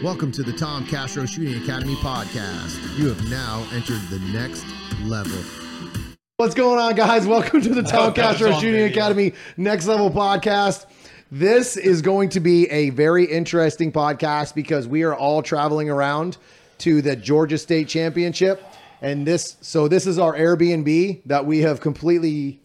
Welcome to the Tom Castro Shooting Academy podcast. You have now entered the next level. What's going on, guys? Welcome to the Tom Castro Shooting Academy Next Level podcast. This is going to be a very interesting podcast because we are all traveling around to the Georgia State Championship. And this, so this is our Airbnb that we have completely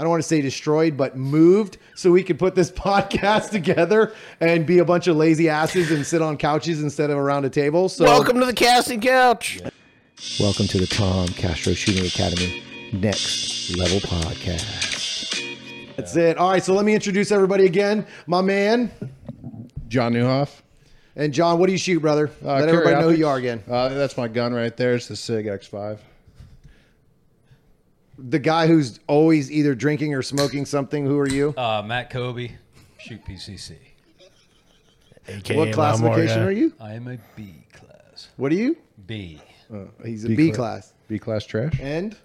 I don't want to say destroyed, but moved so we could put this podcast together and be a bunch of lazy asses and sit on couches instead of around a table. So Welcome to the casting couch. Welcome to the Tom Castro Shooting Academy Next Level Podcast. that's it. All right, so let me introduce everybody again. My man John Newhoff. and John, what do you shoot, brother? Uh, Let everybody know who you are again. Uh, that's my gun right there. It's the Sig X5. The guy who's always either drinking or smoking something. Who are you? Uh, Matt Kobe, shoot PCC. AKA what classification are you? I am a B class. What are you? B. He's a B B cla- class. B class trash. And.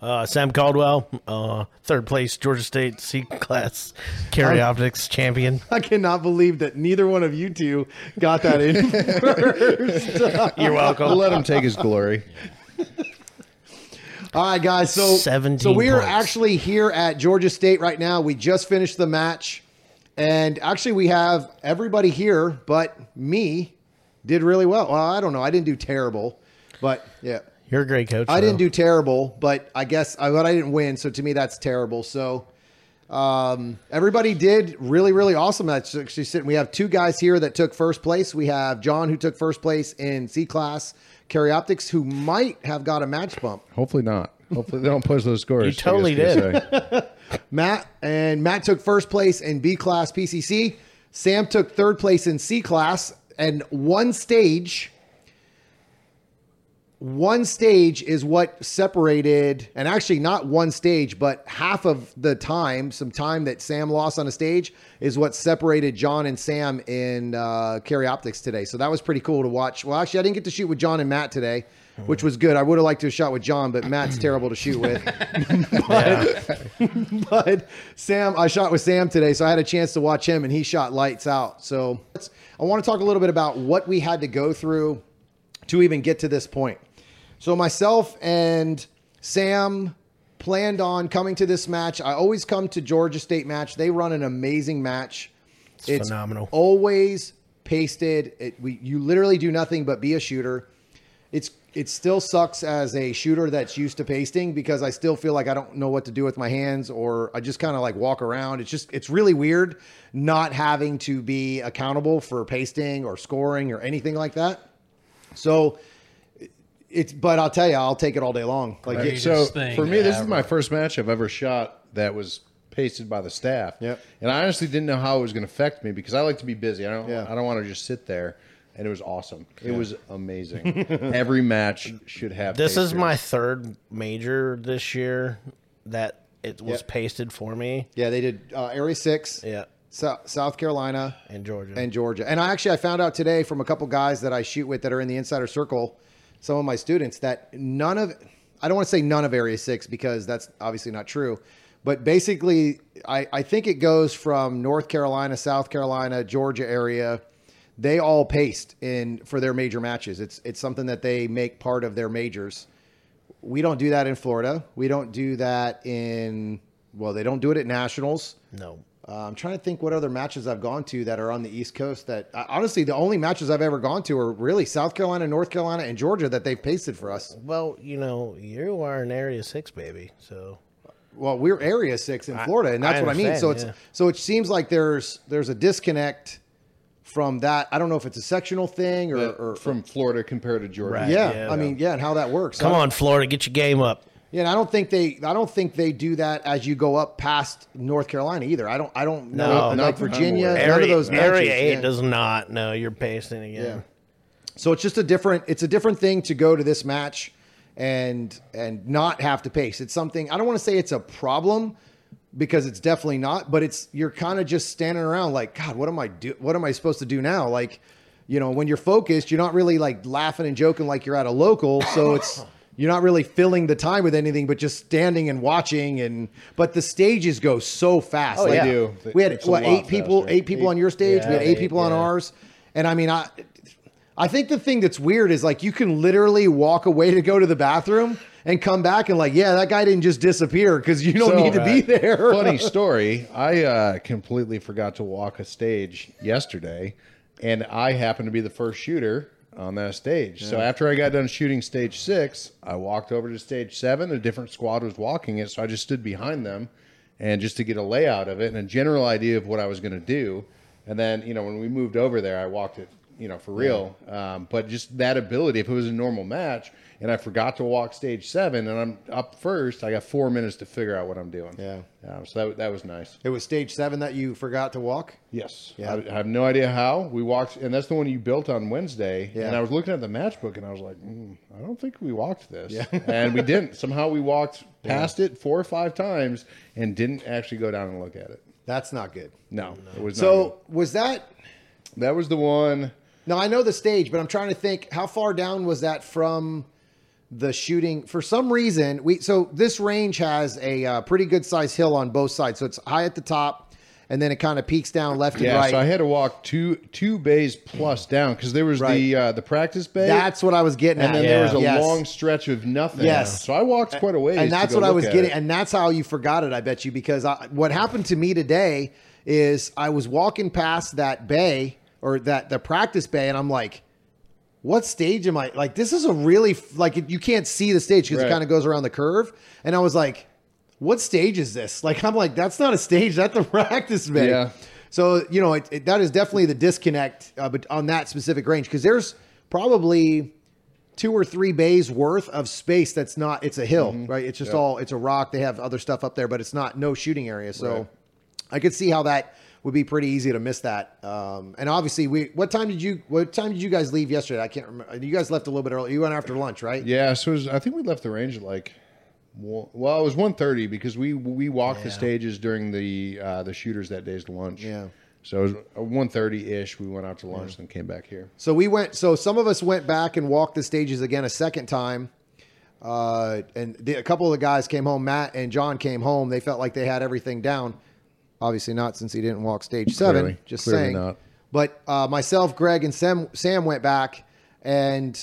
Uh, Sam Caldwell, uh, third place Georgia State C class carry optics champion. I cannot believe that neither one of you two got that in first. You're welcome. We'll let him take his glory. All right, guys. So, 17 so we are points. actually here at Georgia State right now. We just finished the match, and actually we have everybody here, but me did really well. Well, I don't know. I didn't do terrible, but yeah, You're a great coach. I didn't do terrible. But I guess I, but I didn't win. So to me, that's terrible. So. Um, everybody did really, really awesome. That's actually sitting. We have two guys here that took first place. We have John who took first place in C class carry optics, who might have got a match bump. Hopefully not. Hopefully they don't push those scores. You totally I guess you could say. Matt and Matt took first place in B class PCC. Sam took third place in C class and one stage one stage is what separated and actually not one stage but half of the time some time that sam lost on a stage is what separated john and sam in uh, carry optics today. So that was pretty cool to watch. Well actually i didn't get to shoot with john and matt today which was good. I would have liked to have shot with john but matt's terrible to shoot with. But Sam, I shot with Sam today, so I had a chance to watch him, and he shot lights out. So let's- I want to talk a little bit about what we had to go through to even get to this point. So myself and Sam planned on coming to this match. I always come to Georgia State match. They run an amazing match. It's, phenomenal. Always pasted. It, we you literally do nothing but be a shooter. It's it still sucks as a shooter that's used to pasting because I still feel like I don't know what to do with my hands or I just kind of like walk around. It's just it's really weird not having to be accountable for pasting or scoring or anything like that. So it's but I'll tell you, I'll take it all day long. Like Right. so thing for me, this is my first match I've ever shot that was pasted by the staff. Yep. And I honestly didn't know how it was going to affect me because I like to be busy. I don't. Yeah. I don't want to just sit there. And it was awesome. It was amazing. Every match should have. This is my third major this year that it was Yep. pasted for me. yeah, they did uh, Area Six, Yeah, Sou- South Carolina, and Georgia. and Georgia. And I actually I found out today from a couple guys that I shoot with that are in the insider circle, some of my students that none of I don't want to say none of Area 6 because that's obviously not true. But basically I, I think it goes from North Carolina, South Carolina, Georgia area. They all paste in for their major matches. It's it's something that they make part of their majors. We don't do that in Florida. We don't do that in well, they don't do it at nationals. no, Uh, I'm trying to think what other matches I've gone to that are on the East Coast. That uh, honestly, the only matches I've ever gone to are really South Carolina, North Carolina, and Georgia that they've pasted for us. well, you know, you are an Area Six baby, so Well, we're Area Six in Florida, and that's I what I mean. So it's understand, so it seems like there's there's a disconnect from that. I don't know if it's a sectional thing or, or from Florida compared to Georgia. Right. yeah, yeah. I mean, yeah, and how that works. come I don't- on, Florida, get your game up. Yeah, and I don't think they I don't think they do that as you go up past North Carolina either. I don't I don't know No, like not that Virginia, none of those matches. Area Eight yeah. does not. No, you're pasting again. Yeah. So it's just a different it's a different thing to go to this match and and not have to paste. It's something I don't want to say it's a problem because it's definitely not, but it's you're kind of just standing around like, God, what am I do what am I supposed to do now? Like, you know, when you're focused, you're not really like laughing and joking like you're at a local. So it's you're not really filling the time with anything but just standing and watching and but the stages go so fast. Oh, like, they do. We had It's a what lot eight people, faster. eight people on your stage. we had eight eight, people on yeah. ours. And I mean, I I think the thing that's weird is like you can literally walk away to go to the bathroom and come back and like, yeah, that guy didn't just disappear because you don't So, need to be uh, there. Funny story. I uh, completely forgot to walk a stage yesterday, and I happened to be the first shooter on that stage. So after I got done shooting stage six, I walked over to stage seven. A different squad was walking it, so I just stood behind them, and just to get a layout of it and a general idea of what I was going to do. And then you know when we moved over there, I walked it you know for real. Um, but just that ability, if it was a normal match. And I forgot to walk stage seven, and I'm up first. I got four minutes to figure out what I'm doing. Yeah. Um, so that, that was nice. It was stage seven that you forgot to walk. Yes. Yeah. I, I have no idea how. We walked, and that's the one you built on Wednesday. Yeah. And I was looking at the matchbook, and I was like, mm, I don't think we walked this. Yeah. and we didn't. Somehow we walked past it four or five times and didn't actually go down and look at it. That's not good. No, it was not. So was that? that was the one. Now I know the stage, but I'm trying to think how far down was that from the shooting. For some reason, we so this range has a uh, pretty good size hill on both sides. So it's high at the top, and then it kind of peaks down left Yeah, and right. so I had to walk two two bays plus down because there was the uh, the practice bay. That's what I was getting and at. then there was a Yes. long stretch of nothing. Yes. So I walked quite a ways. and that's what I was getting, it. and that's how you forgot it. I bet you because I, what happened to me today is I was walking past that bay or that the practice bay, and I'm like, "What stage am I?" Like this is a really like you can't see the stage because it kind of goes around the curve, and I was like, "What stage is this?" Like I'm like, "That's not a stage. That's a practice bay." Yeah. So you know, it, it, that is definitely the disconnect, uh, but on that specific range because there's probably two or three bays worth of space that's not it's a hill right it's just Mm-hmm. All it's a rock they have other stuff up there but it's not no shooting area so Right. i could see how that would be pretty easy to miss that um, and obviously we what time did you what time did you guys leave yesterday i can't remember you guys left a little bit early you went after lunch right Yeah, so it was, I think we left the range at like, well, it was 1.30 because we we walked the stages during the uh, the shooters that day's lunch. Yeah. So it was 1.30 ish. We went out to lunch and came back here. So we went. So some of us went back and walked the stages again a second time. Uh, and the, a couple of the guys came home. Matt and John came home. They felt like they had everything down. Obviously not, since he didn't walk stage seven. Clearly. just Clearly saying. not. But uh, myself, Greg, and Sam, Sam went back, and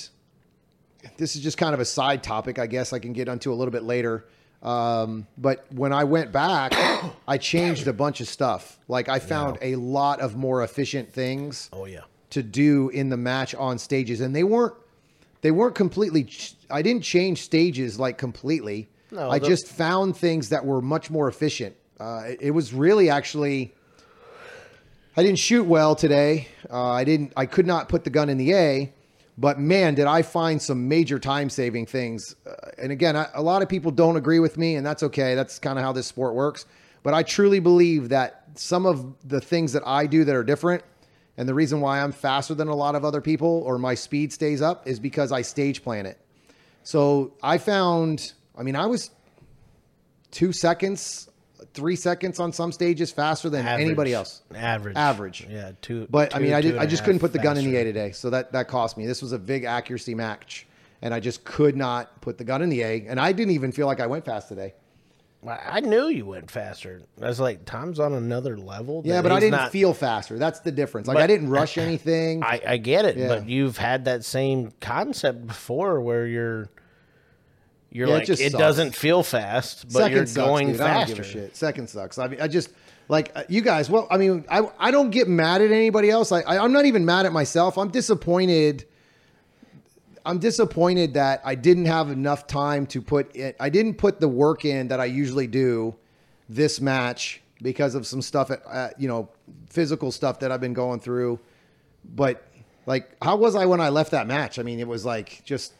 this is just kind of a side topic. I guess I can get onto a little bit later. Um, but when I went back, I changed a bunch of stuff. Like I found a lot of more efficient things Oh yeah. to do in the match on stages and they weren't they weren't completely ch- i didn't change stages like completely No, i the- just found things that were much more efficient uh, it, it was really actually i didn't shoot well today. Uh, i didn't i could not put the gun in the a but man did i find some major time saving things. Uh, and again I, a lot of people don't agree with me and that's okay. That's kind of how this sport works. But i truly believe that some of the things that i do that are different and the reason why I'm faster than a lot of other people or my speed stays up is because I stage plan it. So I found, I mean, I was two seconds, three seconds on some stages faster than Average. anybody else. Average. Average. Yeah. Two. But I mean, I, did, I just couldn't put the gun in the. A today. So that, that cost me. This was a big accuracy match. And I just could not put the gun in the A. And I didn't even feel like I went fast today. I I knew you went faster. I was like, Tom's on another level. Yeah, but I didn't not- feel faster. That's the difference. Like But- I didn't rush anything. I, I get it, Yeah. but you've had that same concept before where you're you're Yeah, it like just it doesn't feel fast, but you're sucks, going dude. I don't give faster. a shit. Second sucks. I mean, I just like uh, you guys. Well, I mean, I I don't get mad at anybody else. I, I I'm not even mad at myself. I'm disappointed. I'm disappointed that I didn't have enough time to put it. I didn't put the work in that I usually do this match because of some stuff, at, uh, you know, physical stuff that I've been going through. But like, how was I when I left that match? I mean, it was like just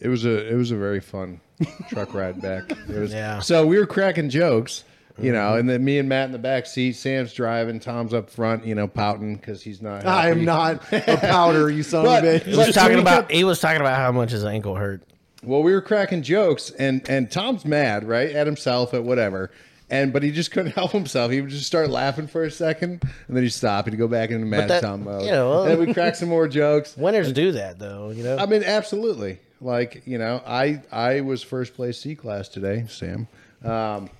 It was a it was a very fun truck ride back. It was, Yeah. So we were cracking jokes, you know, and then me and Matt in the back seat. Sam's driving. Tom's up front, you know, pouting because he's not. I am happy. not a powder, you son But- of a bitch. He was But- so talking we about kept- he was talking about how much his ankle hurt. Well, we were cracking jokes, and and Tom's mad, right, at himself, at whatever. And but he just couldn't help himself. He would just start laughing for a second, and then he'd stop. He'd go back into mad that- Tom mode. you know, and then we crack some more jokes. Winners do that though, you know. I mean, absolutely. Like you know, I I was first place C class today, Sam. Um,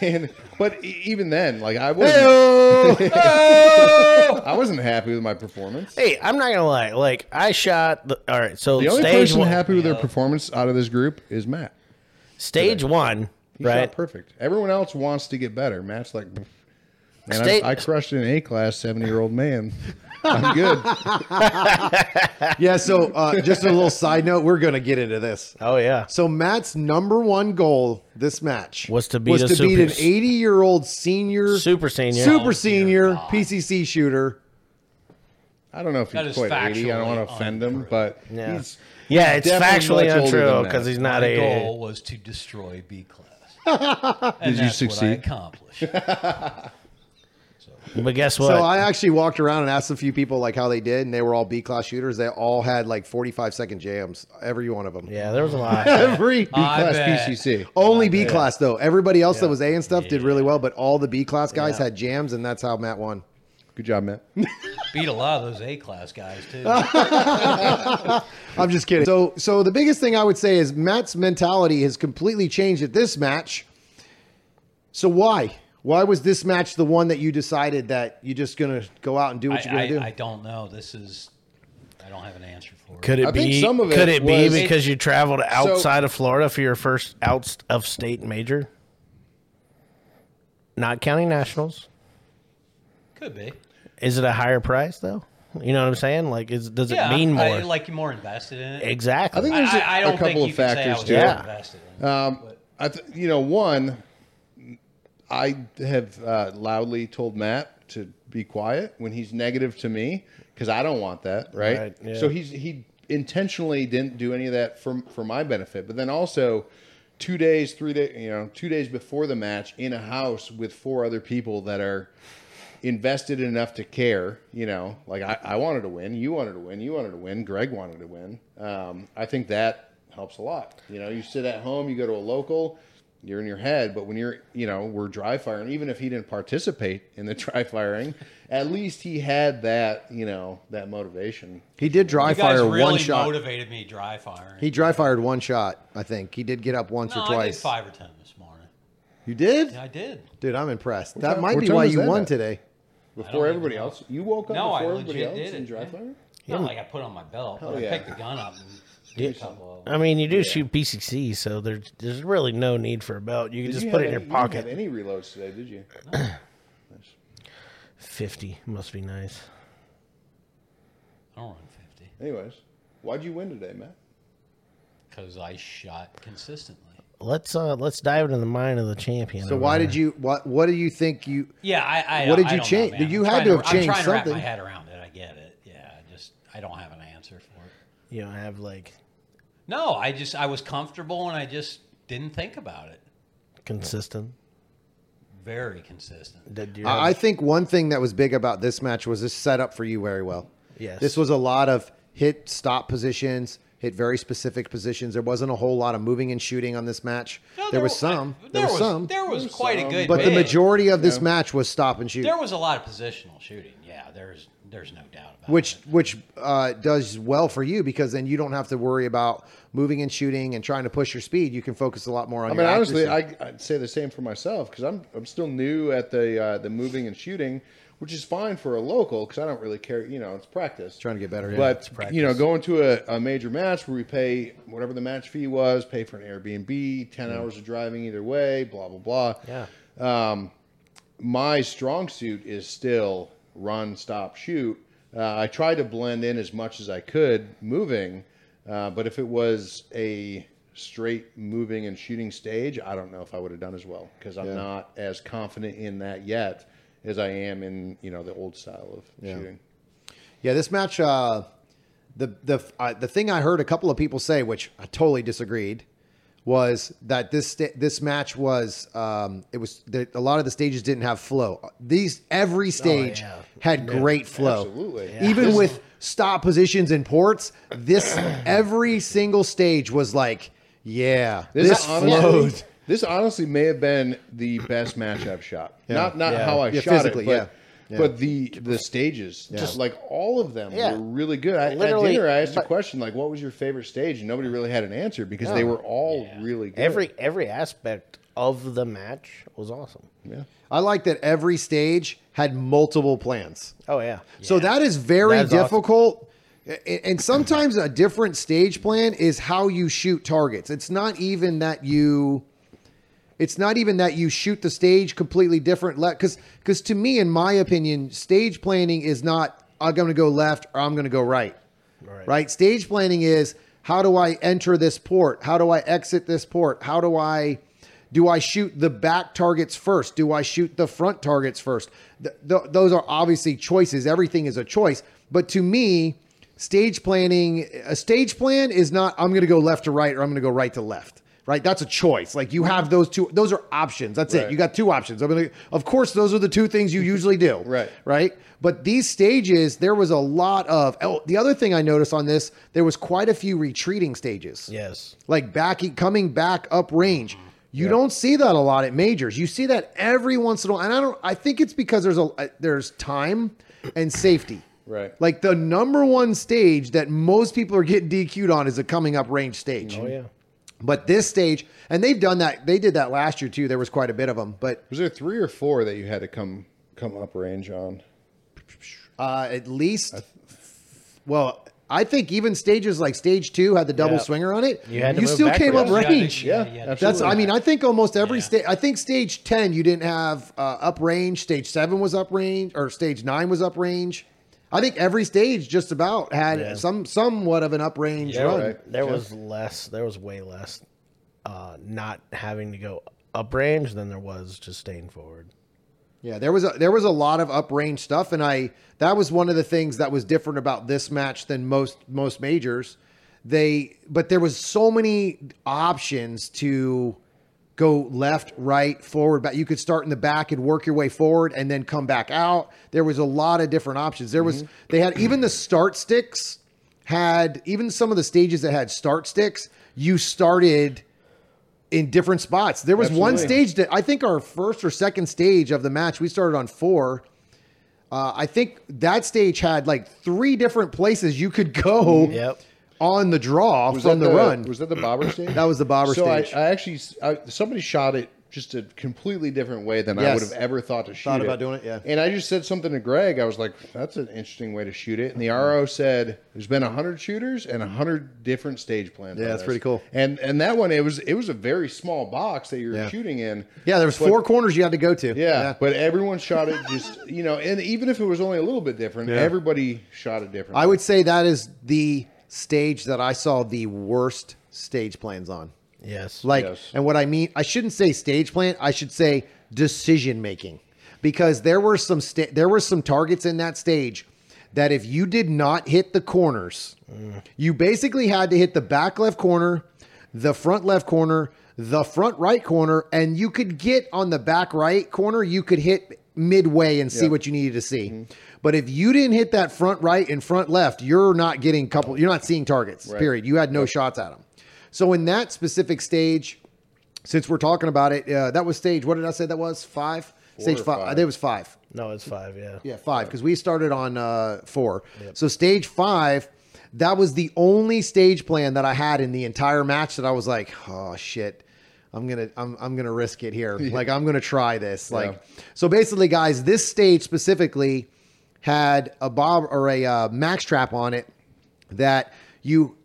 And but e- even then, like I wasn't, I wasn't happy with my performance. Hey, I'm not gonna lie. Like I shot. The, all right, so The only stage person one, happy with their performance out of this group is Matt. stage one, He right? shot perfect. Everyone else wants to get better. Matt's like, "Pff, man, Sta- I, I crushed an A class seventy year old man. I'm good. Yeah. So uh, just a little side note, we're gonna get into this. Oh yeah. So Matt's number one goal this match Was to beat was a to beat an 80 year old senior, Super senior. super Oh, senior dear God. PCC shooter. I don't know if That he's quite eighty. I don't want to offend him, but Yeah. he's Yeah, it's definitely factually untrue because he's not My a. goal was to destroy B class. and Did you that's What I succeed? accomplished. But guess what? So I actually walked around and asked a few people like how they did, and they were all B class shooters. They all had like 45 second jams, every one of them. yeah, there was a lot. Every B class. PCC. only B class though. Everybody else that was A and stuff did really well, but all the B class guys Yeah. had jams, and that's how Matt won. Good job, Matt. Beat a lot of those A class guys too. I'm just kidding. So, so the biggest thing I would say is Matt's mentality has completely changed at this match. So why? Why was this match the one that you decided that you're just gonna go out and do I, what you're gonna do? I don't know. This is. I don't have an answer for it. Could it I think be? some of it could it be was- because you traveled outside of Florida for your first out of state major? Not counting nationals. Could be. Is it a higher price though? You know what I'm saying? Like, is does it mean more? I, like you're more invested in it. exactly. I think there's I, a- I a don't couple think of you can say I factors was to more it. invested in it. Um, I th- you know, one, I have uh, loudly told Matt to be quiet when he's negative to me because I don't want that, right? Right, yeah. So he's he intentionally didn't do any of that for for my benefit, but then also two days, three days, you know, two days before the match in a house with four other people that are invested enough to care. You know, like I, I wanted to win, you wanted to win, you wanted to win, Greg wanted to win. Um, I think that helps a lot. You know, you sit at home, you go to a local, you're in your head, but when you're, you know, we're dry firing, even if he didn't participate in the dry firing, at least he had that, you know, that motivation. he did dry you guys fire really one shot. motivated me dry firing. He dry fired one shot. I think he did get up once no, or I did twice. five or ten this morning. You did, Yeah, I did. dude. I'm impressed. that time- might be why you won at? today. Before everybody else, you woke up No, I before everybody else did in it, dry yeah. fire. Not like I put on my belt, but I yeah. picked the gun up and did something. I mean, you do shoot PCC, so there's there's really no need for a belt. You can Did just you put it in your any- you didn't pocket. have any reloads today, did you? Fifty must be nice. I don't run 50 Anyways, why'd you win today, Matt? because I shot consistently. Let's uh let's dive into the mind of the champion. So why there. did you? What What do you think you? Yeah, I. I What did I you don't change? Know, man. You I'm had trying to have I'm changed trying to wrap something. my head around it. I get it. Yeah, I don't have an answer for it. you don't have like No, I just I was comfortable and I just didn't think about it. consistent? Very consistent. Did you I I think one thing that was big about this match was this set up for you very well. Yes. This was a lot of hit stop positions, hit very specific positions. There wasn't a whole lot of moving and shooting on this match. No, there, was some. I- there, was, some. There was quite a good. but the majority of this match was stop and shoot. There was a lot of positional shooting. Yeah, there's there's no doubt about which it. which uh, does well for you because then you don't have to worry about moving and shooting and trying to push your speed. You can focus a lot more on. I your mean, honestly, accuracy. I, I'd say the same for myself because I'm I'm still new at the uh, the moving and shooting, which is fine for a local because I don't really care. You know, it's practice. Trying to get better, yeah. but you know, going to a, a major match where we pay whatever the match fee was, pay for an Airbnb, ten hours of driving either way, blah blah blah. Yeah. my strong suit is still run, stop, shoot. Uh, I tried to blend in as much as I could moving, uh, but if it was a straight moving and shooting stage, I don't know if I would have done as well because I'm Yeah. not as confident in that yet as I am in you know the old style of shooting. Yeah, this match. Uh, the the uh, the thing I heard a couple of people say, which I totally disagreed, was that this sta- this match was um, it was the, a lot of the stages didn't have flow. These every stage yeah. had great flow. Absolutely. Even with stop positions and ports, this every single stage was like, yeah, this, honestly, flowed. This honestly may have been the best match I've shot. Not not Yeah. how I Yeah, shot it, physically, but, yeah. Yeah. but the the stages, just like all of them Yeah. were really good. I, at dinner, I asked a question like, "What was your favorite stage?" and nobody really had an answer because they were all really good. Every every aspect of the match was awesome. Yeah, I like that every stage had multiple plans. Oh yeah. So that is very That's difficult. A- And sometimes a different stage plan is how you shoot targets. It's not even that you it's not even that you shoot the stage completely different because because to me in my opinion stage planning is not i'm going to go left or i'm going to go right. Right. right? Stage planning is how do i enter this port? How do i exit this port? How do i do i shoot the back targets first? Do i shoot the front targets first? Th- th- those are obviously choices. Everything is a choice. But to me stage planning a stage plan is not i'm going to go left to right or i'm going to go right to left right that's a choice like you have those two those are options that's it you got two options going to of course those are the two things you usually do Right. right but these stages there was a lot of oh, the other thing i noticed on this there was quite a few retreating stages Yes. like back coming back up range. You don't see that a lot at majors. You see that every once in a while, and I don't. I think it's because there's a uh, there's time and safety. Right. Like the number one stage that most people are getting DQ'd on is a coming up range stage. Oh yeah. But this stage, and they've done that. They did that last year too. There was quite a bit of them. But Was there three or four that you had to come come up range on? uh, at least, well, I think even stages like stage two had the double Yeah. swinger on it. You had to you move still came up range. yeah, Yeah, yeah. That's. I mean, I think almost every Yeah. stage. I think stage ten you didn't have uh, up range. Stage seven was up range, or stage nine was up range. I think every stage just about had Yeah. some somewhat of an up range run. right. there was less. There was way less uh, not having to go up range than there was just staying forward. Yeah, there was a there was a lot of up range stuff, and I that was one of the things that was different about this match than most most majors. They but there was so many options to go left, right, forward, back. You could start in the back and work your way forward, and then come back out. There was a lot of different options. There was they had even the start sticks had even some of the stages that had start sticks. You started in different spots. There was one stage that I think our first or second stage of the match, we started on four. Uh, I think that stage had like three different places you could go Yep. On the draw Was from that the, run. Was that the bobber stage? That was the bobber so stage. I, I actually I, somebody shot it just a completely different way than I would have ever thought to shoot Thought it. about doing it, yeah. And I just said something to Greg. I was like, "That's an interesting way to shoot it." And the RO said, "There's been hundred shooters and hundred different stage plans." Yeah, that's this." pretty cool. And and that one, it was it was a very small box that you were Yeah. shooting in. yeah, there was But- four corners you had to go to. Yeah, but everyone shot it just you know, and even if it was only a little bit different, Yeah. everybody shot it different. I would say that is the stage that I saw the worst stage plans on. Yes. Like, Yes. and what I mean, I shouldn't say stage plan. I should say decision making, because there were some sta- there were some targets in that stage that if you did not hit the corners, you basically had to hit the back left corner, the front left corner, the front right corner, and you could get on the back right corner. You could hit midway and see Yeah. what you needed to see. But if you didn't hit that front right and front left, you're not getting couple. You're not seeing targets. Right. Period. You had no shots at them. So in that specific stage, since we're talking about it, uh, that was stage. What did I say that was? Five. stage five. five. I think it was five. no, it's five. Yeah. Yeah, five because we started on uh, four. So stage five, that was the only stage plan that I had in the entire match that I was like, oh shit. I'm gonna I'm, I'm gonna risk it here. Like I'm gonna try this. Like so basically, guys, this stage specifically had a bob or a uh, max trap on it that you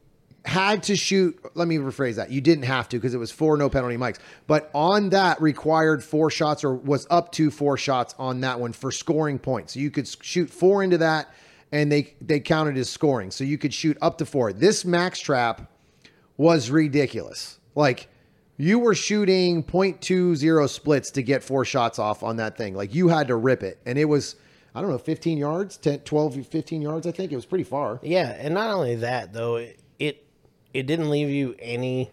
had to shoot. Let me rephrase that. You didn't have to because it was four no penalty mics. But on that required four shots or was up to four shots on that one for scoring points. So you could shoot four into that and they they counted as scoring. So you could shoot up to four. This max trap was ridiculous. Like you were shooting 0.20 splits to get four shots off on that thing. Like you had to rip it. And it was, I don't know, 15 yards, 10, 12, 15 yards, I think. It was pretty far. Yeah, and not only that though, it it, it didn't leave you any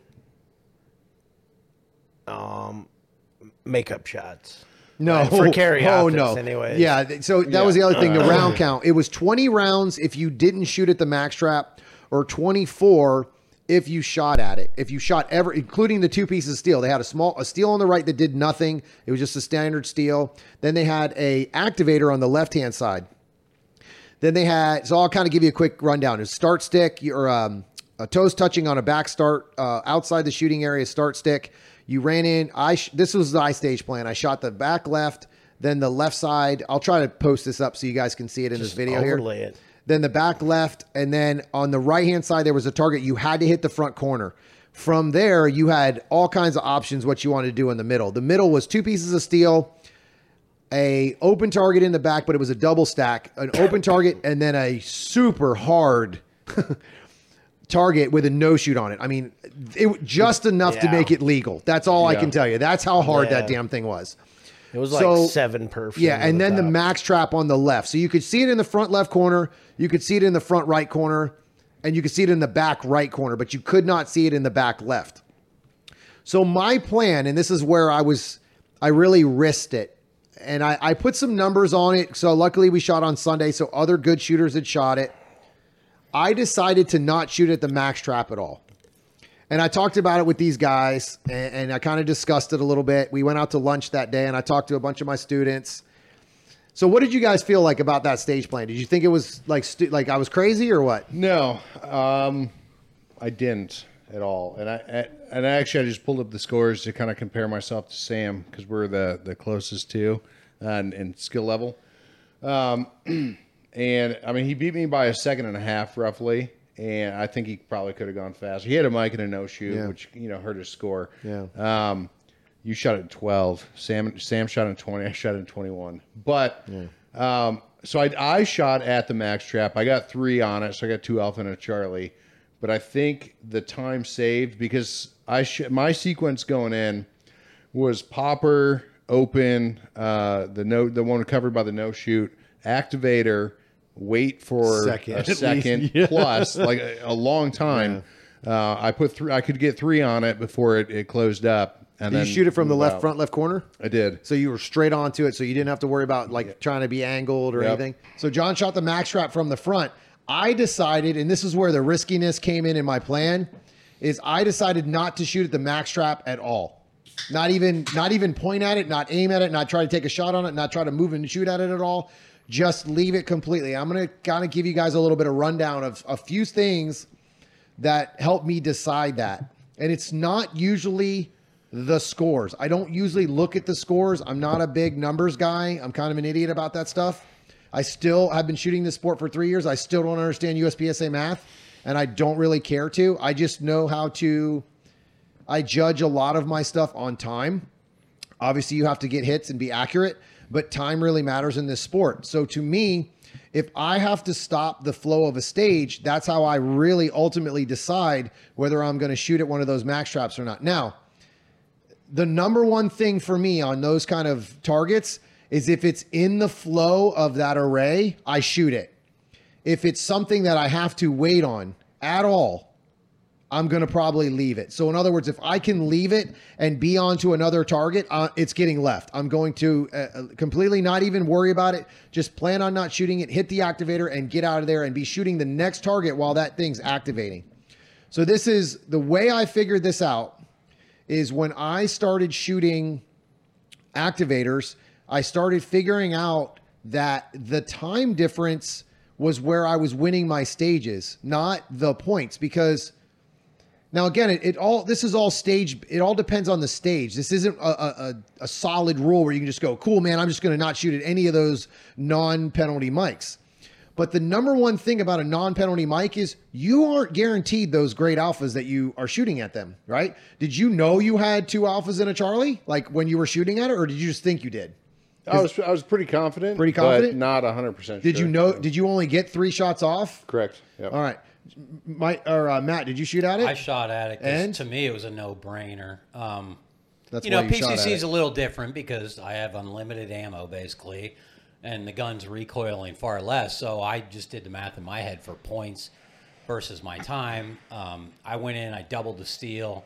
um makeup shots. No, For carry oh no. anyways. Yeah, so that was the other thing. The round count. It was twenty rounds if you didn't shoot at the max trap, or twenty four if you shot at it. If you shot ever, including the two pieces of steel, they had a small a steel on the right that did nothing. It was just a standard steel. Then they had a activator on the left hand side. Then they had so I'll kind of give you a quick rundown. It's start stick your um, uh, toes touching on a back start uh, outside the shooting area start stick. You ran in. I sh- this was the stage plan. I shot the back left, then the left side. I'll try to post this up so you guys can see it in this video here. overlay it. Then the back left, and then on the right hand side there was a target. You had to hit the front corner. From there, you had all kinds of options what you wanted to do in the middle. The middle was two pieces of steel, a open target in the back, but it was a double stack, an open target, and then a super hard target with a no shoot on it. I mean, it just enough to make it legal. That's all I can tell you. That's how hard that damn thing was. It was like seven perf. Yeah, and then the max trap on the left. So you could see it in the front left corner, you could see it in the front right corner, and you could see it in the back right corner, but you could not see it in the back left. So my plan, and this is where I was, I really risked it, and I, I put some numbers on it. So luckily we shot on Sunday, so other good shooters had shot it. I decided to not shoot at the max trap at all. And I talked about it with these guys, and, and I kind of discussed it a little bit. We went out to lunch that day, and I talked to a bunch of my students. So, what did you guys feel like about that stage plan? Did you think it was like stu- like I was crazy or what? No, um, I didn't at all. And I I- and actually I just pulled up the scores to kind of compare myself to Sam because we're the the closest to uh, and skill level. Um, and I mean he beat me by a second and a half roughly. And I think he probably could have gone faster. He had a mic and a no shoot, Yeah. which you know hurt his score. Yeah. Um, you shot at 12. Sam Sam shot at 20. I shot at 21. But um, so I, I shot at the max trap. I got three on it, so I got two alpha and a Charlie. But I think the time saved because I sh- my sequence going in was popper open uh, the no the one covered by the no shoot activator wait for Second, a least. second Yeah. plus like a, a long time. Uh, I put three. I could get three on it before it, it closed up. And Did then you shoot it from the left out. front left corner? I did. So you were straight onto it, so you didn't have to worry about like trying to be angled or Yep. anything. So John shot the max trap from the front. I decided, and this is where the riskiness came in in my plan, is I decided not to shoot at the max trap at all. Not even, not even point at it, not aim at it, not try to take a shot on it, not try to move and shoot at it at all. Just leave it completely. I'm gonna kind of give you guys a little bit of rundown of a few things that helped me decide that. And it's not usually the scores. I don't usually look at the scores. I'm not a big numbers guy. I'm kind of an idiot about that stuff. I still have been shooting this sport for three years. I still don't understand USPSA math, and I don't really care to. I just know how to. I judge a lot of my stuff on time. Obviously, you have to get hits and be accurate, but time really matters in this sport. So to me, if I have to stop the flow of a stage, that's how I really ultimately decide whether I'm going to shoot at one of those max traps or not. Now, the number one thing for me on those kind of targets is if it's in the flow of that array, I shoot it. If it's something that I have to wait on at all, I'm going to probably leave it. So, in other words, if I can leave it and be on to another target, uh, it's getting left. I'm going to uh, uh, completely not even worry about it. Just plan on not shooting it, hit the activator, and get out of there and be shooting the next target while that thing's activating. So, this is the way I figured this out is when I started shooting activators, I started figuring out that the time difference was where I was winning my stages, not the points. Because now again, it, it all this is all stage. It all depends on the stage. This isn't a, a, a- solid rule where you can just go, cool, man. I'm just going to not shoot at any of those non-penalty mics. But the number one thing about a non-penalty mic is you aren't guaranteed those great alphas that you are shooting at them, right? Did you know you had two alphas and a Charlie, like when you were shooting at it, or did you just think you did? I was I was pretty confident. Pretty confident? but not hundred percent. Did you know? Did you only get three shots off? Correct. Yep. All right, my or uh, Matt, did you shoot at it? I shot at it. And? to me it was a no-brainer. Um, That's you know, you PCC is a little different because I have unlimited ammo basically, and the gun's recoiling far less. So I just did the math in my head for points versus my time. Um, I went in, I doubled the steel,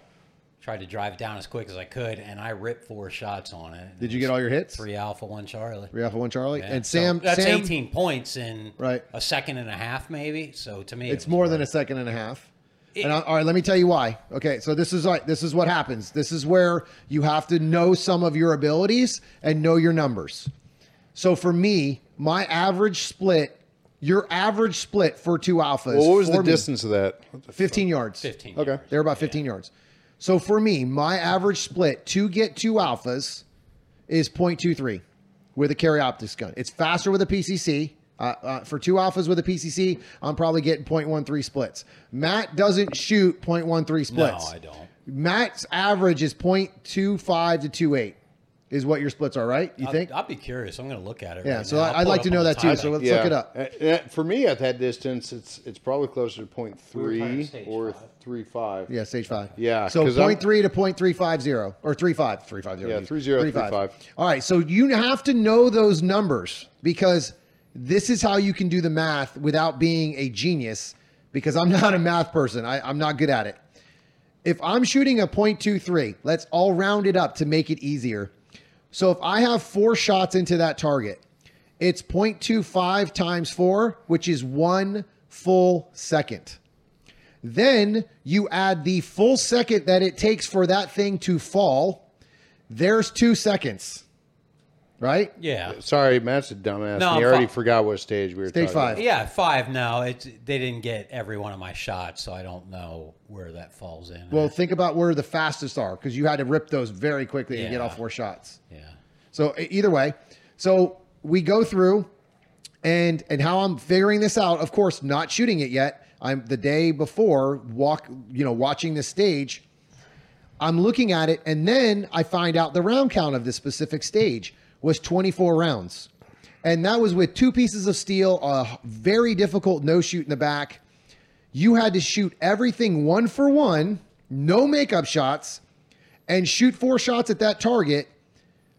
tried to drive it down as quick as I could, and I ripped four shots on it. Did you get all your hits? Three alpha, one Charlie. Three alpha, one Charlie, Yeah, and so Sam. that's Sam, 18 points in Right. a second and a half, maybe. So to me, It's it was more than a second and a half. and I, all right, let me tell you why. Okay, so this is like this is what happens. This is where you have to know some of your abilities and know your numbers. So for me, my average split your average split for two alphas. Well, what was the me, distance of that? 15 yards. 15. Okay. They're about 15 yards. So for me, my average split to get two alphas is 0.23 with a carry optics gun. It's faster with a PCC. Uh, uh, for two alphas with a PCC, I'm probably getting 0.13 splits. Matt doesn't shoot 0.13 splits. No, I don't. Matt's average is 0.25 to 28 is what your splits are, right? You I'll, think? I'll be curious. I'm going to look at it. Yeah, right so now. I- I'll I'd like to know that too, timer. so let's look it up. Uh, For me, at that distance, it's it's probably closer to point We were talking three stage or five. three five. Yeah, stage five. Yeah, So 'cause I'm- 0.3 to 0.350 or 35. 350. Yeah, 30, 35. All right. So you have to know those numbers because this is how you can do the math without being a genius because I'm not a math person. I, I'm not good at it. If I'm shooting a 0.23, let's all round it up to make it easier. So if I have four shots into that target, it's 0.25 times four, which is one full second. Then you add the full second that it takes for that thing to fall. There's two seconds, right? Yeah. Sorry, Matt's a dumbass. No, he I'm already fi- forgot what stage we were Stage talking five. about. Yeah, five. No, it's they didn't get every one of my shots, so I don't know where that falls in. Well, think about where the fastest are because you had to rip those very quickly and get all four shots. yeah. So either way, so we go through and and how I'm figuring this out. Of course, not shooting it yet. I'm the day before walk, you know, watching the stage. I'm looking at it, and then I find out the round count of this specific stage was 24 rounds, and that was with two pieces of steel, a very difficult no shoot in the back. You had to shoot everything one for one, no makeup shots, and shoot four shots at that target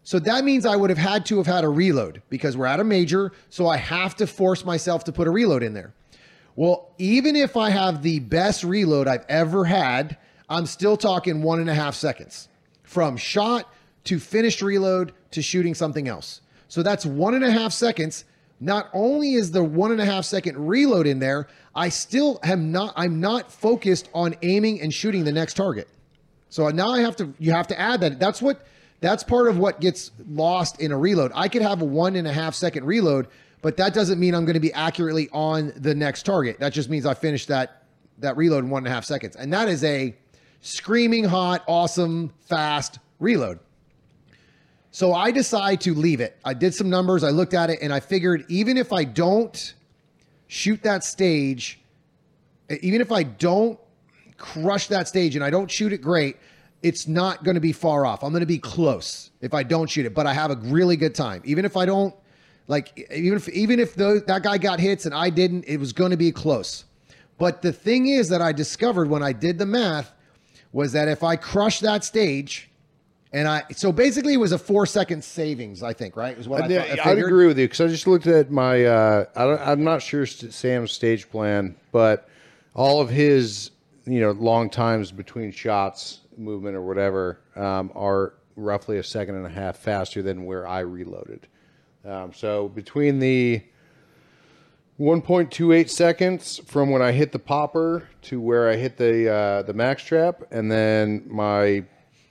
so that means I would have had to have had a reload because we're at a major. So I have to force myself to put a reload in there. Well, even if I have the best reload I've ever had, I'm still talking one and a half seconds from shot to finished reload to shooting something else. So that's one and a half seconds. Not only is the one and a half second reload in there, I still am not, I'm not focused on aiming and shooting the next target. So now I have to you have to add that. That's what that's part of what gets lost in a reload. I could have a one and a half second reload, but that doesn't mean I'm going to be accurately on the next target. That just means I finished that that reload in one and a half seconds. And that is a screaming hot, awesome, fast reload. So I decide to leave it. I did some numbers, I looked at it, and I figured even if I don't shoot that stage, even if I don't crush that stage and I don't shoot it great, it's not going to be far off. I'm going to be close if I don't shoot it, but I have a really good time. Even if I don't like even if even if those, that guy got hits and I didn't, it was going to be close. But the thing is that I discovered when I did the math was that if I crush that stage and I so basically it was a 4 second savings, I think, right? Is what I, thought, I I'd agree with you because I just looked at my. Uh, I don't, I'm not sure Sam's stage plan, but all of his, you know, long times between shots, movement or whatever, um, are roughly a second and a half faster than where I reloaded. Um, so between the 1.28 seconds from when I hit the popper to where I hit the uh, the max trap, and then my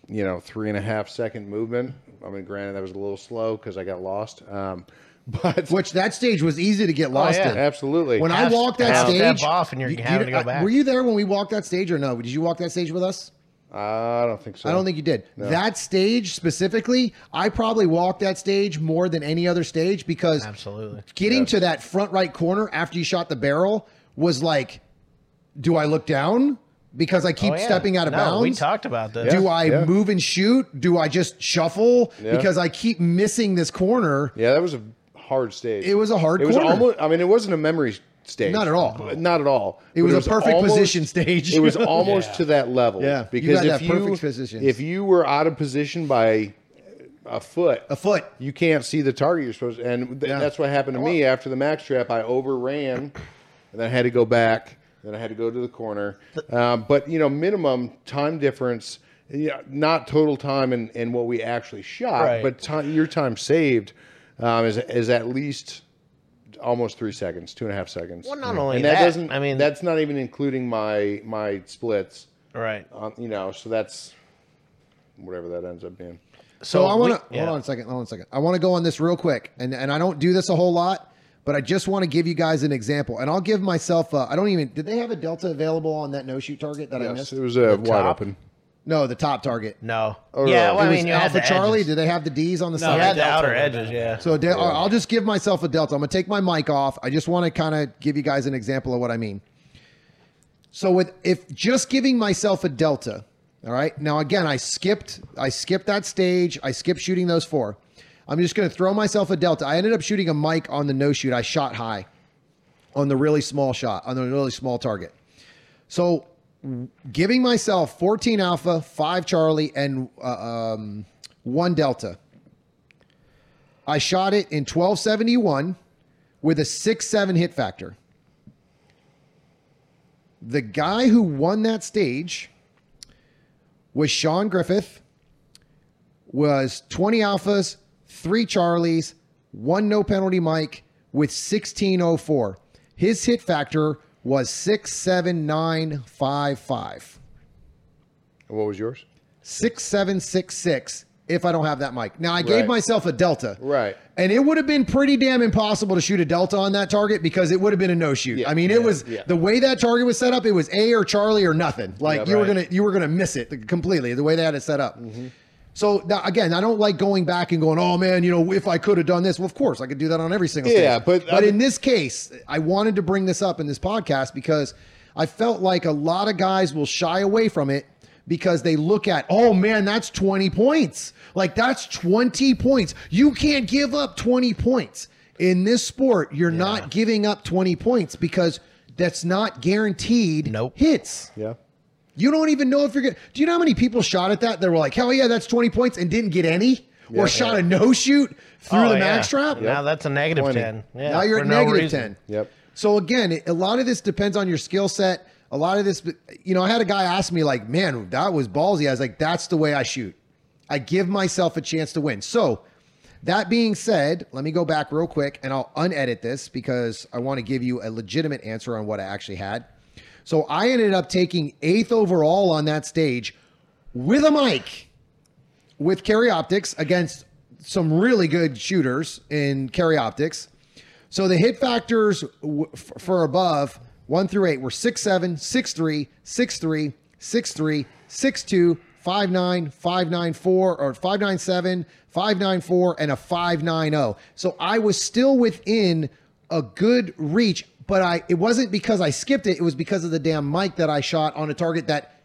you know three and a half second movement. I mean, granted that was a little slow because I got lost, um, but Which that stage was easy to get lost yeah. in. absolutely. When I walked that stage, off and you're having to go I- back. Were you there when we walked that stage or no? Did you walk that stage with us? I don't think so. I don't think you did. That stage specifically, I probably walked that stage more than any other stage because Absolutely. getting to that front right corner after you shot the barrel was like, do I look down because I keep Oh, yeah. stepping out of no, bounds? We talked about this. Do I yeah. move and shoot? Do I just shuffle Yeah. because I keep missing this corner? Yeah, that was a hard stage. It was a hard It was corner. almost. I mean, it wasn't a memory stage. Not at all. Not at all. It But was a perfect position stage. It was almost Yeah. to that level. Yeah, because got if that you perfect position. if you were out of position by a foot, A foot. you can't see the target you're supposed to. And th- Yeah. that's what happened to me after the max trap. I overran, and then I had to go back. Then I had to go to the corner. Um, but you know, minimum time difference. Yeah, not total time and, and what we actually shot, Right. but time, your time saved um, is is at least almost three seconds, two and a half seconds. Well, not only and that, that, doesn't. I mean- that's not even including my my splits. Right. Um, you know, so that's whatever that ends up being. So, I want to yeah. hold on a second. Hold on a second. I want to go on this real quick, and and I don't do this a whole lot, but I just want to give you guys an example, and I'll give myself. I I don't even. Did they have a delta available on that no shoot target that I Yes, missed? it was uh, wide top? open. no, the top target. No. Oh, yeah, really? well, I mean, was you had Alpha the Charlie. edges. Did they have the D's on the No, side? had the Delta outer edges, yeah. So da- I'll just give myself a delta. I'm gonna take my mic off. I just want to kind of give you guys an example of what I mean. So with if just giving myself a delta, all right. Now again, I skipped I skipped that stage. I skipped shooting those four. I'm just gonna throw myself a delta. I ended up shooting a mic on the no shoot. I shot high on the really small shot on the really small target. So giving myself 14 alpha, 5 Charlie, and uh, um, 1 Delta. I shot it in 1271 with a 6 7 hit factor. The guy who won that stage was Sean Griffith, was 20 alphas, 3 Charlies, 1 no penalty Mike with 1604. His hit factor was 67955. And what was yours? 6766 if I don't have that mic. Now I gave Right. myself a delta. Right. And it would have been pretty damn impossible to shoot a delta on that target because it would have been a no shoot. Yeah, I mean, it was yeah. the way that target was set up, it was A or Charlie or nothing. Like Yeah, you were gonna you were gonna miss it completely the way they had it set up. Mm-hmm. So now, again, I don't like going back and going, oh man, you know, if I could have done this, well, of course I could do that on every single Yeah, stage. but- but in this case, I wanted to bring this up in this podcast because I felt like a lot of guys will shy away from it because they look at, oh man, that's 20 points. Like that's 20 points. You can't give up 20 points. In this sport, you're not giving up 20 points because that's not guaranteed Nope. hits. Yeah. You don't even know if you're going to. Do you know how many people shot at that? They were like, hell yeah, that's 20 points and didn't get any? Or shot a no shoot through Oh, the yeah. max trap? Now that's a negative 20. 10. Yeah, now you're at no negative reason. 10. Yep. So again, a lot of this depends on your skill set. A lot of this, you know, I had a guy ask me like, "Man, that was ballsy." I was like, "That's the way I shoot. I give myself a chance to win." So, that being said, let me go back real quick and I'll unedit this because I want to give you a legitimate answer on what I actually had. So, I ended up taking 8th overall on that stage with a mic with Carry Optics against some really good shooters in Carry Optics. So the hit factors for above one through eight were six seven, six three, six three, six three, six two, five nine, five nine four, or five nine seven, five nine four, and a five nine zero. So I was still within a good reach, but I it wasn't because I skipped it. It was because of the damn mic that I shot on a target that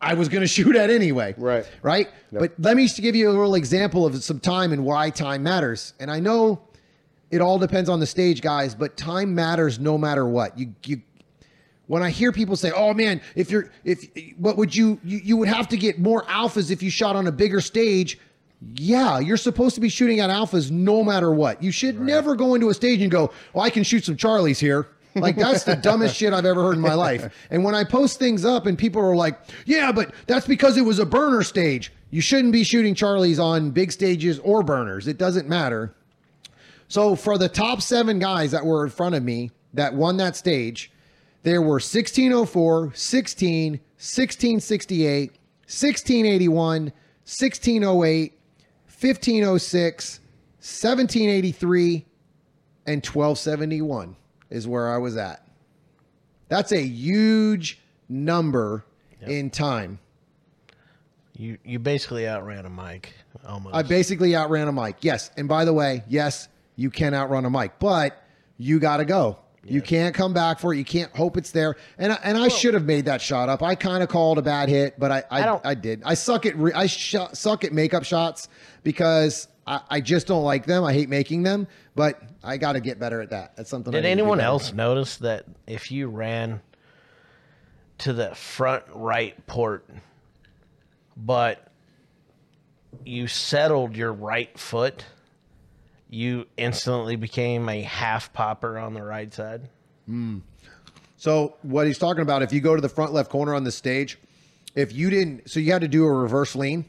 I was going to shoot at anyway. Right. Right. But let me just give you a little example of some time and why time matters. And I know it all depends on the stage, guys, but time matters no matter what. You, you, when I hear people say, "Oh man, if you're if what would you, you you would have to get more alphas if you shot on a bigger stage." Yeah, you're supposed to be shooting at alphas no matter what. You should never go into a stage and go, "Oh, I can shoot some Charlies here." Like that's the dumbest shit I've ever heard in my life. And when I post things up and people are like, "Yeah, but that's because it was a burner stage." You shouldn't be shooting Charlies on big stages or burners. It doesn't matter. So for the top seven guys that were in front of me that won that stage, there were 1604, 16, 1668, 1681, 1608, 1506, 1783, and 1271 is where I was at. That's a huge number in time. You you basically outran a mic almost. I basically outran a mic. Yes. And by the way, yes, you can outrun a mic, but you got to go. You can't come back for it. You can't hope it's there. And I, and I should have made that shot up. I kind of called a bad hit, but I I, I, don't- did. I suck at re- I sh- suck at makeup shots because I, I just don't like them. I hate making them, but I got to get better at that. That's something. I Did need to do anyone better else notice that if you ran to the front right port, but you settled your right foot, you instantly became a half popper on the right side? Hmm. So what he's talking about, if you go to the front left corner on the stage, if you didn't, so you had to do a reverse lean.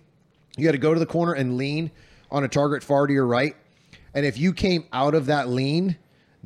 You had to go to the corner and lean on a target far to your right. And if you came out of that lean,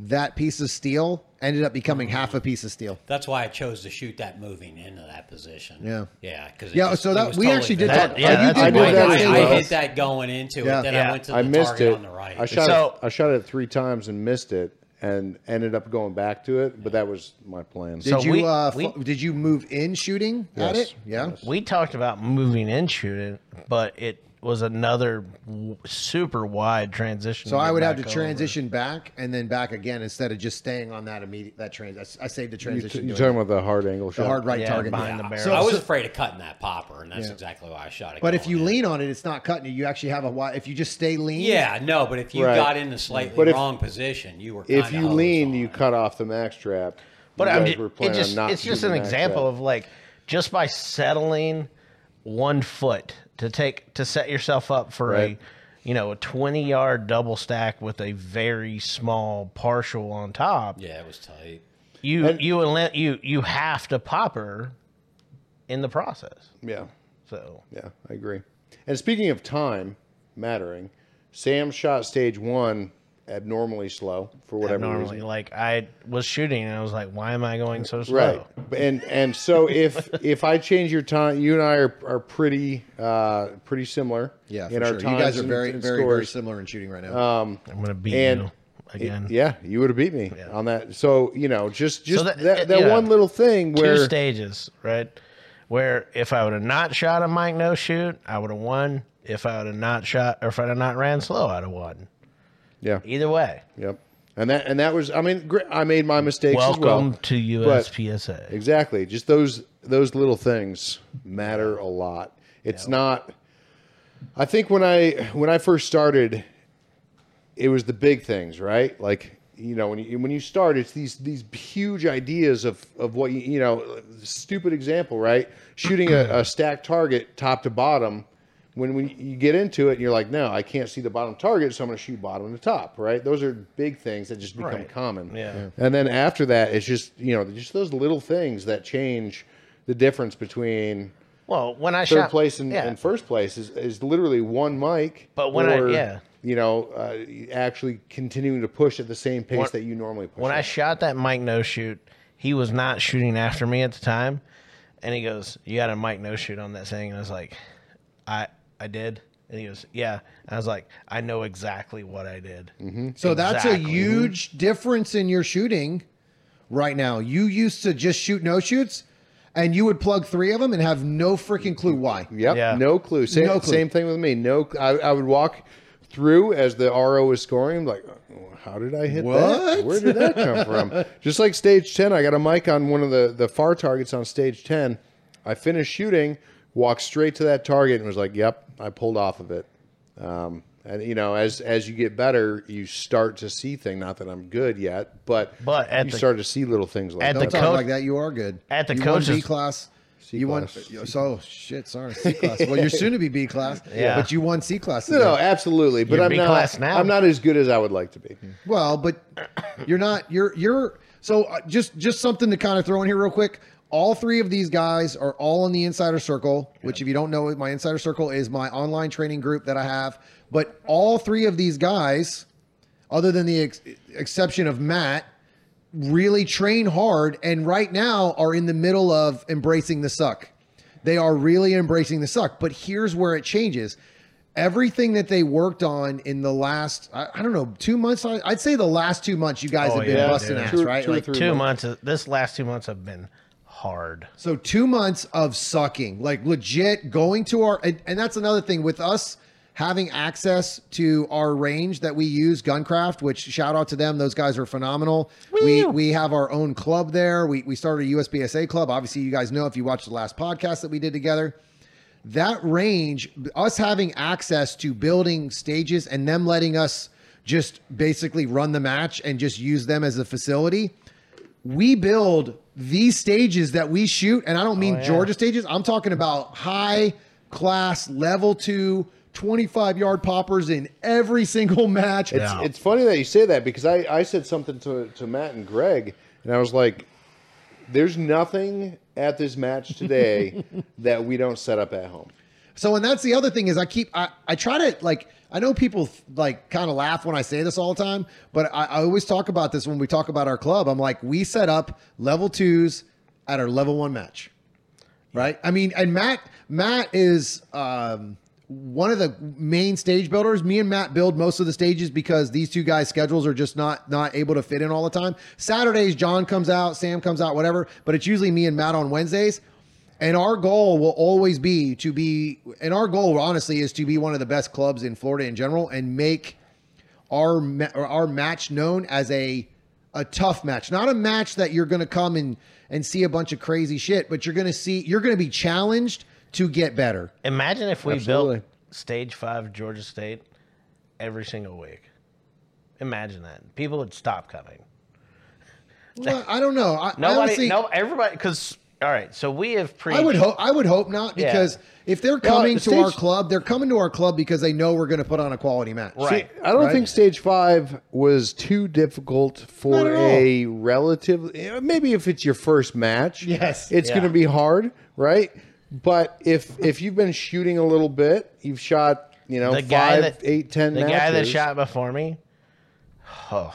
that piece of steel ended up becoming half a piece of steel. That's why I chose to shoot that moving into that position. Yeah. yeah, because Yeah, so that we actually did That- talk. yeah, uh, you that's did a I, that I. I hit that going into Yeah. it. Then Yeah. I went to the I missed target it. on the right. I shot So- it. I shot it three times and missed it, and ended up going back to it. But that was my plan. Did So you we- uh, we- did you move in shooting at it? Yeah. We talked about moving in shooting, but it was another w- super wide transition. So I would have to over. transition back and then back again instead of just staying on that immediate that trans. I, I saved the transition. you transition. are talking about the hard angle shot. the hard right Yeah, target. behind the barrel. So- I was afraid of cutting that popper, and that's Yeah. exactly why I shot it. But if you in. lean on it, it's not cutting it. You actually have a wide. If you just stay lean. yeah, no. But if you Right. got in the slightly But if- wrong position, you were. If you lean, on. you cut off the max trap. But I'm guys were it just not it's just an example trap. of like just by settling one foot to take to set yourself up for Right. a you know a 20 yard double stack with a very small partial on top Yeah, it was tight. you And- you will you you have to pop her in the process Yeah. so Yeah, I agree. And speaking of time mattering, Sam shot stage one abnormally slow for whatever normally reason. like i was shooting and i was like why am i going so slow Right. And and so if if I change your time, you and I are, are pretty uh, pretty similar. Yeah, for in our sure. You guys are and- very, and very, very similar in shooting right now. i'm gonna beat And- you again Yeah, you would have beat me on that. So you know, just just that- that, that, yeah. one little thing where two stages, right? Where if I would have not shot a Mike no shoot, I would have won. If I would have not shot, or if I'd have not ran slow, I'd have won. Yeah, Either way, yep. And that and that was I mean gr- I made my mistakes welcome as well. to USPSA. Exactly. Just those those little things matter a lot. It's not I think when I when I first started it was the big things, right? Like you know, when you when you start, it's these these huge ideas of of what you you know. Stupid example, right? Shooting a, a stacked target top to bottom. When when you get into it, and you're like, no, I can't see the bottom target, so I'm going to shoot bottom to top, right? Those are big things that just become Right. common. Yeah. And then after that, it's just you know just those little things that change the difference between Well, when I third shot place and, yeah, and first place is, is literally one mic. But when I- yeah. you know, uh, actually continuing to push at the same pace When- that you normally push. when I shot that Mike no shoot, he was not shooting after me at the time, and he goes, "You got a Mike no shoot on that thing," and I was like, "I I did." And he goes, "Yeah." And I was like, "I know exactly what I did." Mm-hmm. so that's a huge difference in your shooting right now. You used to just shoot no shoots, and you would plug three of them and have no freaking clue why. Yep. Yeah. No clue. Same, No clue. same thing with me. No, I, I would walk through as the RO was scoring. I'm like, "Oh, how did I hit that? Where did that come from? Just like stage 10, I got a mic on one of the, the far targets on stage 10. I finished shooting, walked straight to that target and was like, yep, I pulled off of it. Um, and you know, as as you get better, you start to see things. Not that I'm good yet, but But at you the- start to see little things like at that. Don't the talk coach- like that. You are good. at the you won B coaches- class. C you won. class. So shit. Sorry, C class. Well, you're soon to be B class. Yeah. But you won C class. No, today. no, absolutely. But You're I'm B not. class now. I'm not as good as I would like to be. Well, but you're not. You're you're. So uh, just just something to kind of throw in here real quick. All three of these guys are all in the Insider Circle, which if you don't know, my Insider Circle is my online training group that I have. But all three of these guys, other than the ex- exception of Matt, really train hard and right now are in the middle of embracing the suck. They are really embracing the suck. But here's where it changes. Everything that they worked on in the last, I, I don't know, two months. I, I'd say the last two months, you guys Oh, have been yeah, busting dude. ass, Two- right? two Like, three Two months. This last two months have been hard. so two months of sucking, like legit going to our, and, and that's another thing with us having access to our range that we use, Guncraft. Which shout out to them; those guys are phenomenal. We we have our own club there. We we started a USPSA club. Obviously, you guys know if you watched the last podcast that we did together. That range, us having access to building stages and them letting us just basically run the match and just use them as a facility we build these stages that we shoot, and I don't oh, mean yeah. Georgia stages. I'm talking about high class level two 25 yard poppers in every single match. It's, Yeah. it's funny that you say that because I, I said something to, to Matt and Greg, and I was like, there's nothing at this match today that we don't set up at home. So, and that's the other thing is I keep I, I try to like I know people like kind of laugh when I say this all the time, but I, I always talk about this when we talk about our club. I'm like, we set up level twos at our level one match, right? I mean, and Matt Matt is um, one of the main stage builders. Me and Matt build most of the stages because these two guys' schedules are just not not able to fit in all the time. Saturdays, John comes out, Sam comes out, whatever. But it's usually me and Matt on Wednesdays. And our goal will always be to be, and our goal honestly is to be one of the best clubs in Florida in general, and make our our match known as a a tough match, not a match that you're going to come and and see a bunch of crazy shit, but you're going to see you're going to be challenged to get better. Imagine if we Absolutely. built stage five Georgia State every single week. Imagine that. People would stop coming. Well, I don't know. I, I Nobody, honestly, no, everybody, because, all right, so we have pre. I would hope. I would hope not Yeah. because if they're coming the to our club, they're coming to our club because they know we're going to put on a quality match. Right. I don't Right. think stage five was too difficult for a relative. Eh, maybe if it's your first match, Yes. it's Yeah. going to be hard, right? But if if you've been shooting a little bit, you've shot you know the guy five, that eight, ten the matches. guy that shot before me, oh,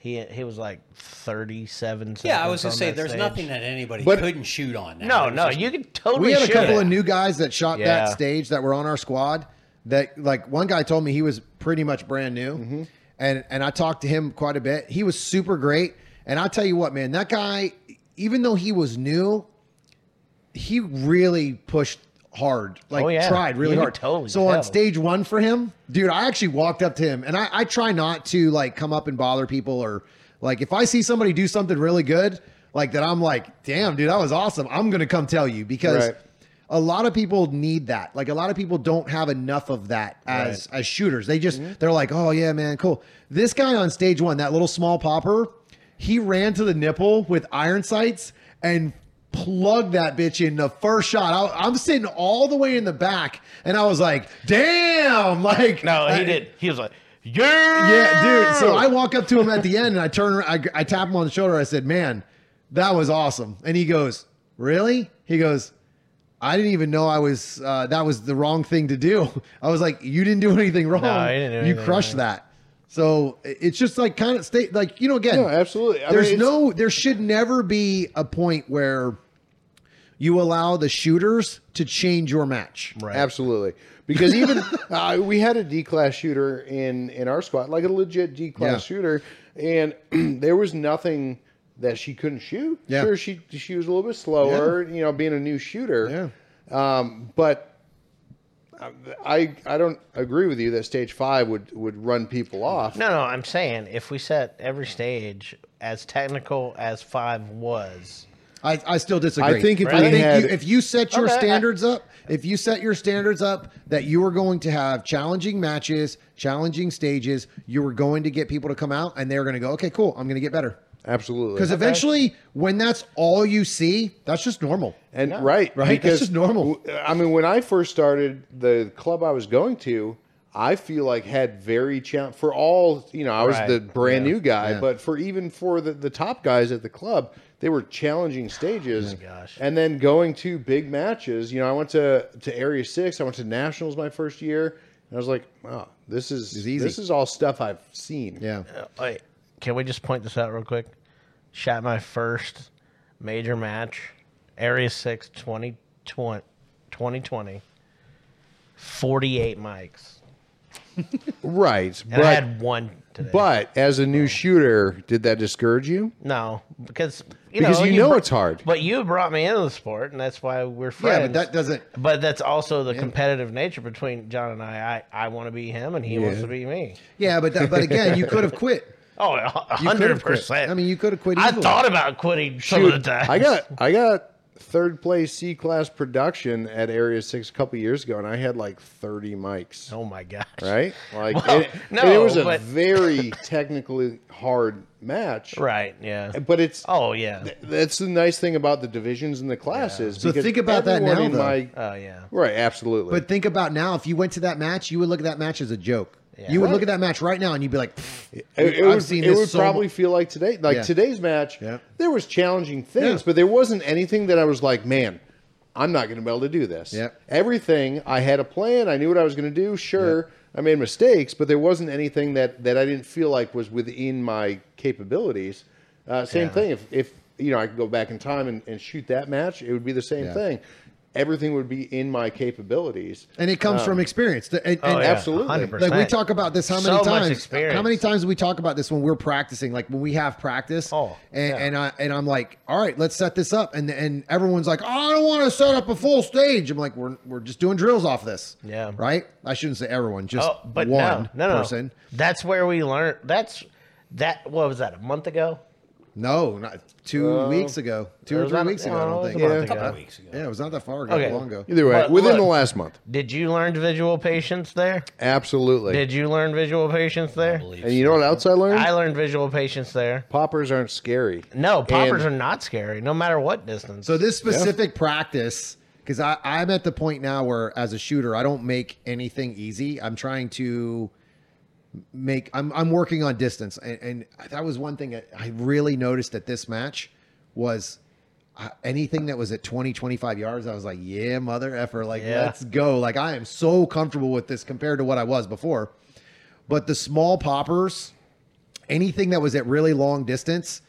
he he was like thirty-seven. Yeah, I was seconds gonna say there's stage. nothing that anybody But- couldn't shoot on. Now. No, no, just- you could totally. we had a couple it. of new guys that shot Yeah. that stage that were on our squad that like one guy told me he was pretty much brand new Mm-hmm. and and i talked to him quite a bit he was super great and i'll tell you what man that guy even though he was new he really pushed hard like Oh, yeah. tried really hard totally so on stage one for him dude i actually walked up to him and I, I try not to like come up and bother people or like if i see somebody do something really good like that i'm like damn dude that was awesome i'm gonna come tell you because Right. a lot of people need that. Like a lot of people don't have enough of that as as shooters. They just mm-hmm. they're like, "Oh yeah, man, cool." This guy on stage 1, that little small popper, he ran to the nipple with iron sights and plugged that bitch in the first shot. I, I'm sitting all the way in the back and I was like, "Damn!" Like No, he I- did. He was like, yeah, yeah, dude. So I walk up to him at the end and I turn I, I tap him on the shoulder. I said, man, that was awesome. And he goes, really? He goes, I didn't even know I was, uh, that was the wrong thing to do. I was like, you didn't do anything wrong. No, do you crushed wrong. that. So it's just like kind of state, like, you know, again, No, absolutely. I there's mean, no, there should never be a point where you allow the shooters to change your match. Right. Absolutely. Because even uh, we had a D class shooter in in our squad, like a legit D class Yeah. shooter, and there was nothing that she couldn't shoot. Yeah. Sure, she she was a little bit slower, you know, being a new shooter. Yeah. Um, but I I don't agree with you that stage five would would run people off. No, no, I'm saying if we set every stage as technical as five was, I, I still disagree. I think if I we think had- you, if you set your Okay, I- standards up, if you set your standards up that you were going to have challenging matches, challenging stages, you were going to get people to come out and they're going to go, okay, cool, I'm going to get better. Absolutely. Because eventually, when that's all you see, that's just normal. And right, Right? That's because just normal. I mean, when I first started, the club I was going to, I feel like had very challenge for all. You know, I was Right. the brand Yeah. new guy, Yeah. but for even for the, the top guys at the club, they were challenging stages. Oh gosh. And then going to big matches. You know, I went to to Area Six. I went to Nationals my first year, and I was like, wow, this is easy. this is all stuff I've seen. Yeah. uh, wait, can we just point this out real quick? Shot my first major match, Area 6 2020, 2020 48 mics. Right, And but I had one today. but as a new shooter, did that discourage you? no, because you Because know, you know br- it's hard. But you brought me into the sport, and that's why we're friends. Yeah, but that doesn't. But that's also the competitive nature between John and I. I, I want to be him, and he wants to be me. Yeah, but that, but again, you could have quit. Oh, a hundred percent. I mean, you could have quit. I thought about quitting some of the time. I got I got third place C class production at Area Six a couple years ago, and I had like thirty mics. Oh my gosh! Right, like Well, it, no, it was a but- very technically hard match. Right? Yeah. But it's Oh yeah. that's the nice thing about the divisions and the classes. So think about that now, though. my- Oh yeah. right, absolutely. But think about now, if you went to that match, you would look at that match as a joke. You would Right. look at that match right now and you'd be like, It, it I've would, seen it this would so probably mu- feel like today, like Yeah. today's match. Yeah. There was challenging things, Yeah. but there wasn't anything that I was like, man, I'm not going to be able to do this. Yeah. Everything I had a plan. I knew what I was going to do. Sure, I made mistakes, but there wasn't anything that that I didn't feel like was within my capabilities. Uh, same Yeah. thing. If if you know I could go back in time and, and shoot that match, it would be the same Yeah. thing. Everything would be in my capabilities. and it comes from um, experience. And, and Oh, yeah, absolutely. 100%. like we talk about this how many So much times? experience. How many times do we talk about this when we're practicing? Like when we have practice. Oh, and, yeah. and I and I'm like, all right, let's set this up. And and everyone's like, oh, I don't want to set up a full stage. I'm like, we're we're just doing drills off this. Yeah. Right. I shouldn't say everyone, just Oh, but one no, no, no. person. That's where we learned. That's that. What was that? A month ago? No, not two oh. weeks ago, two or three weeks ago. I don't oh, think. a Yeah. month a ago. couple weeks ago. Yeah, it was not that far ago. Okay. Long ago. Either way, But within look- the last month, Did you learn visual patience there? absolutely. Did you learn visual patience there? believe and you know what else I learned? I learned visual patience there. Poppers aren't scary. No, poppers And- are not scary, no matter what distance. So this specific practice, because I'm at the point now where, as a shooter, I don't make anything easy. I'm trying to make. I'm I'm working on distance, and, and that was one thing I really noticed at this match was. uh, Anything that was at 20, 25 yards, I was like, yeah, mother effer, like, Yeah. let's go. Like, I am so comfortable with this compared to what I was before. But the small poppers, anything that was at really long distance,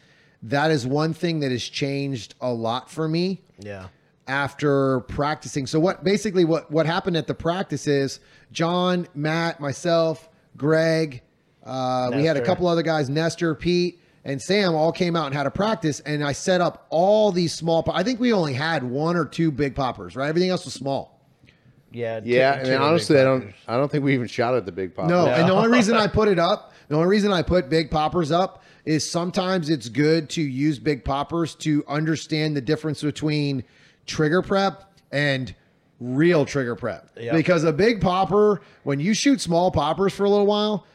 that is one thing that has changed a lot for me yeah, after practicing. So what basically what what happened at the practice is John, Matt, myself, Greg, uh, we had a couple other guys, Nestor, Pete, and Sam all came out and had a practice, and I set up all these small. Po- I think we only had one or two big poppers, right? Everything else was small. yeah, Yeah, two- and two honestly, I don't. poppers. I don't think we even shot at the big pop. No, No. and the only reason I put it up, the only reason I put big poppers up is sometimes it's good to use big poppers to understand the difference between trigger prep and real trigger prep. Yep. Because a big popper, when you shoot small poppers for a little while,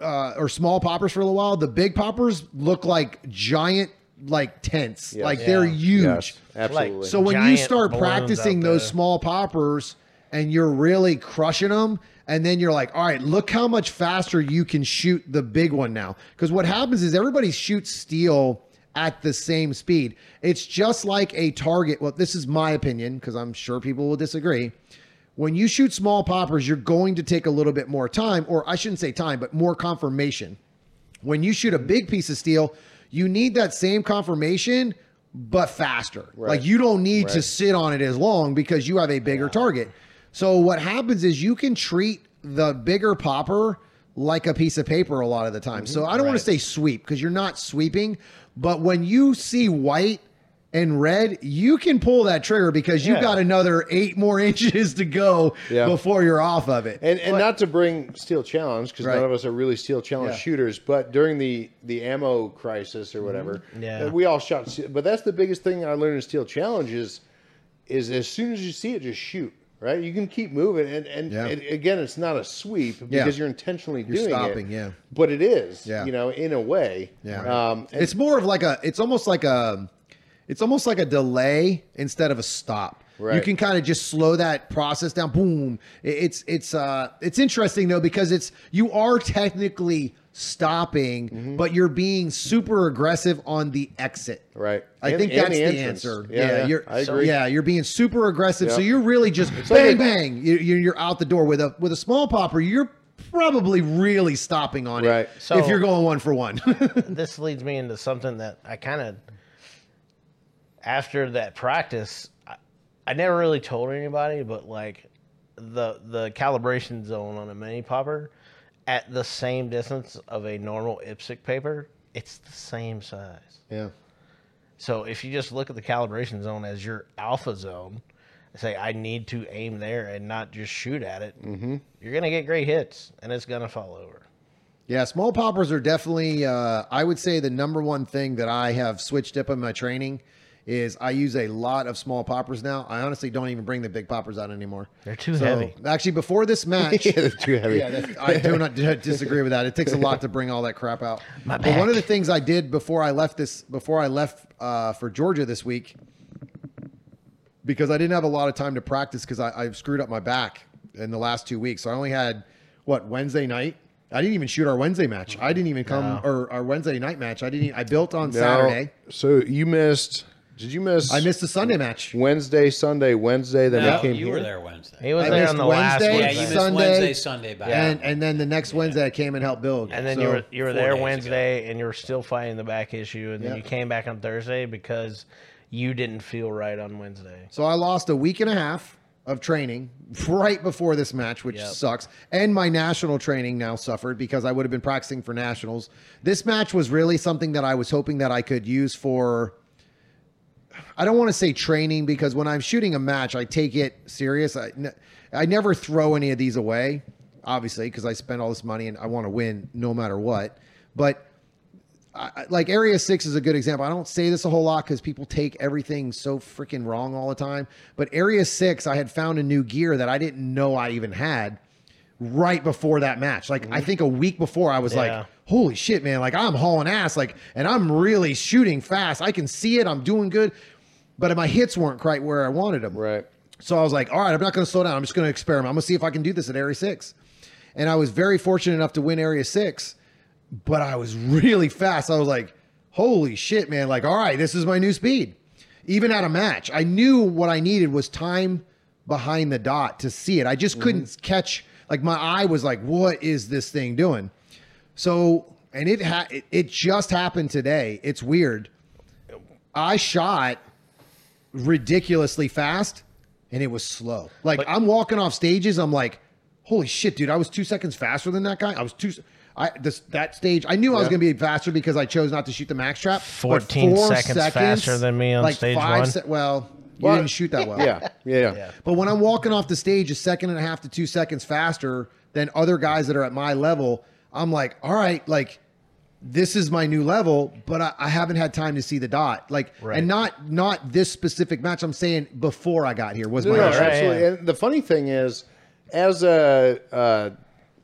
uh, or small poppers for a little while, the big poppers look like giant like tents. Yes. Like they're huge. Yes, absolutely. So when you start practicing those small poppers and you're really crushing them, and then you're like, all right, look how much faster you can shoot the big one now. Because what happens is everybody shoots steel at the same speed. It's just like a target. Well, this is my opinion because I'm sure people will disagree. When you shoot small poppers, you're going to take a little bit more time, or I shouldn't say time, but more confirmation. When you shoot a big piece of steel, you need that same confirmation, but faster. Like you don't need to sit on it as long because you have a bigger target. So what happens is you can treat the bigger popper like a piece of paper a lot of the time. So mm-hmm. I don't want to say sweep because you're not sweeping, but when you see white and red, you can pull that trigger because you've Yeah. got another eight more inches to go Yeah. before you're off of it. And and not to bring Steel Challenge because Right. none of us are really Steel Challenge Yeah. shooters, but during the the ammo crisis or whatever, Yeah. uh, we all shot. But that's the biggest thing I learned in Steel Challenge is is as soon as you see it, just shoot. Right, you can keep moving, and and Yeah. it, again, it's not a sweep Yeah. because you're intentionally You're doing stopping, it. yeah. but it is, Yeah. you know, in a way. Yeah. um, it's more of like a it's almost like a it's almost like a delay instead of a stop. Right. You can kind of just slow that process down. Boom. It- It's it's uh it's interesting though because it's you are technically stopping, Mm-hmm. but you're being super aggressive on the exit. Right. I And- think and that's the the, answer. Yeah, Yeah, yeah, you're I agree. yeah, you're being super aggressive. So you're really just like bang a- bang. You, you- you're out the door with a with a small popper. You're probably really stopping on Right. it So- if you're going one for one. this leads me into something that I kind of, after that practice, I, I never really told anybody, but like the the calibration zone on a mini popper at the same distance of a normal IPSC paper, it's the same size. yeah. So if you just look at the calibration zone as your alpha zone, say I need to aim there and not just shoot at it, mm-hmm. you're gonna get great hits and it's gonna fall over. Yeah, small poppers are definitely. Uh, I would say the number one thing that I have switched up in my training is I use a lot of small poppers now. I honestly don't even bring the big poppers out anymore. They're too So, heavy. Actually, before this match, yeah, they're too heavy. yeah, that's, I do not disagree with that. It takes a lot to bring all that crap out. My but one of the things I did before I left this, before I left uh, for Georgia this week, because I didn't have a lot of time to practice because I, I screwed up my back in the last two weeks. So I only had what Wednesday night. I didn't even shoot our Wednesday match. I didn't even come No. or our Wednesday night match. I didn't. I built on No, Saturday. So you missed. Did you miss? I missed the Sunday match. Wednesday, Sunday, Wednesday. Then No, we came you here. were there Wednesday. He was I there on the last Wednesday, yeah, Wednesday. you missed Sunday, Wednesday, Sunday back. And and then the next Wednesday I came and helped build. And then So- you were you were there days ago. Wednesday, and you were still fighting the back issue, and then Yeah. you came back on Thursday because you didn't feel right on Wednesday. So I lost a week and a half of training right before this match, which Yep. sucks. And my national training now suffered because I would have been practicing for nationals. This match was really something that I was hoping that I could use for. I don't want to say training because when I'm shooting a match, I take it serious. I, I never throw any of these away, obviously, because I spend all this money and I want to win no matter what. But I, like Area Six is a good example. I don't say this a whole lot because people take everything so freaking wrong all the time. But Area Six, I had found a new gear that I didn't know I even had right before that match. Like I mm-hmm. think a week before, I was Yeah. like, "Holy shit, man! Like I'm hauling ass, like, and I'm really shooting fast. I can see it. I'm doing good." But my hits weren't quite where I wanted them. Right. So I was like, all right, I'm not going to slow down. I'm just going to experiment. I'm going to see if I can do this at Area 6. And I was very fortunate enough to win Area 6, but I was really fast. I was like, holy shit, man. Like, all right, this is my new speed. Even at a match, I knew what I needed was time behind the dot to see it. I just mm-hmm. couldn't catch, like, my eye was like, what is this thing doing? So, and it, ha- it, it just happened today. It's weird. I shot ridiculously fast and it was slow. Like I'm walking off stages, I'm like, holy shit, dude, I was two seconds faster than that guy. I was two. I this that stage, I knew I was going to be faster because I chose not to shoot the max trap. 14 four seconds faster than me on like stage one? se- well, you Well, didn't shoot that well. Yeah. Yeah. Yeah. But when I'm walking off the stage a second and a half to two seconds faster than other guys that are at my level, I'm like, all right, like this is my new level, but I, I haven't had time to see the dot. Like, Right. and not not this specific match. I'm saying before I got here was No, my no, issue. right, absolutely. yeah. And the funny thing is, as a, a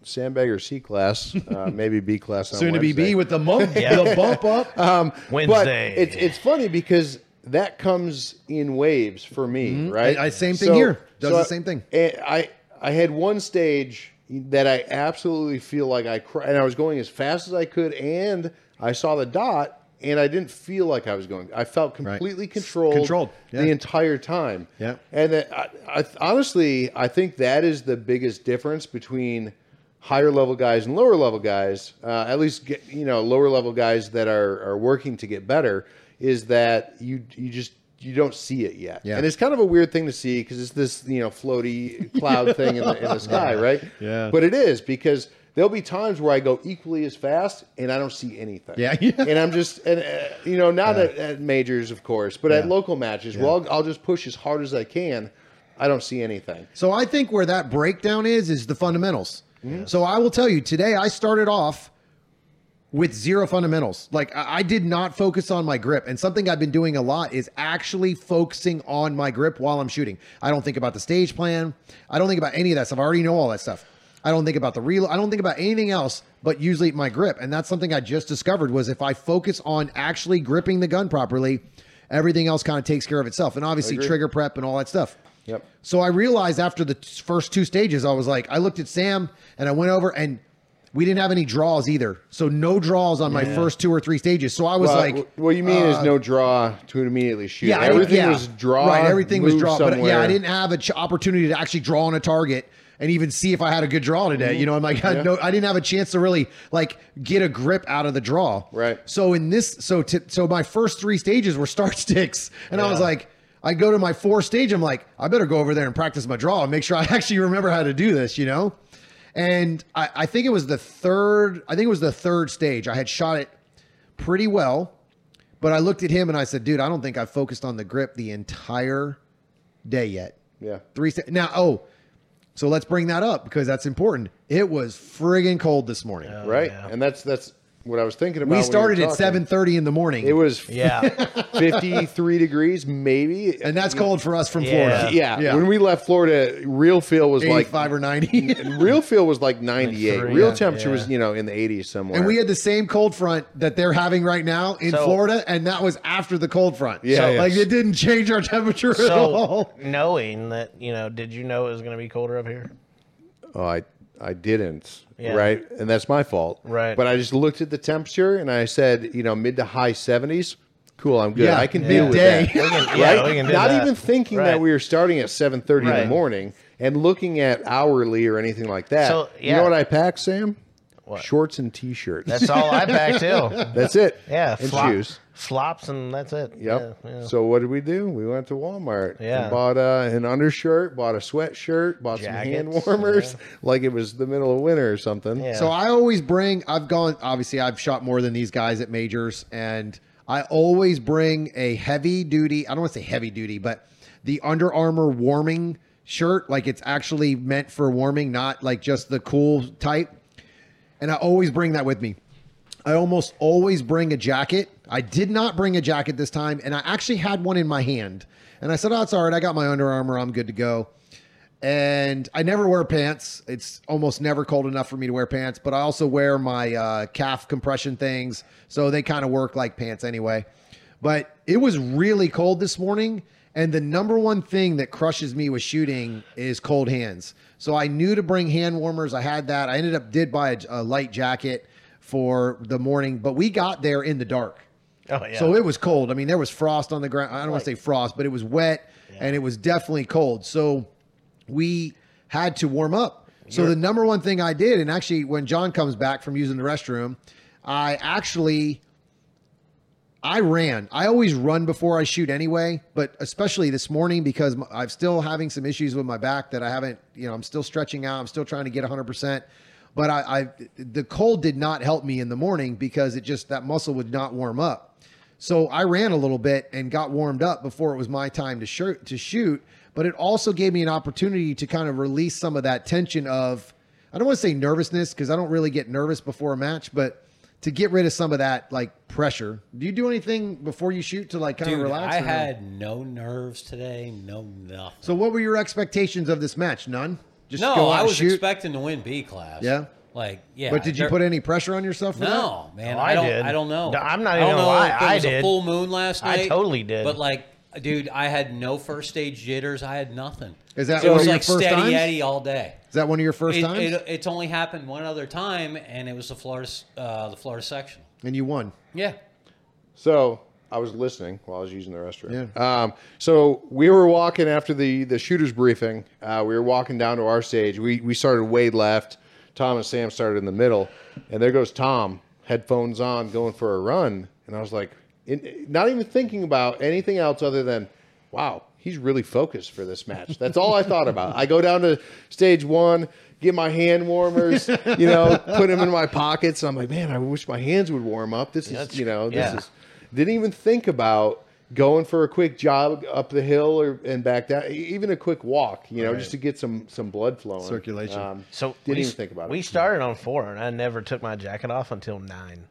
sandbagger C class, uh, maybe B class, on soon to be B with the bump, the bump up. Um, Wednesday. But it's it's funny because that comes in waves for me, right? I- I- same thing here. Does the same thing. I, I I had one stage that I absolutely feel like I cr- and I was going as fast as I could, and I saw the dot. And I didn't feel like I was going. I felt completely controlled, Controlled, yeah. the entire time. Yeah. And that, I, I honestly, I think that is the biggest difference between higher level guys and lower level guys. Uh, at least, get, you know, lower level guys that are are working to get better is that you you just you don't see it yet. Yeah. And it's kind of a weird thing to see because it's this you know floaty cloud thing in the, in the sky, right? Yeah. But it is because. There'll be times where I go equally as fast and I don't see anything. Yeah, yeah. And I'm just, and uh, you know, not at, at majors, of course, but at local matches, well, I'll, I'll just push as hard as I can. I don't see anything. So I think where that breakdown is is the fundamentals. So I will tell you today I started off with zero fundamentals. Like I, I did not focus on my grip, and something I've been doing a lot is actually focusing on my grip while I'm shooting. I don't think about the stage plan. I don't think about any of that stuff. I already know all that stuff. I don't think about the real. I don't think about anything else but usually my grip, and that's something I just discovered was if I focus on actually gripping the gun properly, everything else kind of takes care of itself, and obviously trigger prep and all that stuff. Yep. So I realized after the t- first two stages, I was like, I looked at Sam and I went over and we didn't have any draws either. So no draws on my first two or three stages. So I was Well, like, what you mean is uh, no draw to immediately shoot. yeah, everything yeah. was draw. Right, everything was draw. But yeah. I didn't have an ch- opportunity to actually draw on a target and even see if I had a good draw today. You know, I'm like, I, Yeah. no, I didn't have a chance to really like get a grip out of the draw. Right. So in this, so to, so my first three stages were start sticks, and I was like. I go to my fourth stage. I'm like, I better go over there and practice my draw and make sure I actually remember how to do this, you know? And I, I think it was the third, I think it was the third stage. I had shot it pretty well, but I looked at him and I said, dude, I don't think I've focused on the grip the entire day yet. Yeah. Three sta- now, oh, so let's bring that up because that's important. It was friggin' cold this morning. Oh, right. yeah. And that's that's what I was thinking about. we when you started at seven thirty in the morning. It was Yeah. 53 degrees, maybe. and that's cold for us from Yeah. Florida. yeah, Yeah. When we left Florida, real feel was like five or ninety. real feel was like 98. real yeah. temperature Yeah. was you know in the 80s somewhere. And we had the same cold front that they're having right now in So- Florida, and that was after the cold front. Yeah, So, yeah. like it didn't change our temperature at So all. knowing that, you know, did you know it was going to be colder up here? Oh, I I didn't. Yeah. Right, and that's my fault. Right. But I just looked at the temperature and I said, you know, mid to high 70s. Cool, I'm good. Yeah, I can yeah. deal with Midday. that. Can, yeah, right? we Not that. even thinking that we were starting at 7:30 in the morning and looking at hourly or anything like that. So, You know what I packed, Sam? What? Shorts and t-shirts. That's all I packed too. That's it. Yeah, and fly, shoes. Flops and that's it. Yep. Yeah, yeah. So what did we do? We went to Walmart. Yeah. And bought uh, an undershirt, bought a sweatshirt, bought some hand Jackets, warmers, like it was the middle of winter or something. Yeah. So I always bring. I've gone. Obviously, I've shot more than these guys at majors, and I always bring a heavy duty. I don't want to say heavy duty, but the Under Armour warming shirt, like it's actually meant for warming, not like just the cool type. And I always bring that with me. I almost always bring a jacket. I did not bring a jacket this time, and I actually had one in my hand. And I said, "Oh, it's all right. I got my Under Armour. I'm good to go." and I never wear pants. It's almost never cold enough for me to wear pants, but I also wear my uh, calf compression things, so they kind of work like pants anyway. But it was really cold this morning, and the number one thing that crushes me with shooting is cold hands. So I knew to bring hand warmers. I had that. I ended up did buy a, a light jacket for the morning, but we got there in the dark. oh yeah. So it was cold. I mean, there was frost on the ground. I don't want to say frost, but it was wet and it was definitely cold. So we had to warm up. So the number one thing I did, and actually when John comes back from using the restroom, I actually I ran. I always run before I shoot anyway, but especially this morning because I'm still having some issues with my back that I haven't, you know, I'm still stretching out. I'm still trying to get 100%. But I, I the cold did not help me in the morning because it just that muscle would not warm up. So I ran a little bit and got warmed up before it was my time to shoot to shoot, but it also gave me an opportunity to kind of release some of that tension of I don't want to say nervousness because I don't really get nervous before a match, but to get rid of some of that like pressure. Do you do anything before you shoot to like kind Dude, of relax? I or no? had no nerves today, no nothing. So what were your expectations of this match? None. Just no, go out I and was shoot. expecting to win B class. Yeah? Like, yeah. But did you put any pressure on yourself for No, man. Oh, I, I don't. did. I don't know. No, I'm not I don't even gonna know lie, if there I was a full moon last night. I night. totally did. But like, dude, I had no first stage jitters. I had nothing. Is that it one was of your like first steady times? Eddie all day. Is that one of your first It, times? it, it's only happened one other time, and it was the Florida, uh, the Florida section. and you won. Yeah. So I was listening while I was using the restroom. Um, so we were walking after the the shooters briefing. Uh, we were walking down to our stage. We we started way left. Tom and Sam started in the middle, and there goes Tom, headphones on, going for a run. And I was like, in, not even thinking about anything else other than, wow, he's really focused for this match. That's all I thought about. I go down to stage one. Get my hand warmers, you know, put them in my pockets. I'm like, man, I wish my hands would warm up. This is, you know, this yeah. is didn't even think about going for a quick jog up the hill or and back down, even a quick walk, you know, just to get some some blood flowing, Circulation. Um, So didn't we, even think about We it. We started on four, and I never took my jacket off until nine,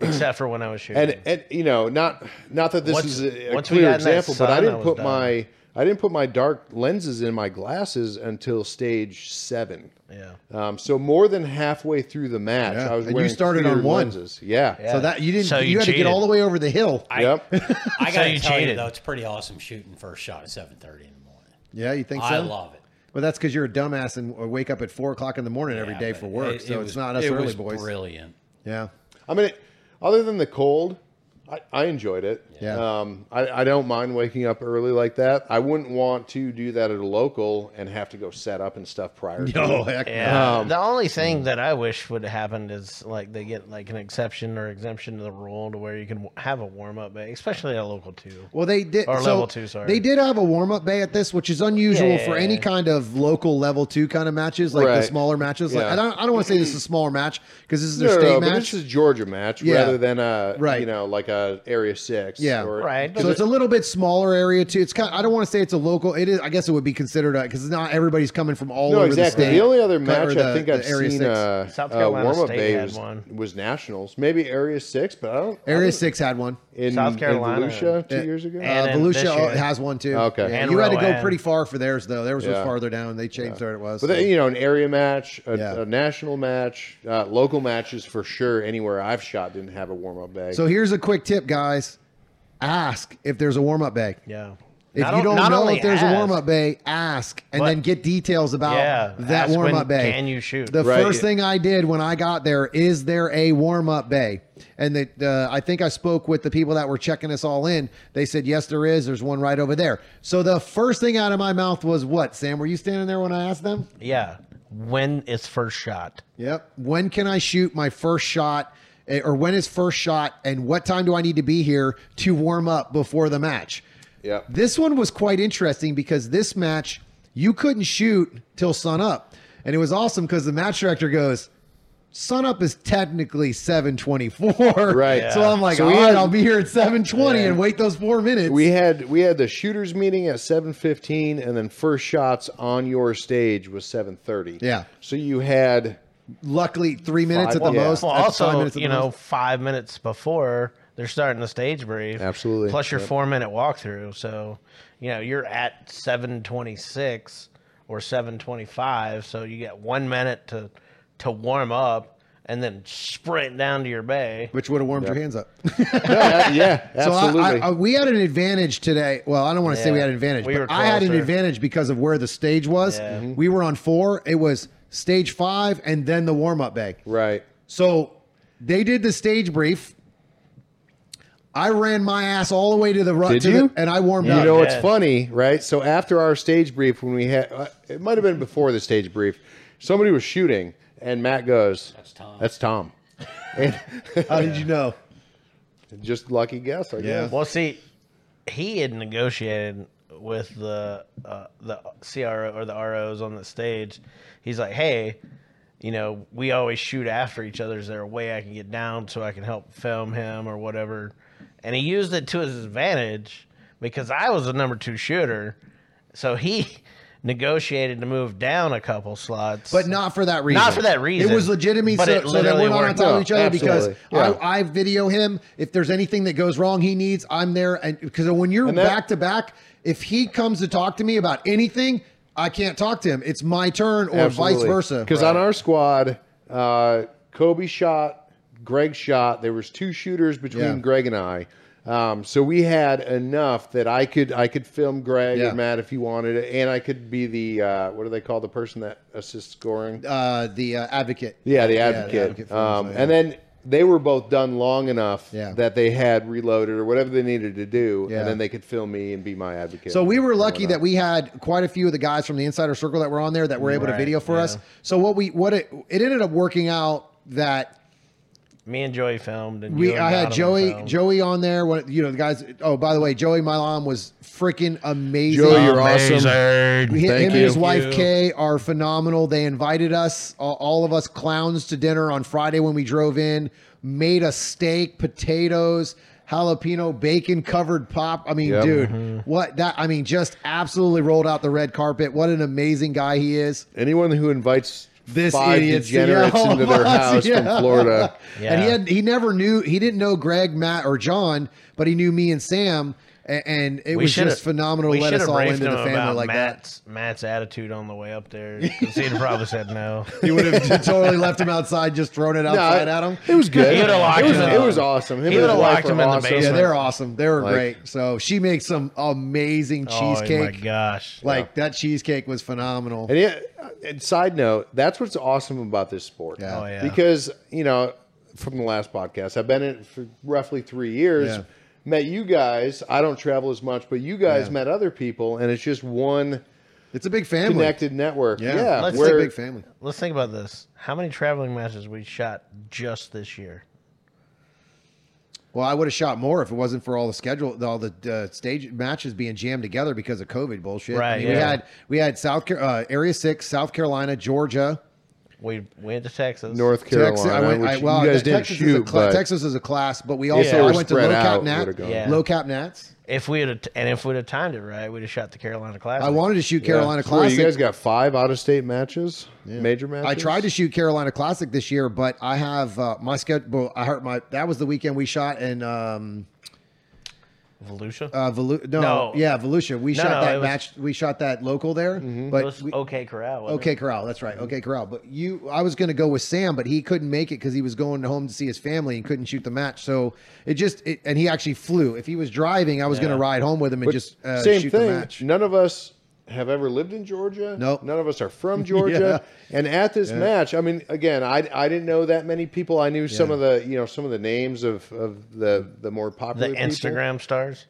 except for when I was shooting. And and you know, not not that this Once- is a, a clear got in example, but I didn't I put done. my I didn't put my dark lenses in my glasses until stage seven. yeah, Um, so more than halfway through the match, Yeah. I was And you wearing started clear on one. lenses. Yeah. Yeah. So that you didn't. So you, you had to get all the way over the hill. I, Yep. I gotta you tell you cheated. though, it's pretty awesome shooting first shot at 7:30 in the morning. yeah, you think so? I love it. Well, that's because you're a dumbass and wake up at four o'clock in the morning every Yeah, day for work. it- so it it's not us it early was boys. Brilliant. Yeah. I mean, other than the cold, I, I enjoyed it. Yeah. Um, I, I don't mind waking up early like that. I wouldn't want to do that at a local and have to go set up and stuff prior. to Oh heck. no. yeah. Um, the only thing that I wish would have happened is like they get like an exception or exemption to the rule to where you can have a warm up bay, especially at a local two. Well, they did. Or so level two, sorry. They did have a warm up bay at this, which is unusual Yeah. for any kind of local level two kind of matches, like the smaller matches. Like I don't, I don't want to say this is a smaller match because this is their No, no, state no, match. this is Georgia match Yeah. rather than a Right. you know like a area six. Yeah. or- Right. so it's a little bit smaller area too. It's kind. I don't want to say it's a local. It is. I guess it would be considered because not everybody's coming from all No, over exactly. the state. No, exactly. The, only other match the- I think I've Area seen uh, South uh, Carolina warm up State bay had was, one. was nationals, maybe area six, but I don't. I Area don't- Six had one. in South Carolina. in Volusia two Uh, years ago. And uh, Volusia year- has one too. Okay. Yeah, And you had to go pretty far for theirs though. Theirs was Yeah. farther down. They changed where it was. But so. then, you know, an area match, a, Yeah. a national match, uh, local matches for sure. Anywhere I've shot didn't have a warm up bay. So here's a quick tip, guys. Ask if there's a warm up bay. Yeah. If Not you don't not know if there's a warm up bay, ask and But- then get details about Yeah, that warm up bay. can you shoot. The Right. first thing I did when I got there is there a warm up bay? And the, uh, I think I spoke with the people that were checking us all in. They said yes, there is. There's one right over there. So the first thing out of my mouth was what? Sam, were you standing there when I asked them? Yeah. When is first shot. Yep. When can I shoot my first shot? Eh, or when is first shot, and what time do I need to be here to warm up before the match? Yep. This one was quite interesting because this match you couldn't shoot till sun up, and it was awesome because the match director goes. Sun up is technically 724. Right. So I'm like, So all right, had- I'll be here at 720 and wait those four minutes. We had we had the shooters meeting at seven fifteen, and then first shots on your stage was seven thirty. Yeah. So you had Luckily, three minutes Five- at the yeah. most. Well, also, you know, most. five minutes before they're starting the stage brief. Absolutely. Plus your Yep. four minute walkthrough. So, you know, you're at 726 or 725. So you get one minute to, to warm up and then sprint down to your bay. which would have warmed your hands up. yeah, yeah So I- absolutely. I, I, we had an advantage today. Well, I don't want to say we had an advantage, We but I had an advantage because of where the stage was. Yeah. We were on four. It was stage five and then the warm up bay. right. So they did the stage brief. I ran my ass all the way to the run, Did to you? The, and I warmed You up. You know it's Yeah. funny, right? So after our stage brief, when we had, uh, it might have been before the stage brief, somebody was shooting, and Matt goes, That's Tom. That's Tom." And How did you know? just lucky guess, I guess. Well, see, he had negotiated with the uh, the CRO or the ROs on the stage. He's like, "Hey, you know, we always shoot after each other. Is there a way I can get down so I can help film him or whatever?" And he used it to his advantage because I was the number two shooter, so he negotiated to move down a couple slots, But not for that reason. Not for that reason. It was legitimate, But so, it so that we're not on worked. top of each other because. Yeah. I, I video him. If there's anything that goes wrong, he needs, I'm there. And because when you're And that- back to back, if he comes to talk to me about anything, I can't talk to him. It's my turn or vice versa. Because on our squad, uh, Kobe shot, Greg shot. There was two shooters between Yeah. Greg and I. Um, so we had enough that I could I could film Greg Yeah. or Matt if you wanted it, and I could be the uh, what do they call the person that assists scoring? uh, the uh, advocate. Yeah, the Yeah, advocate. advocate um, so, yeah. And then they were both done long enough Yeah. that they had reloaded or whatever they needed to do, Yeah. and then they could film me and be my advocate. So we were lucky that we had quite a few of the guys from the insider circle that were on there that were able to video for us. So what we what it it ended up working out that me and Joey filmed, and we I had Donovan Joey filmed. Joey on there. What you know the guys? Oh, by the way, Joey Milan was freaking amazing. Joey, you're awesome. Amazing. He- Thank him and you. his wife. Kay are phenomenal. They invited us, all, all of us clowns, to dinner on Friday when we drove in. Made a steak, potatoes, jalapeno bacon covered pop. I mean, Yep. dude, mm-hmm. what that? I mean, just absolutely rolled out the red carpet. What an amazing guy he is. anyone who invites This five idiot's- degenerates yeah, into of their house yeah. from Florida. And he had he never knew he didn't know Greg, Matt, or John, but he knew me and Sam, a- and it was just phenomenal we to let shoulda us all briefed into the him family about like that. Matt's, Matt's attitude on the way up there, he'd have probably said no. You would have totally left him outside, just thrown it outside No, at him. It was good. He it, would've locked was, him it was awesome. Him He would've wife locked him were in the awesome. Yeah, they're awesome. They were Like- great. So she makes some amazing cheesecake. Oh my gosh! like that cheesecake was phenomenal. And, yeah, and side note, that's what's awesome about this sport. Yeah. Oh, yeah. Because, you know, from the last podcast, I've been in it for roughly three years. Yeah. Met you guys. I don't travel as much, but you guys Yeah. met other people, and it's just one It's a big family. connected network. Yeah, Yeah. let's where- say big family. Let's think about this. How many traveling matches we shot just this year? Well, I would have shot more if it wasn't for all the schedule, all the uh, stage matches being jammed together because of COVID bullshit. I Right, mean, We had we had South Car- uh, Area Six, South Carolina, Georgia, We went to Texas. North Carolina. Texas. I went. I, well, you guys didn't Texas shoot, is a cla- but Texas is a class, but we also they I went to low cap we nat. Yeah. low cap nats. If we had and if we'd have timed it right, we'd have shot the Carolina Classic. I wanted to shoot Yeah. Carolina So where, Classic. You guys got five out of state matches, major matches. I tried to shoot Carolina Classic this year, but I have uh, my schedule. I hurt my. That was the weekend we shot in um, Volusia. uh, Velu- no, No. yeah, Volusia. We No, shot no, that it was- match. We shot that local there, it but was we, OK Corral. wasn't Okay, it? Corral. That's right. Okay, Corral. But you, I was going to go with Sam, but he couldn't make it because he was going home to see his family and couldn't shoot the match. So it just, it, and he actually flew. If he was driving, I was gonna ride home with him and But just uh, same shoot thing. the match. None of us have ever lived in Georgia. Nope. None of us are from Georgia. And at this match, I mean, again, I, I didn't know that many people. I knew some of the you know some of the names of, of the the more The popular people. Instagram stars.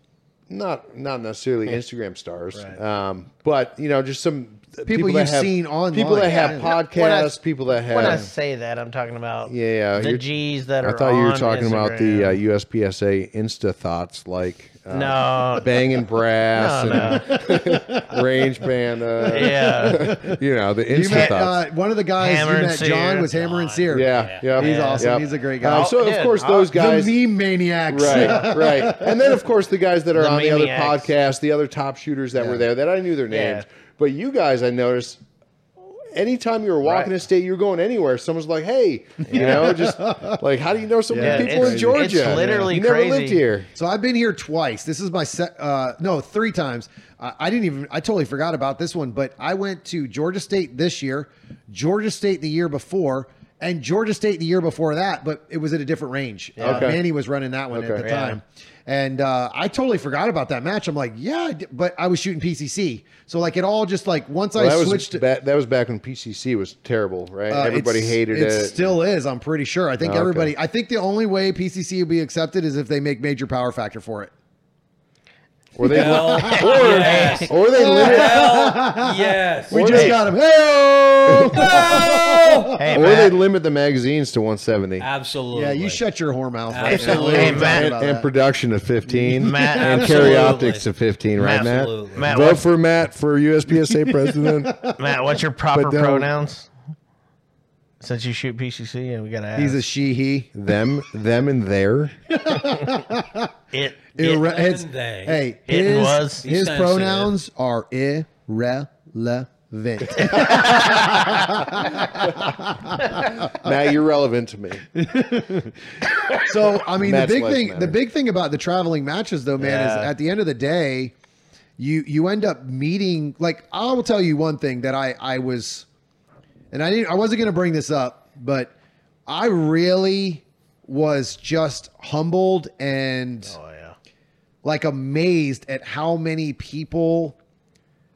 not not necessarily Instagram stars, um, but you know, just some People that you've have- seen online. people that have Yeah. podcasts, people that have. When I say that, I'm talking about Yeah, yeah, the G's that are. I thought you were on talking about the uh, USPSA Insta thoughts, like uh, no, banging brass no, no. and range band. Uh, yeah, you know the You met uh, one of the guys Hammer you met, Sear. John, was Hammer and Sear. yeah, yeah, He's Yeah. awesome. yeah. He's a great guy. Uh, so of course Uh, those guys, the meme maniacs. right, right, and then of course the guys that are The on the other podcast, the other top shooters that Yeah. were there that I knew their Yeah. names, but you guys, I noticed. Anytime you were walking Right. a state, you were going anywhere. Someone's like, "Hey, you know, just like, how do you know so many Yeah, people in Georgia? it's literally you never crazy. lived here." So I've been here twice. This is my set. Uh, no, three times. I, I didn't even. I totally forgot about this one. But I went to Georgia State this year, Georgia State the year before, and Georgia State the year before that. But it was at a different range. Uh, Okay. Manny was running that one at Okay. the Yeah. And uh, I totally forgot about that match. I'm like, yeah, I but I was shooting PCC, so like it all just like once Well, I that switched. to- ba- that was back when PCC was terrible, right? uh, Everybody hated it. It still is. I'm pretty sure. I think Okay. everybody. I think the only way PCC will be accepted is if they make major power factor for it. or they Hell yes. or they limit Hell yes. We Or just they- got him. Hey! hey or Matt, they limit the magazines to 170 Absolutely. yeah, you shut your whore mouth. Right Absolutely. now. Hey, Matt. and, and production to 15 Matt, and absolutely. carry optics to 15 right matt Absolutely. Matt, vote for matt for uspsa president Matt, what's your proper But don't- pronouns? Since you shoot PCC, and we gotta ask. He's a she, he. them them and their it. Irre- it his- and they. hey, It his, was. his Sensitive. pronouns are irrelevant. matt you're relevant to me so I mean, Matt's the big lives thing, matter. the big thing about the traveling matches, though, man, is Yeah. at the end of the day, you you end up meeting. Like I will tell you one thing that I I was, and I didn't, I wasn't going to bring this up, but I really was just humbled and oh yeah. like amazed at how many people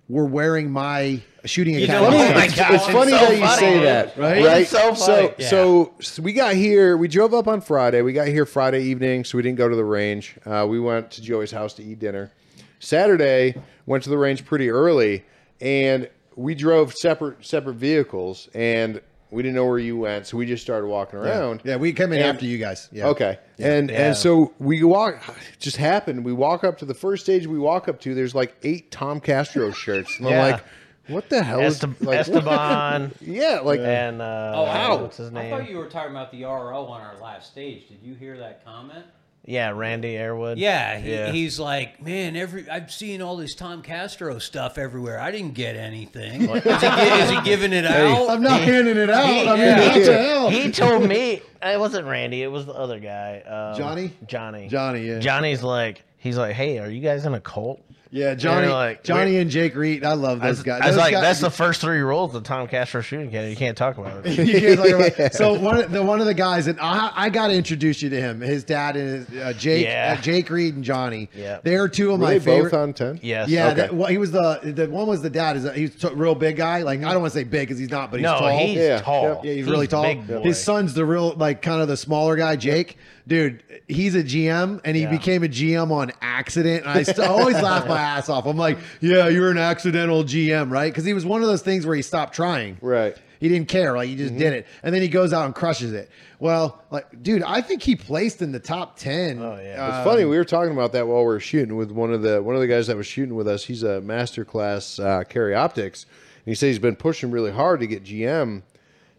were wearing my shooting You know, Oh my it's, gosh, it's it's funny so that you funny, say dude. that, Right? right? It's so so, funny. so, so we got here. We drove up on Friday. We got here Friday evening, so we didn't go to the range. Uh, we went to Joey's house to eat dinner. Saturday, went to the range pretty early, and we drove separate separate vehicles, and we didn't know where you went, so we just started walking around. Yeah, we came in And- after you guys. Yeah. Okay. And Yeah. and so we walk just happened. We walk up to the first stage we walk up to, there's like eight Tom Castro shirts. And Yeah. I'm like, what the hell is Est- like, Esteban Yeah, like and uh, Oh, I, what's his name? I thought you were talking about the RO on our last stage. Did you hear that comment? Yeah, Randy Airwood. Yeah, he, Yeah. he's like, man, every I've seen all this Tom Castro stuff everywhere. I didn't get anything. is, he, is he giving it out? I'm not handing it out. I mean, yeah. what the hell? He told me it wasn't Randy. It was the other guy. Um, Johnny? Johnny. Johnny, yeah. Johnny's like, he's like, hey, are you guys in a cult? Yeah, Johnny, You're like, Johnny and Jake Reed. I love I those was, guys. I was Those like, guys- that's the first three rules of Tom Castro shooting can. You can't talk about it. you can't talk about. So one of the one of the guys, and I, I got to introduce you to him. His dad and his, uh, Jake, Yeah. uh, Jake Reed and Johnny. Yeah. they are two of were my they favorite. both on 10? yes. Yeah, Okay. that, well, he was the the one was the dad. Is he's a real big guy. Like I don't want to say big because he's not, but he's No, tall. he's Yeah, tall. Yeah, he's, really tall. His son's the real, like, kind of the smaller guy, Jake. Dude, he's a GM, and he Yeah. became a GM on accident. And I st- always laugh my ass off. I'm like, yeah, you're an accidental GM, right? Because he was one of those things where he stopped trying. Right. He didn't care, like he just did it, and then he goes out and crushes it. Well, like, dude, I think he placed in the top ten. Oh, yeah. It's Uh, funny. We were talking about that while we were shooting with one of the one of the guys that was shooting with us. He's a master class uh, carry optics, and he said he's been pushing really hard to get GM.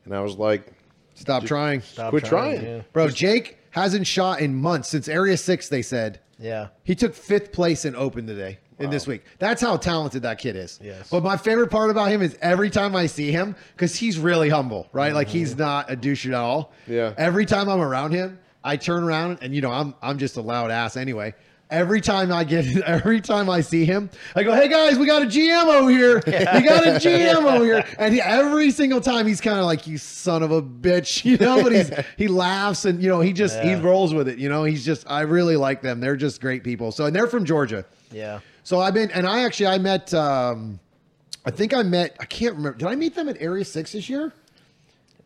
And I was like, Stop trying, Stop Quit trying. yeah. bro. Jake hasn't shot in months since Area Six. They said Yeah. He took fifth place in Open today in this week. That's how talented that kid is. Yes. But my favorite part about him is every time I see him, because he's really humble, right? Like he's mm-hmm. not a douche at all. Yeah. Every time I'm around him, I turn around and you know I'm I'm just a loud ass anyway. Every time I get, every time I see him, I go, "Hey guys, we got a GM over here. We got a GM over here." And he, every single time, he's kind of like, "You son of a bitch," you know. But he's he laughs and you know he just he rolls with it. You know, he's just I really like them. They're just great people. So and they're from Georgia. Yeah. So I've been, and I actually I met. um I think I met. I can't remember. Did I meet them at Area Six this year?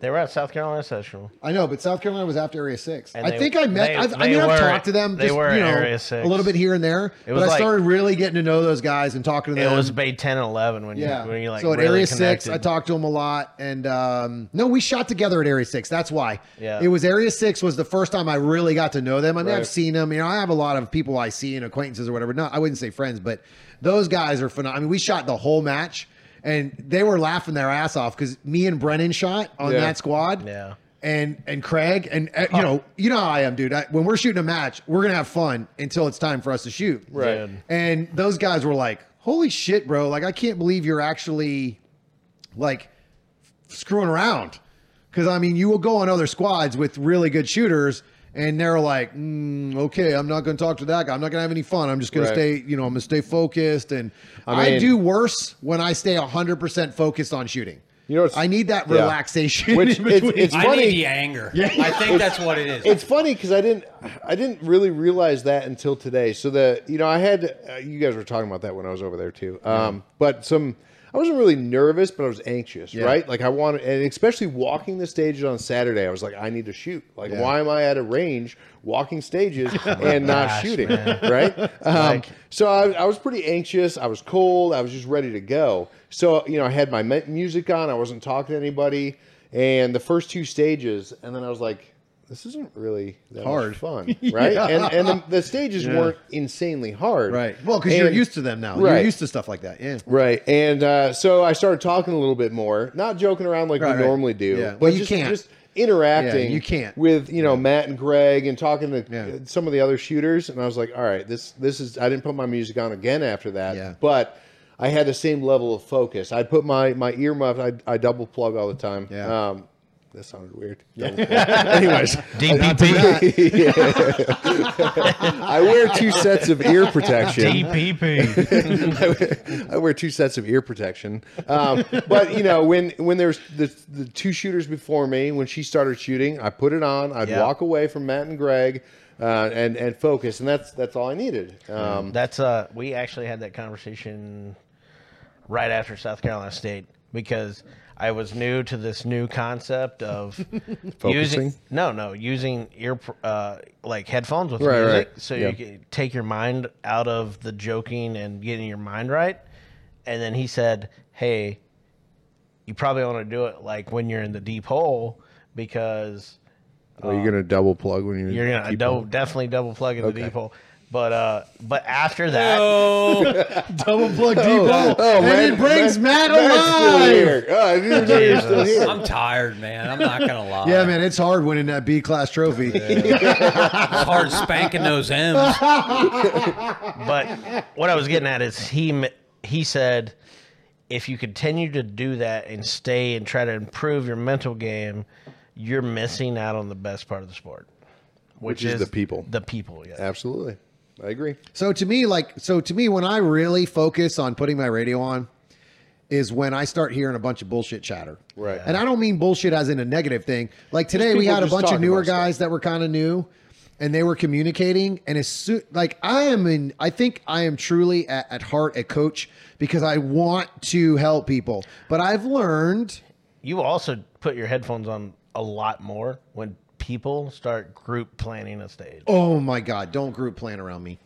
They were at South Carolina Central. I know, but South Carolina was after Area Six. And I they- think I met. they- I, I they mean, I've were- talked to them. they just, were you know, Area 6. a little bit here and there. It was but I like- started really getting to know those guys and talking to them. It them. was Bay 10 and 11 when Yeah. you when you like so at really Area Six, connected. I talked to him a lot, and um, no, we shot together at Area Six. That's why. Yeah. It was Area Six was the first time I really got to know them. I mean, I've Right. seen them. You know, I have a lot of people I see and acquaintances or whatever. No, I wouldn't say friends, but those guys are phenomenal. I mean, we shot the whole match, and they were laughing their ass off because me and Brennan shot on Yeah. that squad. Yeah. And and Craig and uh, you know you know how I am, dude. I, when we're shooting a match, we're gonna have fun until it's time for us to shoot. Right. And those guys were like, "Holy shit, bro! Like I can't believe you're actually like screwing around." Because I mean, you will go on other squads with really good shooters, and they're like, mm, "Okay, I'm not going to talk to that guy. I'm not going to have any fun. I'm just going Right. to stay, you know, I'm going to stay focused." And I, I do worse when I stay 100 percent focused on shooting. You know, I need that yeah. relaxation. Which in it's, between. it's I funny. need the anger. I think that's what it is. it's funny because I didn't I didn't really realize that until today. So the you know I had uh, you guys were talking about that when I was over there too. Um, but some I wasn't really nervous, but I was anxious, Yeah. right? Like I wanted, and especially walking the stages on Saturday, I was like, I need to shoot. Like, Yeah. why am I at a range walking stages and not gosh, shooting? man. Right? Um, Like- so I, I was pretty anxious. I was cold. I was just ready to go. So you know, I had my mu- music on. I wasn't talking to anybody. And the first two stages, and then I was like, this isn't really that Hard. fun, right? And and the, the stages weren't insanely hard, right. Well, because you're used to them now. You're used to stuff like that. Yeah. Right. And uh, so I started talking a little bit more, not joking around like Right, we right. normally do, Yeah. but Well, you just, can't. just interacting Yeah, you can't. with, you know, Matt and Greg and talking to Yeah. some of the other shooters. And I was like, all right, this, this is, I didn't put my music on again after that, Yeah. but I had the same level of focus. I'd put my, my earmuffs, I, I double plug all the time. Yeah. Um, that sounded weird. Double. Anyways, DPP. I wear two sets of ear protection. DPP. I wear two sets of ear protection. Um, but you know, when when there's the the two shooters before me, when she started shooting, I put it on. I'd Yeah. walk away from Matt and Greg, uh, and and focus, and that's that's all I needed. Um, That's uh we actually had that conversation right after South Carolina State because I was new to this new concept of using Focusing? no no using ear uh like headphones with Right, music right. so Yeah. you can take your mind out of the joking and getting your mind right and then he said hey you probably want to do it like when you're in the deep hole because are you gonna double plug when you you're gonna double, on? definitely double plug in the deep hole but uh but after that Double plug deep hole. Oh, and man, it brings Matt, Matt's still alive. here. Oh, I didn't even know you're still Jesus. here. I'm tired, man. I'm not gonna lie. Yeah, man, it's hard winning that B class trophy. It's hard spanking those M's. But what I was getting at is he he said if you continue to do that and stay and try to improve your mental game, you're missing out on the best part of the sport, which, Which is the people. The people, yeah. Absolutely, I agree. So to me, like, so to me, when I really focus on putting my radio on, is when I start hearing a bunch of bullshit chatter. Right. And I don't mean bullshit as in a negative thing. Like today, we had a bunch of newer about stuff. guys that were kind of new, and they were communicating. And as soon, like, I am in, I think I am truly at, at heart a coach because I want to help people. But I've learned. You also put your headphones on a lot more when people start group planning a stage. Oh my God, don't group plan around me.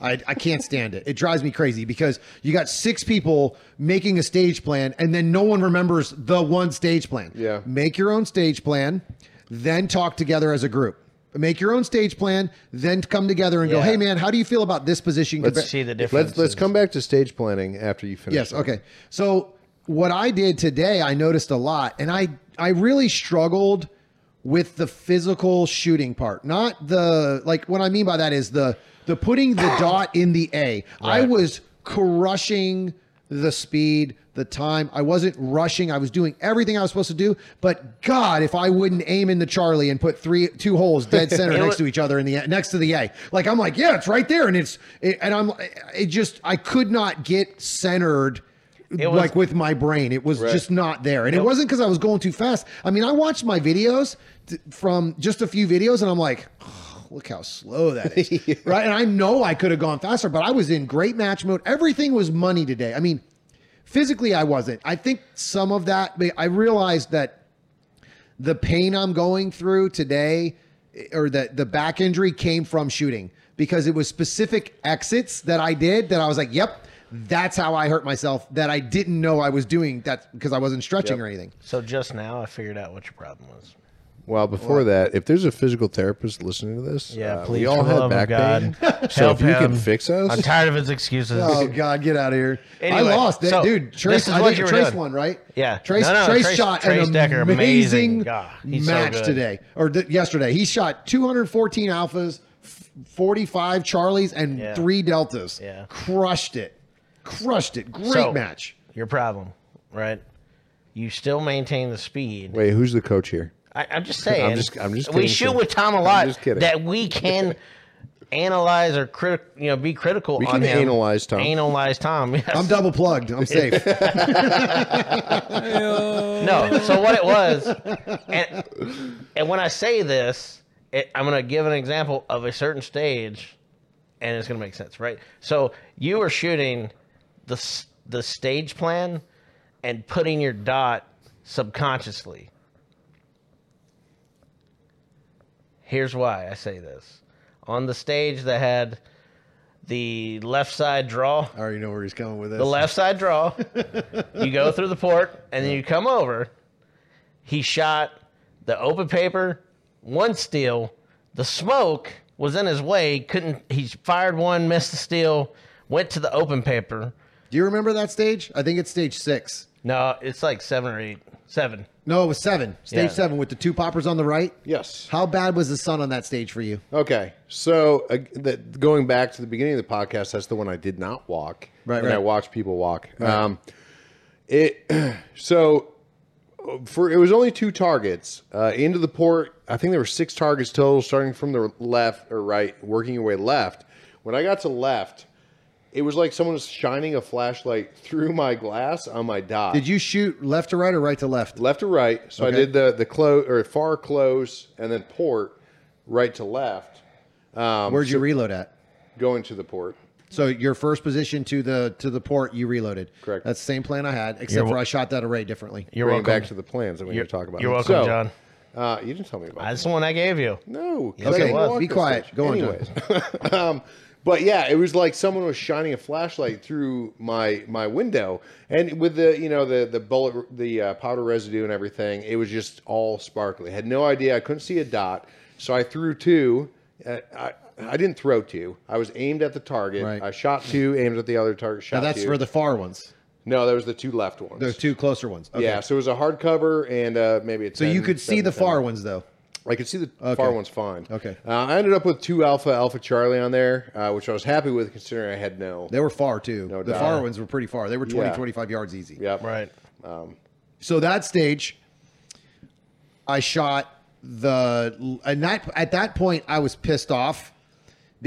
I, I can't stand it. It drives me crazy because you got six people making a stage plan and then no one remembers the one stage plan. Yeah. Make your own stage plan, then talk together as a group. Make your own stage plan, then come together and go, Yeah. hey man, how do you feel about this position? Let's compa- see the difference. Let's let's come back to stage planning after you finish. Yes. that. Okay. So what I did today, I noticed a lot, and I I really struggled with the physical shooting part. Not the like. What I mean by that is the the putting the dot in the A. I Right. was crushing the speed, the time. I wasn't rushing. I was doing everything I was supposed to do. But God, if I wouldn't aim in the Charlie and put three two holes dead center next to each other in the next to the A, like I'm like, yeah, it's right there, and it's it, and I'm it just I could not get centered. It was- like with my brain, it was Right. just not there, and it wasn't because I was going too fast. I mean, I watched my videos t- from just a few videos, and I'm like, "Oh, look how slow that is, right? And I know I could have gone faster, but I was in great match mode. Everything was money today. I mean, physically, I wasn't. I think some of that, I realized that the pain I'm going through today eh, or the the back injury came from shooting because it was specific exits that I did that I was like, "Yep, that's how I hurt myself." That I didn't know I was doing that because I wasn't stretching Yep. or anything. So just now, I figured out what your problem was. Well, before that, if there's a physical therapist listening to this, Yeah, uh, please, we all for the had back God, pain. so help if you him. can fix us, I'm tired of his excuses. Oh God, get out of here! Anyway, I lost, so dude. Trace, this is I what think you Trace doing. won, right? Yeah. Trace. No, no, Trace, Trace- shot Trace an Decker, amazing, amazing. God, he's so match today or th- yesterday. He shot 214 alphas, f- 45 Charlies, and Yeah. three deltas. Yeah. crushed it, crushed it. Great So, match. Your problem, right? You still maintain the speed. wait, who's the coach here? I, I'm just saying. I'm just- I'm just we kidding, shoot Tim. with Tom a I'm lot just kidding. that we can analyze or crit, you know, be critical. We on can him. analyze Tom. Analyze Tom. Yes. I'm double plugged. I'm safe. No. So what it was, and, and when I say this, it, I'm going to give an example of a certain stage, and it's going to make sense, right? So you were shooting the the stage plan and putting your dot subconsciously. Here's why I say this: on the stage that had the left side draw, I already know where he's coming with this. the left side draw. you go through the port, and then you come over. He shot the open paper, one steel. The smoke was in his way. Couldn't he? Fired one, missed the steel, went to the open paper. Do you remember that stage? I think it's stage six. No, it's like seven or eight, seven. No, it was seven. Stage Yeah. seven with the two poppers on the right. Yes. How bad was the sun on that stage for you? Okay, so uh, that going back to the beginning of the podcast, that's the one I did not walk, Right, and right. I watched people walk. Um, it so for it was only two targets uh, into the port. I think there were six targets total, starting from the left or right, working your way left. When I got to left, it was like someone was shining a flashlight through my glass on my dot. Did you shoot left to right or right to left? left to right. So Okay. I did the the close or far close and then port right to left, um, Where'd you reload at? going to the port. So your first position to the to the port, you reloaded. Correct. That's the same plan I had, except You're for I shot that array differently. You're Bring welcome. back to the plans that we're going You're, to talk about. you're welcome, So, John. Uh, you didn't tell me about That's that. the one I gave you. No. Yes, I it didn't was. walk Be quiet. stage. Go on, John. Anyways. um, but yeah, it was like someone was shining a flashlight through my my window, and with the you know the the bullet the uh, powder residue and everything, it was just all sparkly. had no idea. I couldn't see a dot, so I threw two. Uh, I I didn't throw two. I was aimed at the target. Right. I shot two, aimed at the other target. Shot Now that's two. for the far ones. no, that was the two left ones. The two closer ones. Okay. Yeah, so it was a hardcover and uh, maybe it's. So you could see the far ones though. I could see the Okay. far ones fine. Okay. Uh, I ended up with two Alpha Alpha Charlie on there, uh, which I was happy with considering I had no. They were far too. No the doubt. far ones were pretty far. They were 20, Yeah. 25 yards easy. Yep. Right. So that stage, I shot the and that at that point I was pissed off What-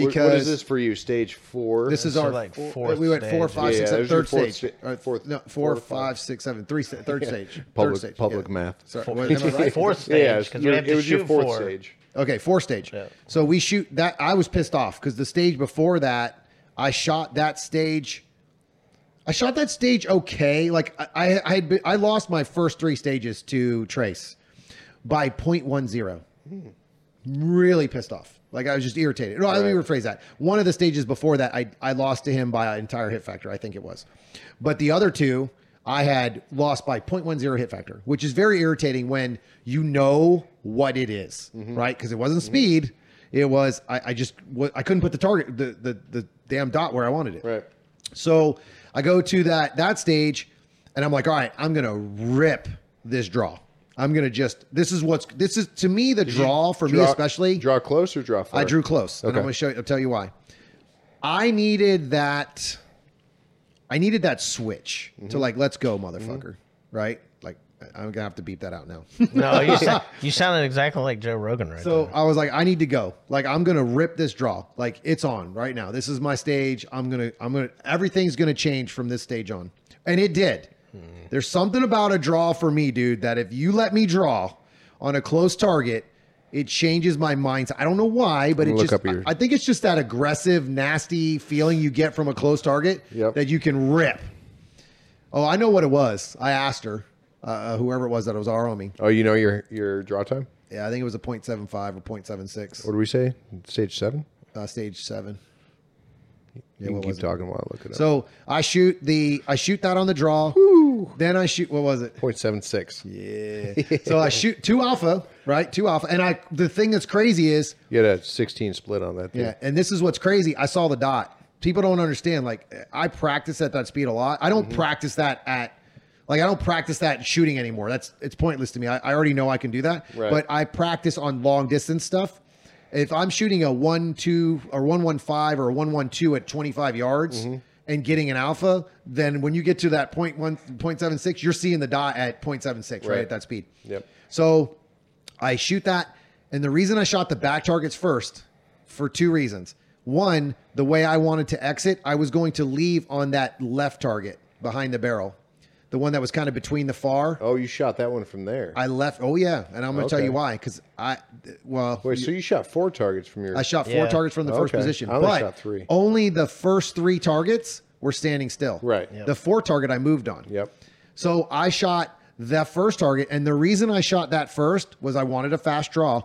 because what is this for you? Stage four. This is So our like four- fourth We went four, stage. five, Yeah, six, yeah, seven, there's your third fourth stage. sta- Uh, fourth- no, four four, or five. five, six, seven, three, sta- third stage. public third stage. public yeah. math. Sorry, what, am I right? Fourth stage. Yeah, 'cause we your- to it was your fourth four. stage. Okay, four stage. Yeah. So we shoot that. I was pissed off because the stage before that, I shot that stage. I shot that stage okay. Like I, I, I had been, I lost my first three stages to Trace by 0.10. Really pissed off. Like I was just irritated. No, let me rephrase that. One of the stages before that, I, I lost to him by an entire hit factor. I think it was, but the other two, I had lost by 0.10 hit factor, which is very irritating when you know what it is, Mm-hmm. right? Because it wasn't speed. It was I, I just I couldn't put the target the, the the damn dot where I wanted it. Right. So I go to that that stage, and I'm like, all right, I'm gonna rip this draw. I'm gonna just this is what's this is to me the draw for me especially. Draw close or draw far? I drew close, and Okay. I'm gonna show you. I'll tell you why. I needed that. I needed that switch Mm-hmm. to like, let's go, motherfucker. Right? Like, I- I'm gonna have to beep that out now. No, you, sa- you sounded exactly like Joe Rogan right So there. I was like, I need to go. Like I'm gonna rip this draw. Like it's on right now. This is my stage. I'm gonna I'm gonna everything's gonna change from this stage on. And it did. There's something about a draw for me, dude, that if you let me draw on a close target, it changes my mindset. I don't know why, but it just your- I think it's just that aggressive, nasty feeling you get from a close target Yep. that you can rip. Oh, I know what it was. I asked her. uh, whoever it was that was ROing me. Oh, you know your your draw time? Yeah, I think it was a .75 or .76. What do we say? Stage seven. uh, stage seven. You Yeah, can what keep talking while I look it up. So I shoot the I shoot that on the draw. Then I shoot what was it? point seven six. Yeah. so I shoot two alpha, right? Two alpha. And I the thing that's crazy is You had a sixteen split on that. Too. yeah, and this is what's crazy. I saw the dot. People don't understand. Like I practice at that speed a lot. I don't mm-hmm. practice that at like I don't practice that shooting anymore. That's it's pointless to me. I, I already know I can do that. Right. But I practice on long distance stuff. If I'm shooting a one two or one one five or one one two at 25 yards mm-hmm. and getting an alpha, then when you get to that point one point seven six, you're seeing the dot at 0.76, right? Right. At that speed. Yep. So I shoot that. And the reason I shot the back targets first for two reasons. One, the way I wanted to exit, I was going to leave on that left target behind the barrel, the one that was kind of between the far. Oh, you shot that one from there. I left. Oh yeah, and I'm going to tell you why. Because I, well, Wait, so you shot four targets from your? I shot four Yeah. targets from the first position, I only but shot three. only the first three targets were standing still. Right. Yep. The four target I moved on. Yep. So I shot the first target, and the reason I shot that first was I wanted a fast draw,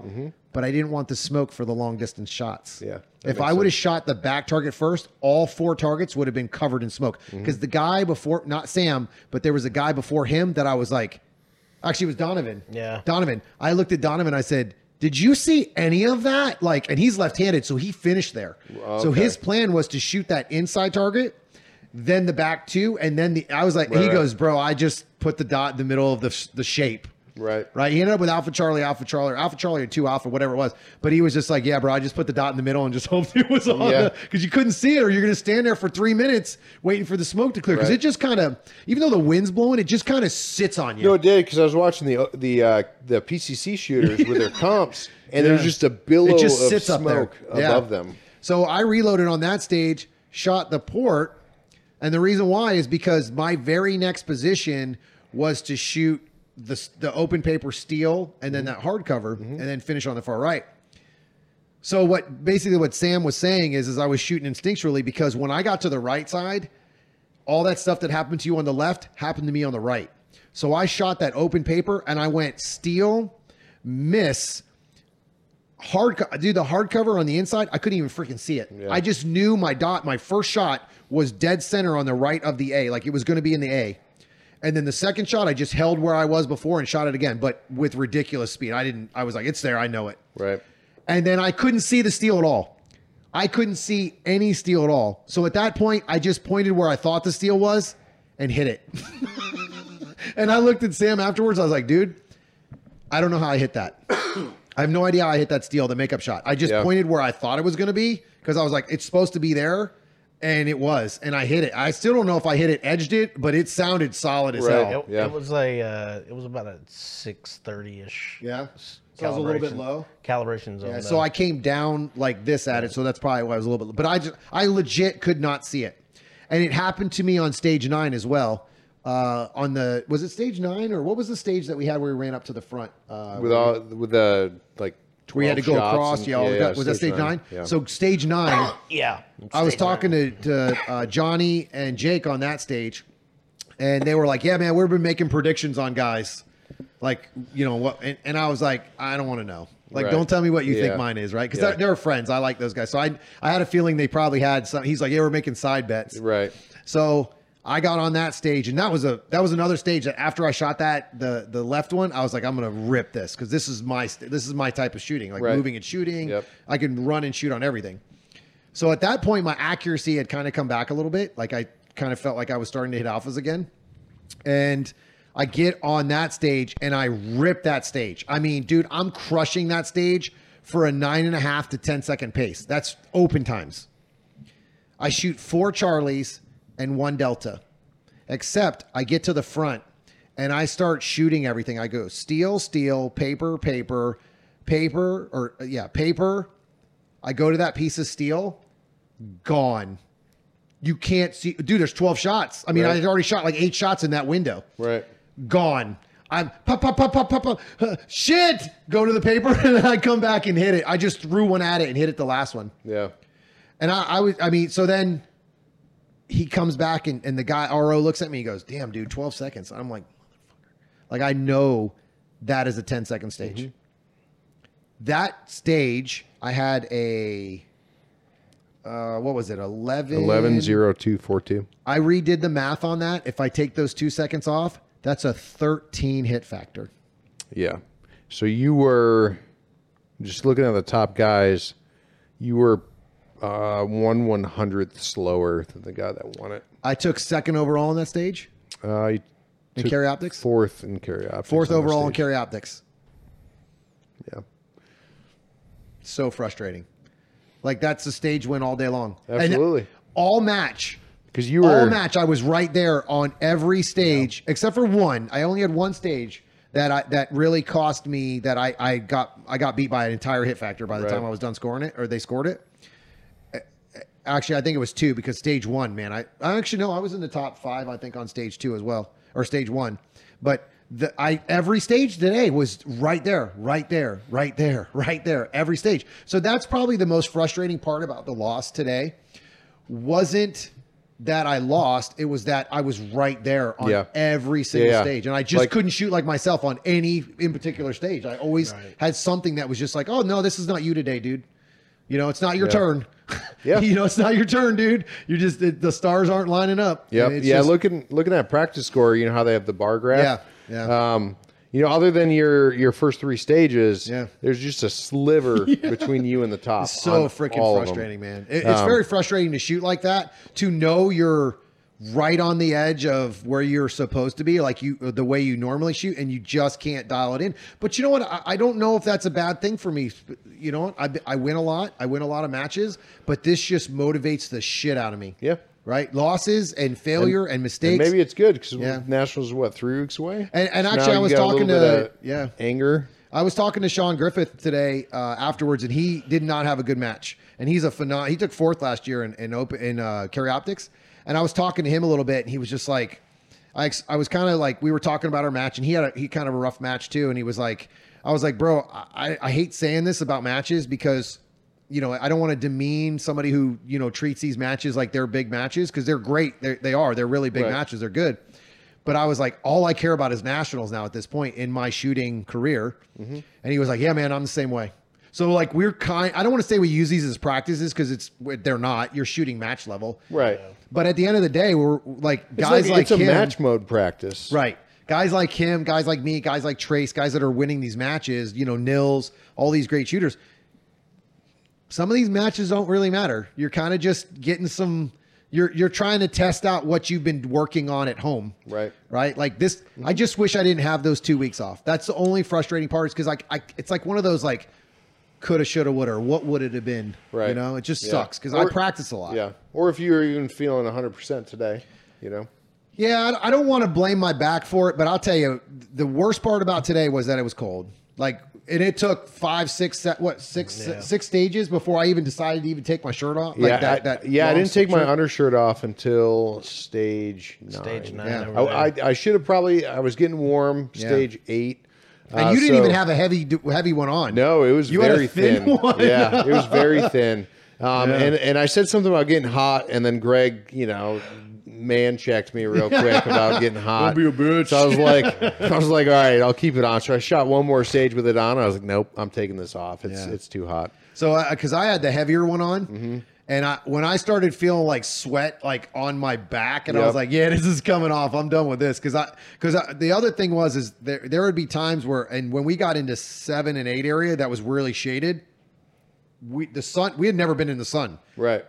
but I didn't want the smoke for the long distance shots. Mm-hmm. Yeah, that If I would have shot the back target first, all four targets would have been covered in smoke. Mm-hmm. Because the guy before, not Sam, but there was a guy before him that I was like, actually, it was Donovan. Yeah. Donovan. I looked at Donovan. I said, "Did you see any of that?" Like, and he's left-handed, so he finished there. So his plan was to shoot that inside target, then the back two, and then the. I was like, Right, he right. goes, "Bro, I just put the dot in the middle of the the shape." Right. Right. He ended up with Alpha Charlie, Alpha Charlie, or Alpha Charlie, or two Alpha, whatever it was. But he was just like, "Yeah, bro, I just put the dot in the middle and just hoped it was on Yeah. because you couldn't see it, or you're going to stand there for three minutes waiting for the smoke to clear. Because Right. it just kind of, even though the wind's blowing, it just kind of sits on you. No, it did because I was watching the the uh, the PCC shooters with their comps, and there's just a billow it just of sits up there smoke Yeah. above them. So I reloaded on that stage, shot the port, and the reason why is because my very next position was to shoot the the open paper steel and then mm-hmm. that hardcover, mm-hmm. and then finish on the far right. So what basically what Sam was saying is, is I was shooting instinctually because when I got to the right side, all that stuff that happened to you on the left happened to me on the right. So I shot that open paper and I went steel, miss, hard co- dude the hardcover on the inside i couldn't even freaking see it Yeah. i just knew my dot my first shot was dead center on the right of the a like it was going to be in the a and then the second shot i just held where i was before and shot it again but with ridiculous speed i didn't i was like it's there i know it Right. and then i couldn't see the steel at all i couldn't see any steel at all so at that point i just pointed where i thought the steel was and hit it and i looked at sam afterwards i was like dude I don't know how I hit that. I have no idea how I hit that steel, the makeup shot. I just Yeah. pointed where I thought it was going to be because I was like, it's supposed to be there. And it was. And I hit it. I still don't know if I hit it, edged it, but it sounded solid as Right. hell. It, Yeah. it was a uh, it was about a six thirty ish. Yeah. So I was a little bit low. Calibration zone. Yeah, so I came down like this at it, so that's probably why I was a little bit. But I just, I legit could not see it, and it happened to me on stage nine as well. Uh, on the was it stage nine or what was the stage that we had where we ran up to the front? Uh, With all with the like. We had to go across. and- yeah, was that, was that stage nine? Yeah. So stage nine. yeah. I was talking nine. to, to uh, Johnny and Jake on that stage, and they were like, "Yeah, man, we've been making predictions on guys, like you know what?" And, and I was like, "I don't want to know. Like, Right. don't tell me what you Yeah. think mine is, right? Because Yeah. they're, they're friends. I like those guys. So I I had a feeling they probably had some. He's like, "Yeah, we're making side bets." right. So I got on that stage, and that was a that was another stage that after I shot that the the left one, I was like, I'm gonna rip this because this is my this is my type of shooting, like Right. moving and shooting. Yep. I can run and shoot on everything. So at that point, my accuracy had kind of come back a little bit. Like I kind of felt like I was starting to hit alphas again, and. I get on that stage and I rip that stage. I mean, dude, I'm crushing that stage for a nine and a half to 10 second pace. That's open times. I shoot four Charlies and one Delta. Except I get to the front and I start shooting everything. I go steel, steel, paper, paper, paper, or uh, yeah, paper. I go to that piece of steel, gone. You can't see, dude. There's 12 shots. I mean, Right. I had already shot like eight shots in that window. Right. Gone. I'm pop, pop, pop, pop, pop, pop. huh, Shit. Go to the paper and then I come back and hit it. I just threw one at it and hit it the last one. Yeah. And I, I was, I mean, so then he comes back and, and the guy RO looks at me. He goes, "Damn, dude, twelve seconds." I'm like, "Motherfucker!" Like I know that is a 10 second stage. Mm-hmm. That stage, I had a uh, what was it? 11 11 0 2 4 2. I redid the math on that. If I take those 2 seconds off, that's a 13 hit factor. Yeah. So you were just looking at the top guys, you were uh, one one hundredth slower than the guy that won it. I took second overall on that stage Uh, in took carry optics. fourth in carry optics. Fourth on the overall in stage. carry optics. Yeah. So frustrating. Like that's a stage win all day long. And Absolutely. all match. Because you were all match, I was right there on every stage except for one. I only had one stage that I that really cost me that I I got I got beat by an entire hit factor by the Right. time I was done scoring it or they scored it. Actually, I think it was two because stage one, man. I, I actually no, I was in the top five. I think on stage two as well, or stage one. But the I every stage today was right there, right there, right there, right there. Every stage. So that's probably the most frustrating part about the loss today. Wasn't that I lost? It was that I was right there on Yeah. every single Yeah, yeah. stage, and I just Like- couldn't shoot like myself on any in particular stage. I always had something that was just like, oh no, this is not you today, dude. You know, it's not your Yeah. turn. Yeah. you know, it's not your turn, dude. You just the, the stars aren't lining up. Yep. It's Yeah. just- looking looking at PractiScore, you know how they have the bar graph. Yeah, yeah. Um, you know, other than your your first three stages, Yeah. there's just a sliver between you and the top. It's so freaking all of them. frustrating, man. It- it's very frustrating to shoot like that. To know you're right on the edge of where you're supposed to be, like you the way you normally shoot, and you just can't dial it in. But you know what? I, I don't know if that's a bad thing for me. You know what? I, I win a lot. I win a lot of matches, but this just motivates the shit out of me. Yeah. Right. Losses and failure and, And mistakes. maybe it's good because Yeah. Nationals is what three weeks away. And- and So actually, I was talking to- yeah. anger. I was talking to Sean Griffith today uh, afterwards, and he did not have a good match. And he's a phenom- He took fourth last year in in, open, in uh, carry optics. And I was talking to him a little bit, and he was just like, I, I was kind of like, we were talking about our match, and he had a, he kind of a rough match too. And he was like, I was like, bro, I, I hate saying this about matches because you know, I don't want to demean somebody who, you know, treats these matches like they're big matches because they're great. They're, they are. They're really big Right. matches. They're good. But I was like, all I care about is nationals now at this point in my shooting career. Mm-hmm. And he was like, yeah, man, I'm the same way. So like we're kind. I don't want to say we use these as practices because it's they're not. You're shooting match level, Right. But at the end of the day, we're like It's guys like, it's a match mode practice. Right. Guys like him, guys like me, guys like Trace, guys that are winning these matches, you know, Nils, all these great shooters. Some of these matches don't really matter. You're kind of just getting some you're you're trying to test out what you've been working on at home. Right. Right? Like this I mm-hmm. just wish I didn't have those 2 weeks off. That's the only frustrating part is cuz like I it's like one of those like coulda shoulda woulda or what would it have been? Right. You know, it just Yeah. sucks cuz I practice a lot. Yeah. Or if you're even feeling 100% today, you know. Yeah, I I don't want to blame my back for it, but I'll tell you, the worst part about today was that it was cold. Like, and it took five, six, what, six, Yeah. six stages before I even decided to even take my shirt off. Like yeah, that, I, that yeah. I didn't take my undershirt off until stage nine. Stage nine. Yeah. I. I, I should have probably. I was getting warm. Yeah. Stage eight. And Uh, you didn't so- even have a heavy, heavy one on. No, it was You had a very thin thin. one. Yeah, it was very thin. Um, Yeah. and and I said something about getting hot, and then Greg, you know, man checked me real quick about getting hot. Don't be a bitch. So I was like, I was like, all right, I'll keep it on. So I shot one more stage with it on. I was like, nope, I'm taking this off. It's Yeah. it's too hot. So, because I had the heavier one on, Mm-hmm. And I when I started feeling like sweat like on my back, and I was like, "Yeah, this is coming off. I'm done with this." Because I because the other thing was is there there would be times where and when we got into seven and eight area that was really shaded, we the sun we had never been in the sun Right.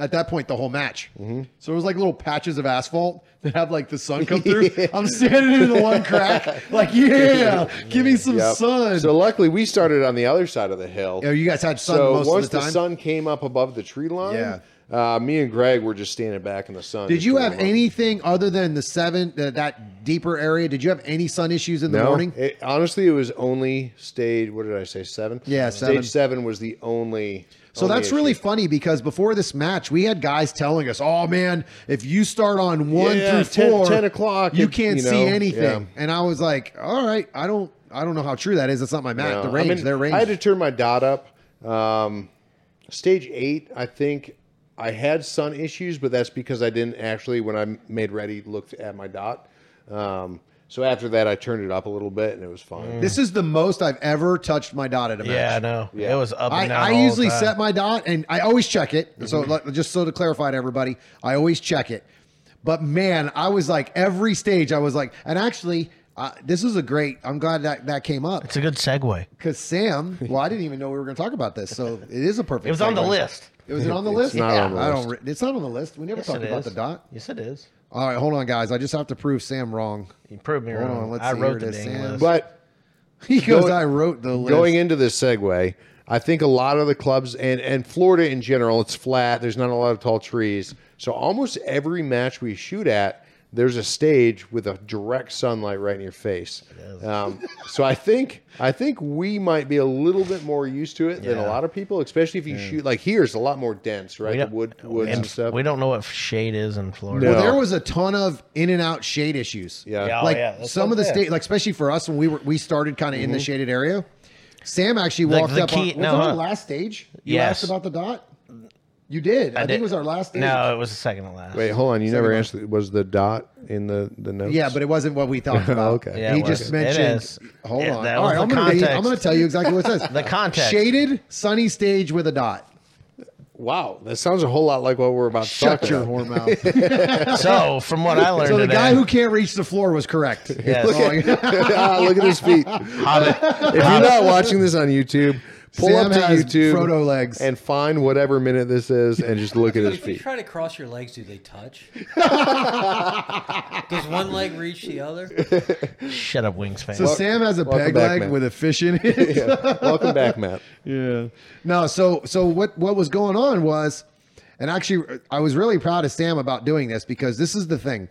At that point the whole match. Mm-hmm. So it was like little patches of asphalt that have like the sun come through. I'm standing in the one crack, like, yeah, give me some Yep. sun. So luckily, we started on the other side of the hill. Oh, you guys had sun so most once of the time. sun came up above the tree line, Yeah. uh, me and Greg were just standing back in the sun. Did you have anything other than the seven, uh, that deeper area? Did you have any sun issues in the No, morning? It, honestly, it was only stage. What did I say? Seven. Yeah, Stage seven. seven was the only. So only that's really funny because before this match, we had guys telling us, "Oh man, if you start on one Yeah, through 10 four, 10 o'clock, you can't you see anything." yeah. And I was like, "All right, I don't, I don't know how true that is. That's not my match. No, the range, I mean, their range." I had to turn my dot up. Um, stage eight, I think I had sun issues, but that's because I didn't actually, when I made ready, looked at my dot. Um, So after that, I turned it up a little bit, and it was fine. This is the most I've ever touched my dot at a match. Yeah, I know. Yeah. It was up I, and down. I all the usually time. set my dot and I always check it. So like, just so to clarify to everybody, I always check it. But man, I was like every stage I was like, and actually, uh, this is a great. I'm glad that that came up It's a good segue. because Sam. Well, I didn't even know we were going to talk about this, so it is a perfect. It was on the list. It was it on the It's list. not on the I list. don't. re- It's not on the list. We never Yes, talked it about is. the dot. Yes, it is. All right, hold on, guys. I just have to prove Sam wrong. You proved me Hold wrong. on, let's I see, wrote here the it is, dang Sam. list. But He goes. Going- I wrote the list. going into this segue, I think a lot of the clubs and and Florida in general, it's flat. There's not a lot of tall trees, so almost every match we shoot at, there's a stage with a direct sunlight right in your face. Um, so I think I think we might be a little bit more used to it than a lot of people, especially if you shoot like here. It's a lot more dense, right? We The don't- wood woods and, and stuff. We don't know what shade is in Florida. No. Well, there was a ton of in and out shade issues. Yeah. Yeah, oh, like yeah, some of the state, like especially for us when we were we started kind of in the Mm-hmm. shaded area. Sam actually walked the up. on, key- was no, it our huh? last stage? You Yes. asked about the dot. You did. I, think did- it was our last stage. No, it was the second to last. Wait, hold on. You never Second answered. Was the dot in the the notes? Yeah, but it wasn't what we talked about. Okay. Yeah, he it just was. It mentioned. is. Hold Yeah, on. that All was right, the I'm gonna, I'm gonna tell you exactly what it says. The context. Shaded sunny stage with a dot. wow, that sounds a whole lot like what we're about to Shut talk your about. whore mouth. So, from what I learned so the today, guy who can't reach the floor was correct. Yes. ah, look at his feet. Hobbit, If you're not watching this on YouTube, pull Sam up to has YouTube Frodo legs. and find whatever minute this is and just look at But his if you feet. try to cross your legs, do they touch? Does one leg reach the other? shut up, Wings fan. so Sam has a welcome peg back, leg man. with a fish in it. Yeah. Welcome back, Matt. Yeah. No, so so what what was going on was and actually I was really proud of Sam about doing this because this is the thing.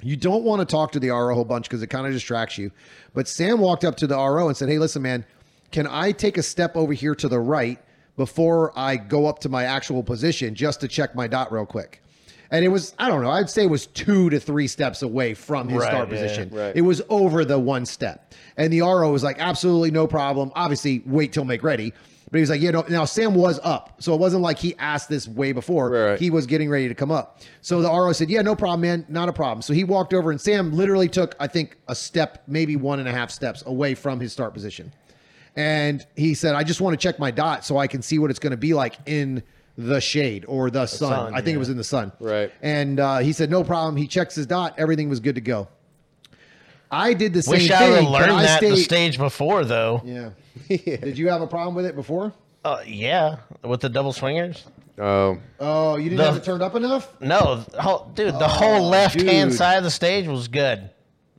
You don't want to talk to the RO a whole bunch because it kind of distracts you. But Sam walked up to the RO and said, Hey, listen, man, can I take a step over here to the right before I go up to my actual position just to check my dot real quick? And it was, I don't know, I'd say it was two to three steps away from his Right, start yeah, position. right. It was over the one step. And the RO was like, absolutely no problem. Obviously, wait till make ready. But he was like, yeah, no. Now, Sam was up. So it wasn't like he asked this way before. Right. He was getting ready to come up. So the RO said, yeah, no problem, man. Not a problem. So he walked over and Sam literally took, I think, a step, maybe one and a half steps away from his start position. And he said, I just want to check my dot so I can see what it's going to be like in the shade or the sun. sun, I think it was in the sun. Right. And uh, he said, no problem. He checks his dot. Everything was good to go. I did the same Wish I thing. would have but learned I that the stage before, though. Yeah. Did you have a problem with it before? Uh, yeah, with the double swingers. Um, Oh, you didn't The- have it turned up enough? No, the whole, dude, the whole left hand side of the stage was good,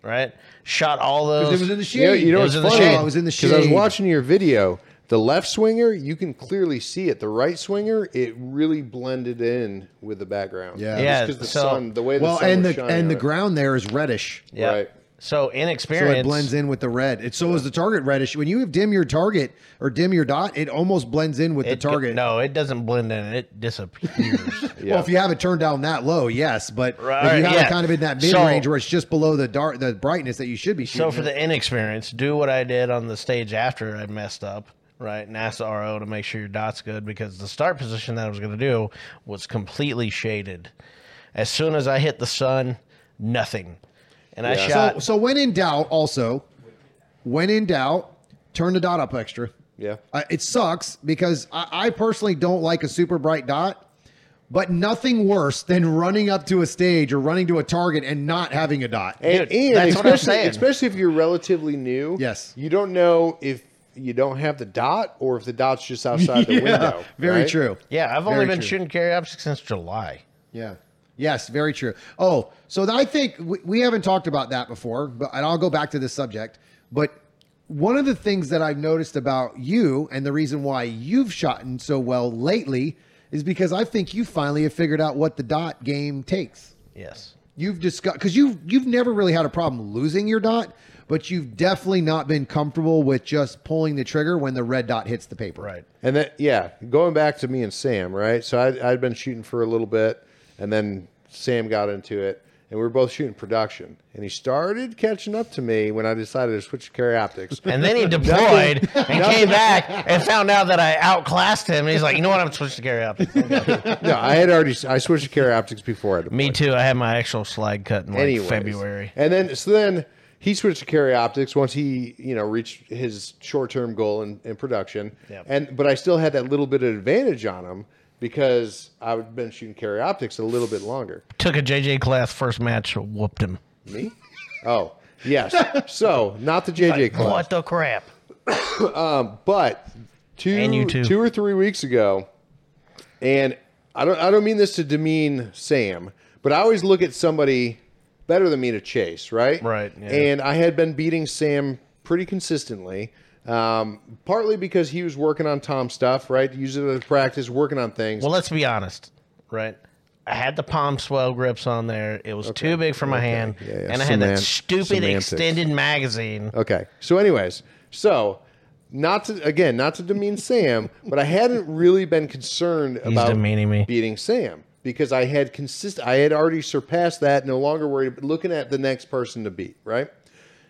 right? Shot all those. It was in the shade. you know, you know It what's was in the funny? shade. It was in the shade. Because I was watching your video. The left swinger, you can clearly see it. The right swinger, it really blended in with the background. Yeah. Yeah, because the so- sun, the way the Well, sun and was the shining and the on it. ground there is reddish. yeah. Right. So So it blends in with the red. It so is the target reddish. When you have dim your target or dim your dot, it almost blends in with It the target. no, it doesn't blend in. It disappears. Yeah. Well, if you have it turned down that low, yes, but if you have yeah. it kind of in that mid So- range where it's just below the dark, the brightness that you should be shooting. so for the inexperience, do what I did on the stage after I messed up. Right, NASA RO to make sure your dot's good because the start position that I was going to do was completely shaded. As soon as I hit the sun, nothing, and I Yeah. shot. so, so when in doubt, also, when in doubt, turn the dot up extra. Yeah. Uh, it sucks because I, I personally don't like a super bright dot, but nothing worse than running up to a stage or running to a target and not having a dot. And, Dude, and that's what I'm especially, saying. especially if you're relatively new, Yes. you don't know if you don't have the dot or if the dot's just outside the window. very right? true. yeah, I've only Very been true. shooting carry optics since July. Yeah. Yes, very true. Oh, so I think we, we haven't talked about that before, but and I'll go back to this subject. But one of the things that I've noticed about you and the reason why you've shot so well lately is because I think you finally have figured out what the dot game takes. Yes. You've discussed because you've you've never really had a problem losing your dot, but you've definitely not been comfortable with just pulling the trigger when the red dot hits the paper. Right. And that, yeah, going back to me and Sam, right? So I, I'd been shooting for a little bit, and then Sam got into it, and we were both shooting production. And he started catching up to me when I decided to switch to carry optics. And then he deployed and came back and found out that I outclassed him. And he's like, you know what? I'm switching to carry optics. No, I had already I switched to carry optics before I deployed. Me too. I had my actual slide cut in like Anyways. February. And then so then he switched to carry optics once he you know reached his short term goal in, in production. Yep. And but I still had that little bit of advantage on him because I've been shooting carry optics a little bit longer. Took a JJ class first match, whooped him. Me? Oh yes. So not the JJ class. What the crap? Um, but two two or three weeks ago, and I don't I don't mean this to demean Sam, but I always look at somebody better than me to chase, right? Right, yeah. And I had been beating Sam pretty consistently. Um, partly because he was working on Tom stuff, right? Using it as practice, working on things. Well, let's be honest, right? I had the palm swell grips on there. It was too big for my hand, Yeah, yeah. and I had that stupid semantics. extended magazine. Okay. So, anyways, so not to again, not to demean Sam, but I hadn't really been concerned about demeaning me. beating Sam because I had consist. I had already surpassed that. No longer worried, looking at the next person to beat. Right.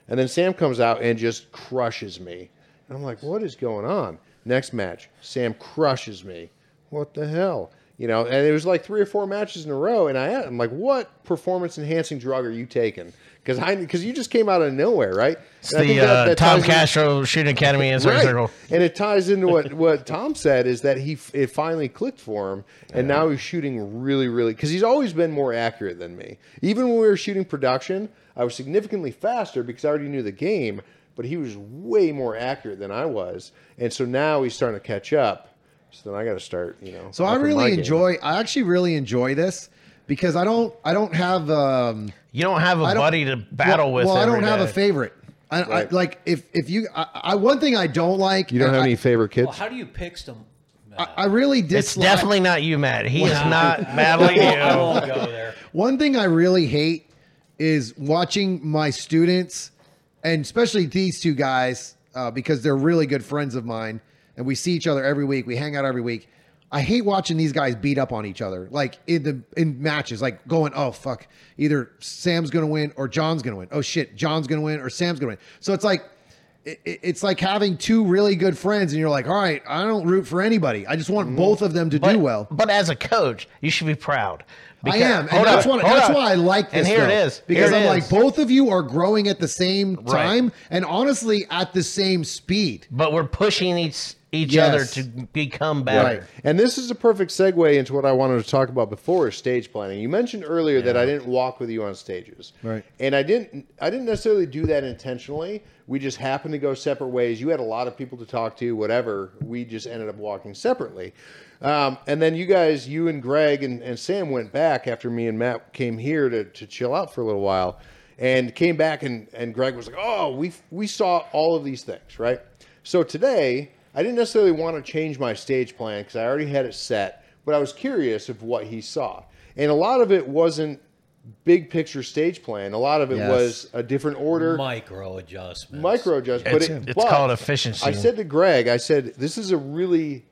And then Sam comes out and just crushes me. And I'm like, what is going on? Next match, Sam crushes me. What the hell? You know, and it was like three or four matches in a row, and I, I'm like, "What performance enhancing drug are you taking?" Because I, because you just came out of nowhere, right? It's And the that- uh, that Tom ties in- Castro Shooting Academy Inside Right. Circle. And it ties into what, what Tom said is that he it finally clicked for him, and now he's shooting really, really because he's always been more accurate than me. Even when we were shooting production, I was significantly faster because I already knew the game, but he was way more accurate than I was, and so now he's starting to catch up. So then I got to start, you know. So I upping my really game. enjoy. I actually really enjoy this because I don't. I don't have. Um, You don't have a I don't- buddy to battle well, with. Well, I don't have a favorite. I, I like if if you. I, I one thing I don't like. You don't have I, any favorite kids? Well, how do you pick them? I, I really It's definitely not you, Matt. He is not battling I you. won't go there. One thing I really hate is watching my students, and especially these two guys, uh, because they're really good friends of mine, and we see each other every week. We hang out every week. I hate watching these guys beat up on each other, like in the in matches, like going, "Oh fuck, either Sam's gonna win or John's gonna win. Oh shit, John's gonna win or Sam's gonna win." So it's like. It- it- It's like having two really good friends, and you're like, "All right, I don't root for anybody. I just want mm-hmm. both of them to But, do well." but as a coach, you should be proud. I am, and that's on, what that's why I like this. And here it though, is. because it I'm is. like both of you are growing at the same Right. time, and honestly at the same speed. But we're pushing each each Yes. other to become better. Right. And this is a perfect segue into what I wanted to talk about before is stage planning. You mentioned earlier that I didn't walk with you on stages. Right. And I didn't I didn't necessarily do that intentionally. We just happened to go separate ways. You had a lot of people to talk to, whatever. We just ended up walking separately. Um, and then you guys, you and Greg and, and Sam went back after me and Matt came here to, to chill out for a little while and came back and, and Greg was like, Oh, we we saw all of these things, right? So today I didn't necessarily want to change my stage plan because I already had it set, but I was curious of what he saw. And a lot of it wasn't big picture stage plan. A lot of it Yes. was a different order, Micro adjustments. micro adjustment. It's- but it, it's but called efficiency. I said to Greg, I said, this is a really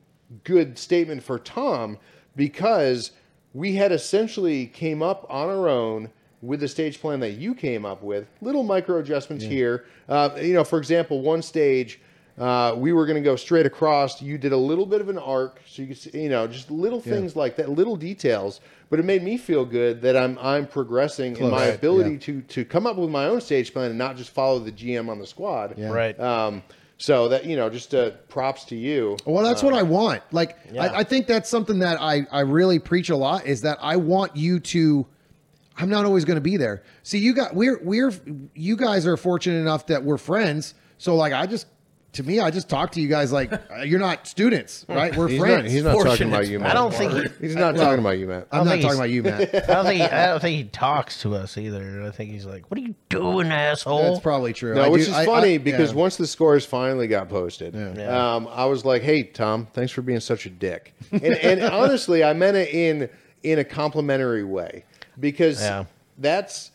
good statement for Tom because we had essentially came up on our own with the stage plan that you came up with. Little micro adjustments here. Uh, you know, for example, one stage. Uh, we were going to go straight across. You did a little bit of an arc, so you could see, you know, just little things like that, little details. But it made me feel good that I'm I'm progressing in my Right, ability yeah. to to come up with my own stage plan and not just follow the GM on the squad. Right. Um, so that you know, just uh, props to you. Well, that's what I want. Like, Yeah. I, I think that's something that I, I really preach a lot is that I want you to. I'm not always going to be there. See, you got we're we're you guys are fortunate enough that we're friends. So like, I just to me, I just talk to you guys like uh, you're not students, right? We're He's friends. not, he's not talking about you, Matt. I don't think he, he's not Well, talking about you, Matt. I'm not talking about you, Matt. I don't think he, I don't think he talks to us either. I think he's like, "What are you doing, asshole?" That's probably true. No, I which do- is I- funny I- because yeah. once the scores finally got posted, Yeah. Um, I was like, "Hey, Tom, thanks for being such a dick." And, and honestly, I meant it in in a complimentary way because Yeah. that's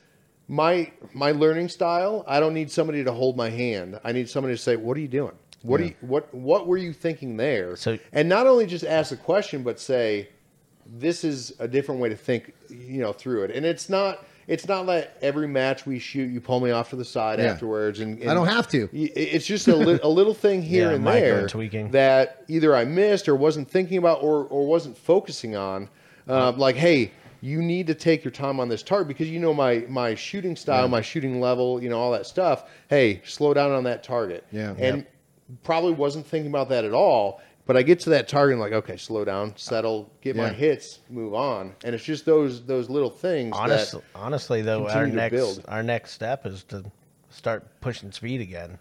my my learning style. I don't need somebody to hold my hand. I need somebody to say, "What are you doing? What are you what what were you thinking there?" So- and not only just ask the question, but say, "This is a different way to think, you know, through it." And it's not. It's not like every match we shoot, you pull me off to the side Yeah. afterwards, and, and I don't have to. It's just a, li- a little thing here Yeah, and there tweaking. that either I missed or wasn't thinking about or, or wasn't focusing on. Uh, like, hey, you need to take your time on this target because you know my my shooting style, my shooting level, you know all that stuff. Hey, slow down on that target. Yeah. and probably wasn't thinking about that at all. But I get to that target and like, okay, slow down, settle, get my hits, move on, and it's just those those little things. Honest, that, honestly, though, our next build. our next step is to start pushing speed again.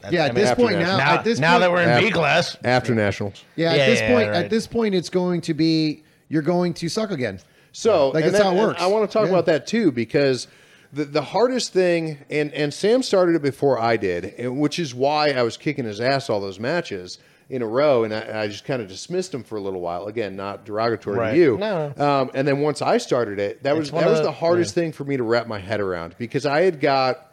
That's- Yeah, I at mean, this point now, now, at this now point, that we're in After- B class, after nationals. yeah, at Yeah, this yeah, point, right. at this point, it's going to be you're going to suck again. So Like, and that's how it works. I want to talk Yeah. about that too because the the hardest thing, and and Sam started it before I did, and which is why I was kicking his ass all those matches in a row, and I, I just kind of dismissed him for a little while. Again, not derogatory Right. to you. No. Um, and then once I started it, that was It's one that was of the the- hardest thing for me to wrap my head around because I had got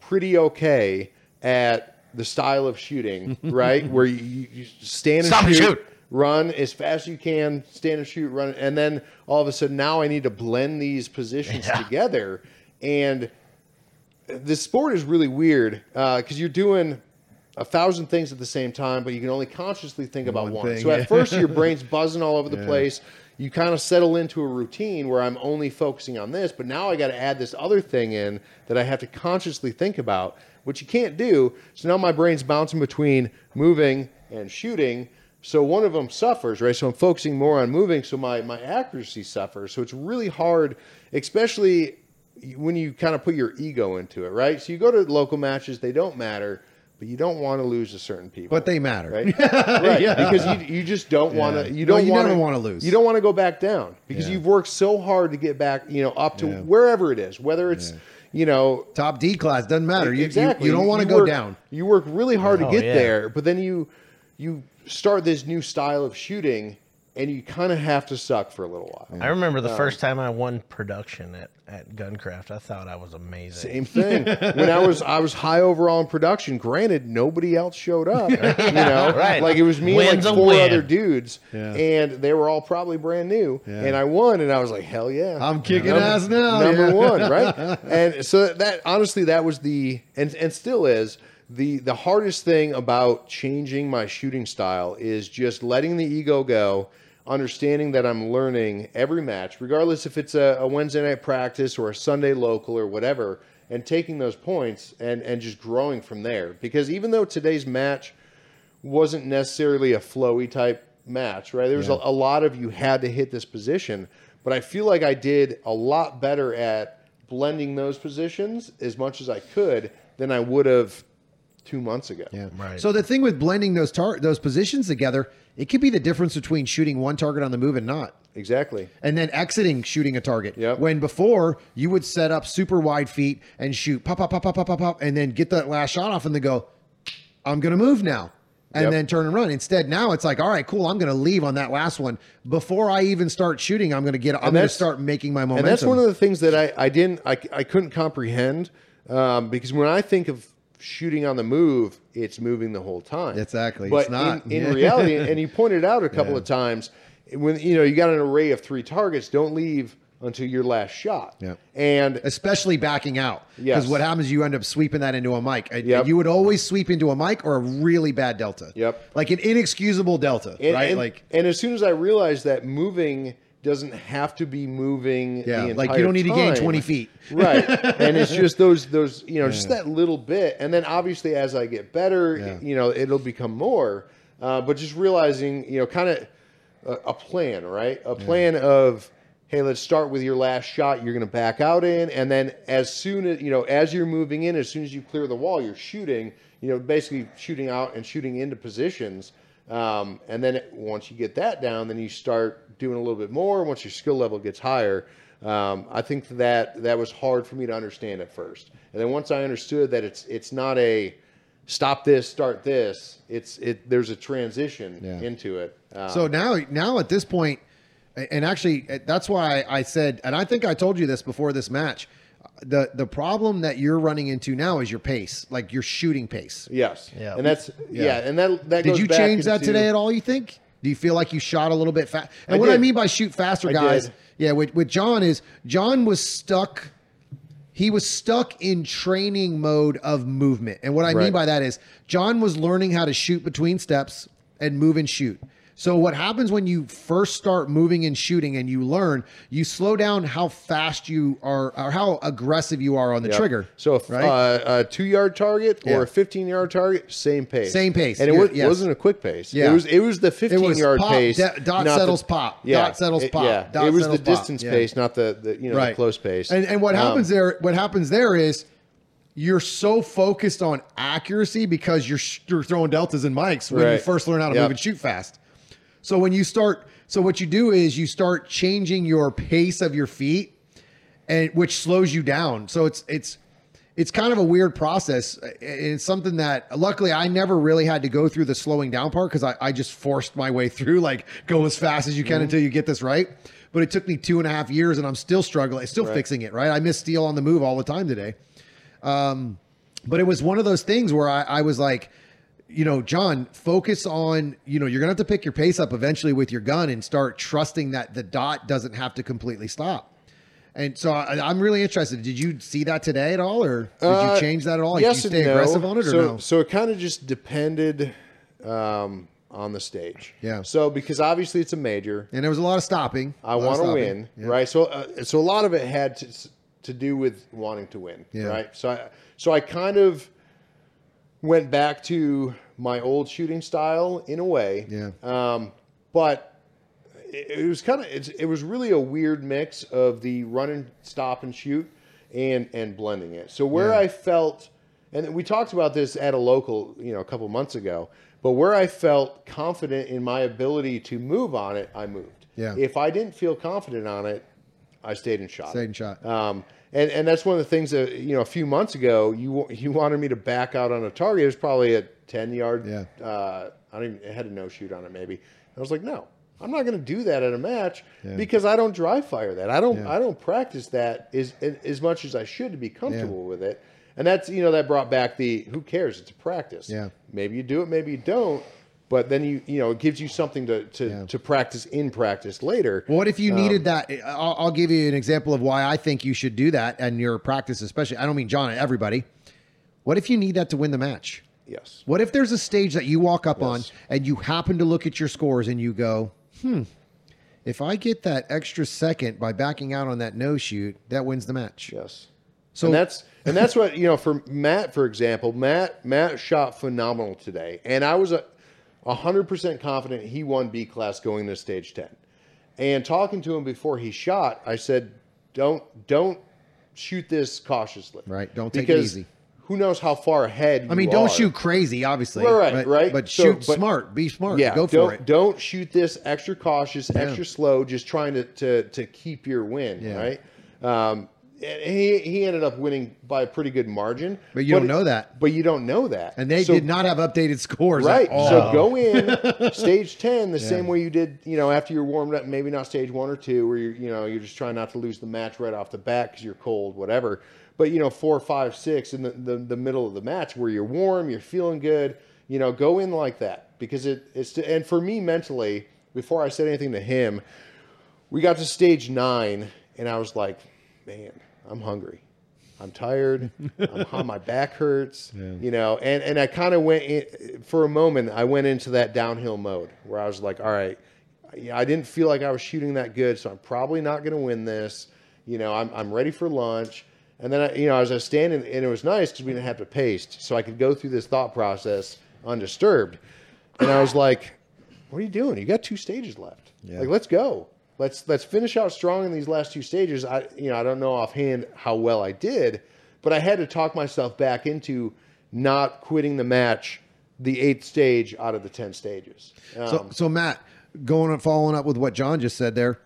pretty okay at the style of shooting, right? Where you, you you stand and Stop and shoot, shoot. Run as fast as you can, stand and shoot, run, and then all of a sudden now I need to blend these positions Yeah. together, and the sport is really weird uh, because you're doing a thousand things at the same time, but you can only consciously think about One one. thing, so yeah. at first your brain's buzzing all over the place. You kind of settle into a routine where I'm only focusing on this, but now I got to add this other thing in that I have to consciously think about, which you can't do. So now my brain's bouncing between moving and shooting. So one of them suffers, right? So I'm focusing more on moving, so my my accuracy suffers. So it's really hard, especially when you kind of put your ego into it, right? So you go to local matches, they don't matter, but you don't want to lose to certain people. But they matter. right? right. Yeah. Because you, you just don't want to. You don't you want never wanna lose. You don't want to go back down because Yeah. you've worked so hard to get back. You know, up to Yeah. wherever it is, whether it's you know Top D class doesn't matter. You, you- exactly. You, don't want to go work- down. You work really hard to Oh, get yeah. there, but then you you start this new style of shooting, and you kind of have to suck for a little while. I remember the uh, first time I won production at, at Guncraft. I thought I was amazing. Same thing. when I was I was high overall in production. Granted, nobody else showed up. you know, right. like it was me Win's and like four win. other dudes, Yeah. and they were all probably brand new. Yeah. And I won, and I was like, hell yeah, I'm kicking Number- ass now, Number yeah. one, right? and so that honestly, that was the and and still is. The, the hardest thing about changing my shooting style is just letting the ego go, understanding that I'm learning every match, regardless if it's a, a Wednesday night practice or a Sunday local or whatever, and taking those points and, and just growing from there. Because even though today's match wasn't necessarily a flowy type match, right? There was a, a lot of you had to hit this position, but I feel like I did a lot better at blending those positions as much as I could than I would have two months ago. Yeah. Right. So the thing with blending those tar- those positions together, it could be the difference between shooting one target on the move and not. Exactly. And then exiting shooting a target. Yep. When before you would set up super wide feet and shoot pop, pop, pop, pop, pop, pop, pop, and then get that last shot off and then go, I'm going to move now. And Yep. then turn and run. Instead, now it's like, all right, cool. I'm going to leave on that last one before I even start shooting. I'm going to get. I'm going to start making my momentum. And that's one of the things that I, I didn't I, I couldn't comprehend um, because when I think of shooting on the move, it's moving the whole time. Exactly. But It's not. in, in reality, and you pointed out a couple of times when you know you got an array of three targets, don't leave until your last shot. Yeah. And especially backing out. Because Yes. what happens, is you end up sweeping that into a Mike. Yep. You would always sweep into a Mike or a really bad delta. Yep. Like an inexcusable delta, and, right? and- like, and as soon as I realized that moving doesn't have to be moving yeah, like you don't need to gain 20 feet. right and it's just those those you know just that little bit and then obviously as i get better Yeah. you know it'll become more uh, but just realizing you know kind of a, a plan right a plan of hey let's start with your last shot you're going to back out in and then as soon as you know as you're moving in as soon as you clear the wall you're shooting you know basically shooting out and shooting into positions um, and then it- once you get that down then you start doing a little bit more once your skill level gets higher um, I think that that was hard for me to understand at first, and then once I understood that it's it's not a stop this, start this. It's it. There's a transition Yeah. into it. Um, So now, now at this point, and actually, that's why I said, and I think I told you this before this match. The the problem that you're running into now is your pace, like your shooting pace. yes, Yeah. and that's yeah, Yeah. and that that Did goes you back change that today at all? You think? Do you feel like you shot a little bit fast? And I what I mean by shoot faster, guys, yeah, with with John is John was stuck. He was stuck in training mode of movement, and what I mean by that is John was learning how to shoot between steps and move and shoot. So what happens when you first start moving and shooting and you learn, you slow down how fast you are or how aggressive you are on the Yep. trigger. So if right? uh, a two yard target or Yeah. a fifteen yard target, same pace. Same pace. And it was, yes. wasn't a quick pace. Yeah. It was it was the fifteen was yard pop, pace. da- dot not the- settles pop. Dot settles it- pop. Yeah. Dot it was settles the pop. distance Yeah. pace, not the, the you know the close pace. And and what Um, happens there? What happens there is you're so focused on accuracy because you're you're throwing deltas and Mikes when you first learn how to Yep. move and shoot fast. So when you start, so what you do is you start changing your pace of your feet, and which slows you down. So it's it's it's kind of a weird process. And It's something that luckily I never really had to go through the slowing down part because I, I just forced my way through, like go as fast as you can until you get this right. But it took me two and a half years and I'm still struggling, still fixing it, right? I miss steel on the move all the time today. Um, but it was one of those things where I, I was like, you know, John, focus on, you know, you're going to have to pick your pace up eventually with your gun and start trusting that the dot doesn't have to completely stop. And so I, I'm really interested. Did you see that today at all, or did Uh, you change that at all? Like, yes did you stay no. aggressive on it, or so, no? So it kind of just depended um, on the stage. Yeah. So because obviously it's a major, And there was a lot of stopping. I want to win, Yeah. right? So, uh, so a lot of it had to to do with wanting to win, Yeah. right? So, I so I kind of went back to my old shooting style in a way, Yeah. Um, but it, it was kind of it was really a weird mix of the run and stop and shoot and and blending it. So where Yeah. I felt, and we talked about this at a local, you know, a couple months ago. But where I felt confident in my ability to move on it, I moved. Yeah. If I didn't feel confident on it, I stayed in shot. Stayed in shot. Um, and and that's one of the things that you know a few months ago you you wanted me to back out on a target. It was probably a ten yard. Yeah. Uh, I don't even it had a no shoot on it maybe. I was like, no, I'm not going to do that at a match Yeah. because I don't dry fire that. I don't Yeah. I don't practice that as as much as I should to be comfortable with it. And that's you know that brought back the who cares? It's a practice. Yeah. Maybe you do it, maybe you don't. But then you you know it gives you something to to, Yeah. to practice in practice later. What if Um, you needed that? I'll, I'll give you an example of why I think you should do that and your practice, especially. I don't mean John, everybody. What if you need that to win the match? Yes. What if there's a stage that you walk up on and you happen to look at your scores and you go, hmm, if I get that extra second by backing out on that no shoot, that wins the match. Yes. So- and that's and that's what you know for Matt, for example. Matt Matt shot phenomenal today, and I was a hundred percent confident he won B class going to stage ten. And talking to him before he shot, I said, "Don't don't shoot this cautiously. Right, don't take it easy. Who knows how far ahead? I mean, don't are. shoot crazy, obviously. Right, but, right. But So, shoot but- smart. Be smart. Yeah, Go don't, for it. Don't shoot this extra cautious, extra slow, just trying to to, to keep your win, Yeah. right? Um, he he ended up winning by a pretty good margin, But you don't know that. But you don't know that, And they So- did not have updated scores. Right. At all. So go in stage ten the same way you did, you know, after you're warmed up. Maybe not stage one or two, where you're, you know, you're just trying not to lose the match right off the bat because you're cold, whatever. But you know, four, five, six in the, the the middle of the match where you're warm, you're feeling good. You know, go in like that because it it's and for me mentally, before I said anything to him, we got to stage nine, and I was like, man, I'm hungry. I'm tired. I'm. My back hurts. You know, and and I kind of went in, for a moment. I went into that downhill mode where I was like, all right, I didn't feel like I was shooting that good, so I'm probably not going to win this. You know, I'm I'm ready for lunch. And then I, you know, as I was standing, and it was nice because we didn't have to paste, so I could go through this thought process undisturbed. And I was like, what are you doing? You got two stages left. Like, let's go. Let's let's finish out strong in these last two stages. I you know I don't know offhand how well I did, but I had to talk myself back into not quitting the match, the eighth stage out of the ten stages. Um, So, so Matt, going and following up with what John just said there,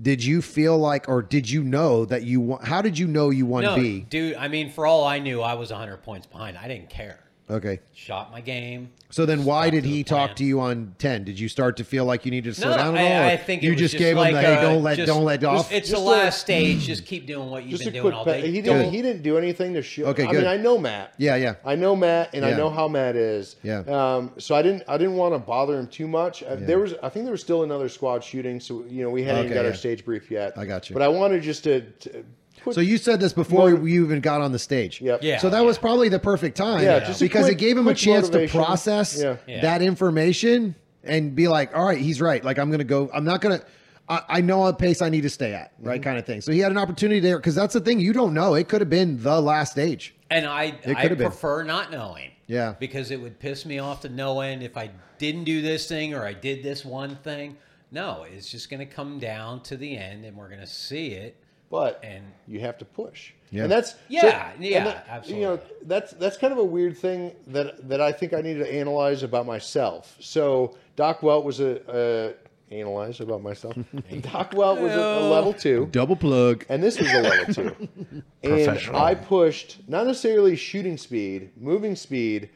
did you feel like, or did you know that you won? How did you know you won No, B? dude. I mean, for all I knew, I was 100 points behind. I didn't care. Okay. Shot my game. So then, why did he the talk to you on ten? Did you start to feel like you needed to slow No, down at all? I, I think it you was just, just gave like him the hey, don't let, just- don't let off. It's Just the a- last stage. Just keep doing what you've been doing all pa- day. he didn't he didn't do anything to show. Okay, I good. mean, I know Matt. Yeah, yeah. I know Matt, and Yeah. I know how Matt is. Yeah. Um, so I didn't I didn't want to bother him too much. Uh, There was I think there was still another squad shooting, so you know we hadn't Okay, got yeah. our stage brief yet. I got you. But I wanted just to. to put, So you said this before Motiv- you even got on the stage. Yep. Yeah. So that was probably the perfect time. Yeah, just because quick- it gave him a quick chance to process Yeah. Yeah. that information and be like, all right, he's right. Like I'm gonna go. I'm not gonna. I, I know a pace I need to stay at, right? Mhm. Kind of thing. So he had an opportunity there because that's the thing. You don't know. It could have been the last stage. And I, I could have been. prefer not knowing. Yeah. Because it would piss me off to knowing if I didn't do this thing or I did this one thing. No, it's just going to come down to the end and we're going to see it. But And- you have to push. Yeah. And that's Yeah, and yeah, that- You know, that's that's kind of a weird thing that that I think I need to analyze about myself. So Doc Welt was a, a analyze about myself. Doc Welt was a, a level two. Double plug. and this was a level two. and I pushed not necessarily shooting speed, moving speed.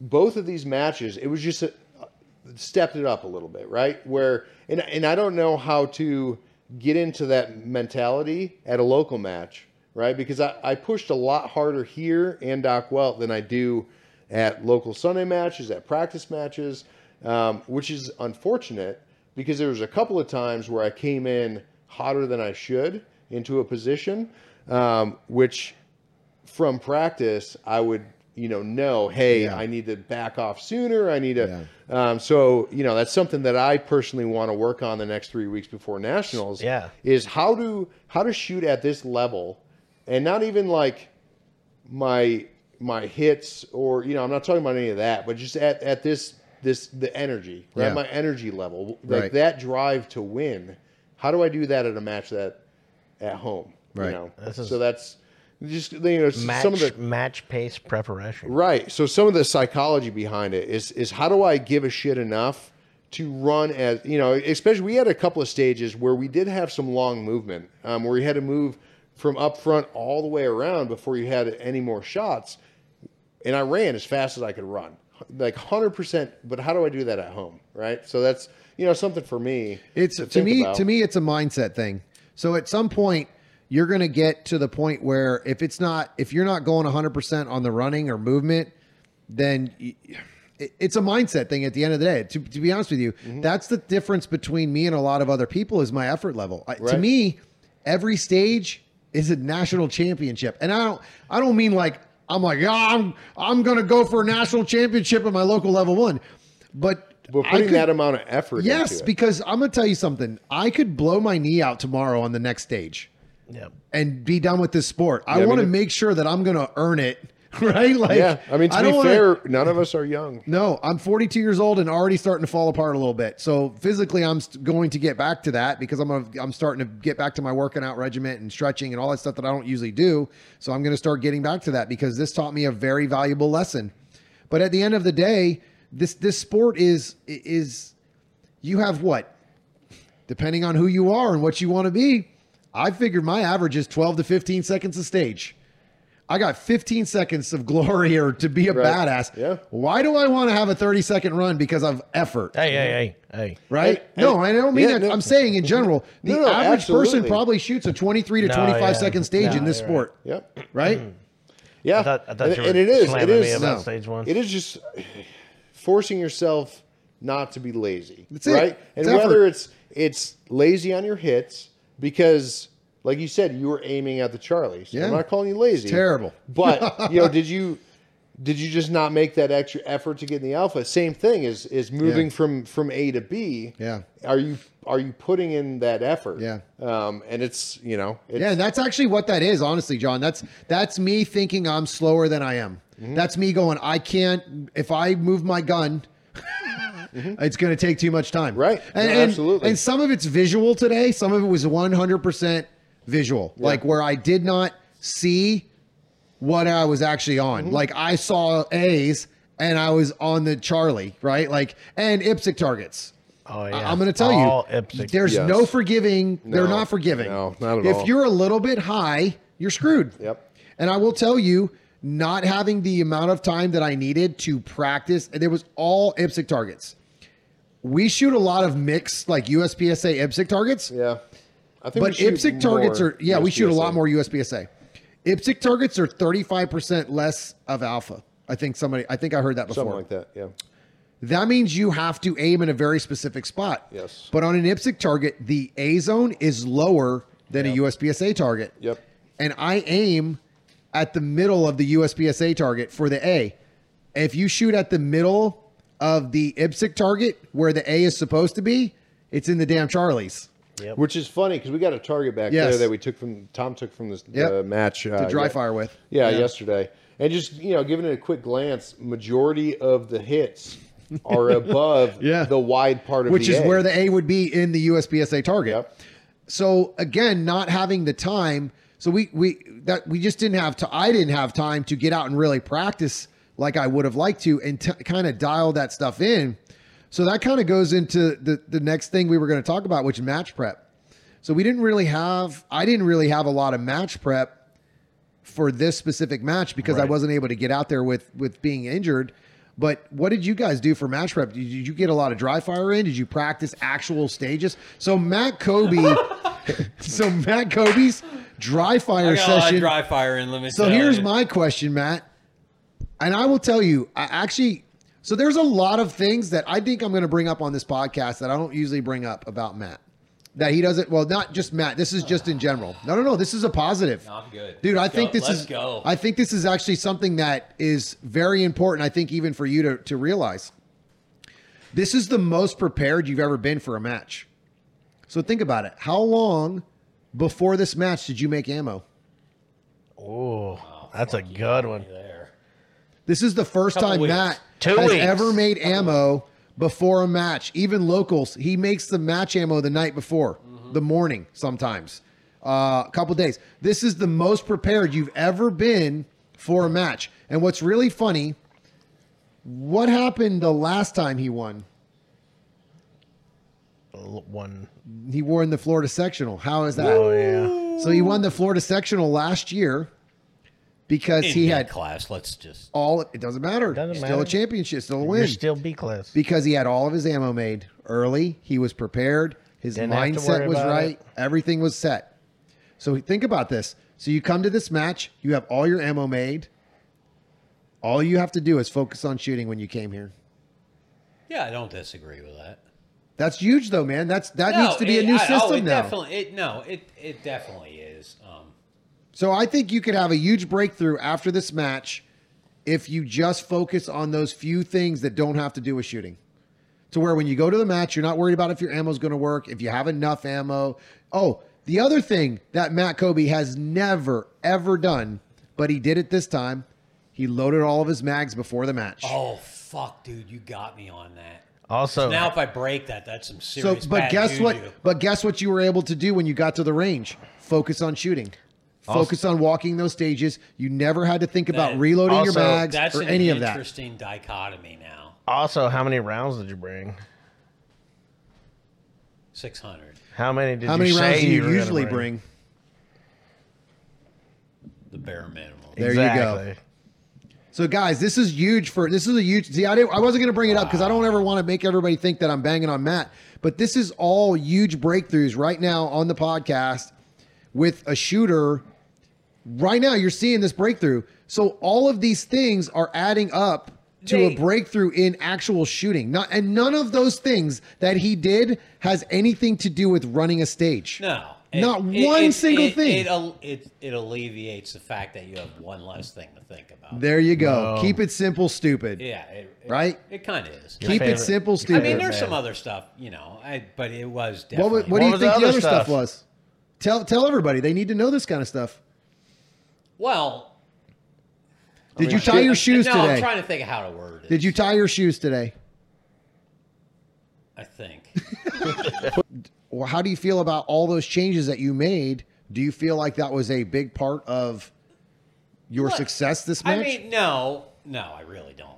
Both of these matches, it was just a, uh, stepped it up a little bit, right? Where and and I don't know how to get into that mentality at a local match, right? Because I, I pushed a lot harder here and Doc Welt than I do at local Sunday matches, at practice matches, um, which is unfortunate because there was a couple of times where I came in hotter than I should into a position, um, which from practice I would you know know hey Yeah. I need to back off sooner I need to um, so you know that's something that I personally want to work on the next three weeks before nationals Yeah. is how to how to shoot at this level and not even like my my hits or you know I'm not talking about any of that but just at, at this this the energy right Yeah. my energy level like Right. that drive to win how do I do that at a match that at home Right. you know is- so that's just you know Match some of the match pace preparation. Right. So some of the psychology behind it is is how do I give a shit enough to run as you know, especially we had a couple of stages where we did have some long movement, um, where you had to move from up front all the way around before you had any more shots. And I ran as fast as I could run. Like hundred percent, but how do I do that at home? Right. So that's you know, something for me. It's to, think me about. to me it's a mindset thing. So at some point you're going to get to the point where if it's not if you're not going 100% on the running or movement, then it's a mindset thing at the end of the day. To, to be honest with you, Mm-hmm. that's the difference between me and a lot of other people is my effort level. I, To me, every stage is a national championship. And I don't I don't mean like I'm like, "Yeah, I'm I'm going to go for a national championship at my local level 1." But I putting could- that amount of effort Yes, because I'm gonna tell you something. I could blow my knee out tomorrow on the next stage Yeah. and be done with this sport. I Yeah, I want to mean, make sure that I'm gonna earn it, right? Like, yeah. I mean to don't be wanna- fair, none of us are young. no, I'm 42 years old and already starting to fall apart a little bit. So physically, I'm st- going to get back to that because I'm gonna, I'm starting to get back to my working out regiment and stretching and all that stuff that I don't usually do. So I'm going to start getting back to that because this taught me a very valuable lesson. But at the end of the day, this this sport is is you have what, depending on who you are and what you want to be. I figured my average is 12 to 15 seconds a stage. I got 15 seconds of glory or to be a Right. badass. Yeah. Why do I want to have a 30 second run because of effort? Hey, hey, hey, hey. Right? And- no, I don't mean yeah, that. no. I'm saying in general, the No, no, average person probably shoots a 23 to No, 25 yeah. second stage No, in this you're sport. Yep. Right? Mm-hmm. Yeah, I thought- I thought and, you were and it is. It slamming me is. about No. stage one. It is just forcing yourself not to be lazy, That's it. right? And It's whether effort. it's it's lazy on your hits because, like you said, you were aiming at the Charlies. Yeah. I'm not calling you lazy. terrible. but you know, did you did you just not make that extra effort to get in the alpha? Same thing is is moving Yeah. from from A to B. Yeah. Are you are you putting in that effort? Yeah. Um, and it's you know it's, Yeah, that's actually what that is, honestly, John. That's that's me thinking I'm slower than I am. Mm-hmm. That's me going, I can't if I move my gun, it's going to take too much time. Mm-hmm. Right. And, No, and- absolutely. And some of it's visual today. Some of it was 100% visual, like where I did not see what I was actually on. Mm-hmm. Like I saw A's and I was on the Charlie, right? Like and IPSC targets. Oh, yeah. I'm going to tell All you, IPSC. there's Yes. no forgiving. They're not forgiving. No, not at if all. you're a little bit high, you're screwed. Yep. And I will tell you, not having the amount of time that I needed to practice, and there was all IPSC targets. We shoot a lot of mixed, like USPSA IPSC targets. yeah. I think But IPSC targets are yeah, we shoot a lot more USPSA. IPSC targets are 35% less of alpha. I think somebody I think I heard that before. something like that. Yeah. That means you have to aim in a very specific spot. Yes. But on an IPSC target, the A zone is lower than a USPSA target. Yep. And I aim at the middle of the USPSA target for the A. If you shoot at the middle of the IPSC target where the A is supposed to be, it's in the damn Charlies. Which is funny because we got a target back Yes. there that we took from Tom took from this Yep. uh, match uh, To dry yeah. fire with. Yeah, Yeah. yesterday. And just you know, giving it a quick glance, majority of the hits are above Yeah. the wide part of Which the is A. where the A would be in the USPSA target. Yep. So again, not having the time. So we we that we just didn't have to. I didn't have time to get out and really practice like I would have liked to, and t- kind of dial that stuff in. So that kind of goes into the the next thing we were going to talk about, which is match prep. So we didn't really have. I didn't really have a lot of match prep for this specific match because I wasn't able to get out there with with being injured. But what did you guys do for match prep? Did you, get a lot of dry fire in? Did you practice actual stages? So Matt Kobe, so Matt Kobe's dry fire I got a lot of session. dry fire in limit. So here's my question, Matt. And I will tell you, I actually, so there's a lot of things that I think I'm going to bring up on this podcast that I don't usually bring up about Matt. That he doesn't, well, not just Matt. This is just in general. No, no, no. This is a positive. I'm good. Dude, I Let's think go. this Let's is, go. I think this is actually something that is very important. I think even for you to, to realize. This is the most prepared you've ever been for a match. So think about it. How long before this match did you make ammo? Oh, that's a good one. There. This is the first time weeks. Matt Two has weeks. ever made ammo before a match. Even locals, he makes the match ammo the night before, Mm-hmm. the morning sometimes, uh, a couple days. This is the most prepared you've ever been for a match. And what's really funny, what happened the last time he won? L- One. He won the Florida sectional. How is that? Oh yeah. So he won the Florida sectional last year because In he had class. Let's just. all. It doesn't matter. Doesn't still matter. a championship. Still a win. You're still B class. because he had all of his ammo made early. He was prepared. His Didn't mindset was right. it. Everything was set. So think about this. So you come to this match, you have all your ammo made. All you have to do is focus on shooting when you came here. Yeah, I don't disagree with that. That's huge though, man. That's that No, needs to be a new I- oh, system oh, it now. Definitely, it, no, it it definitely is. So I think you could have a huge breakthrough after this match if you just focus on those few things that don't have to do with shooting. To where when you go to the match, you're not worried about if your ammo's going to work, if you have enough ammo. Oh, the other thing that Matt Kobe has never ever done, but he did it this time, he loaded all of his mags before the match. oh fuck, dude, you got me on that. Also, Now, if I break that, that's some serious. so, but bad guess what? But guess what you were able to do when you got to the range? Focus on shooting. Focus on walking those stages. You never had to think about That- reloading your bags mags That's or an any of that. interesting dichotomy now. also, how many rounds did you bring? Six hundred, How many did How you many say rounds do you were gonna usually bring? the bare minimum. There you go. So, guys, this is huge for this is a huge. See, I didn't, I wasn't going to bring it up because I don't ever want to make everybody think that I'm banging on Matt. But this is all huge breakthroughs right now on the podcast with a shooter. Right now, you're seeing this breakthrough. So all of these things are adding up to They- a breakthrough in actual shooting. Not and none of those things that he did has anything to do with running a stage. No, Not one single it, thing. It, it it alleviates the fact that you have one less thing to think about. There you go. No. Keep it simple, stupid. yeah, it, it- Right? It kind of is. Keep it favorite- simple, I mean, there's man. some other stuff, you know, I, but it was What, definitely. would- what do you was think the the other other stuff stuff? was? Tell tell everybody. They need to know this kind of stuff. Well, Did you tie your shoes no, today? I'm trying to think of how to word it. Did you tie your shoes today? I think. Well, how do you feel about all those changes that you made? Do you feel like that was a big part of your Look, success this match? I mean, no, no, I really don't.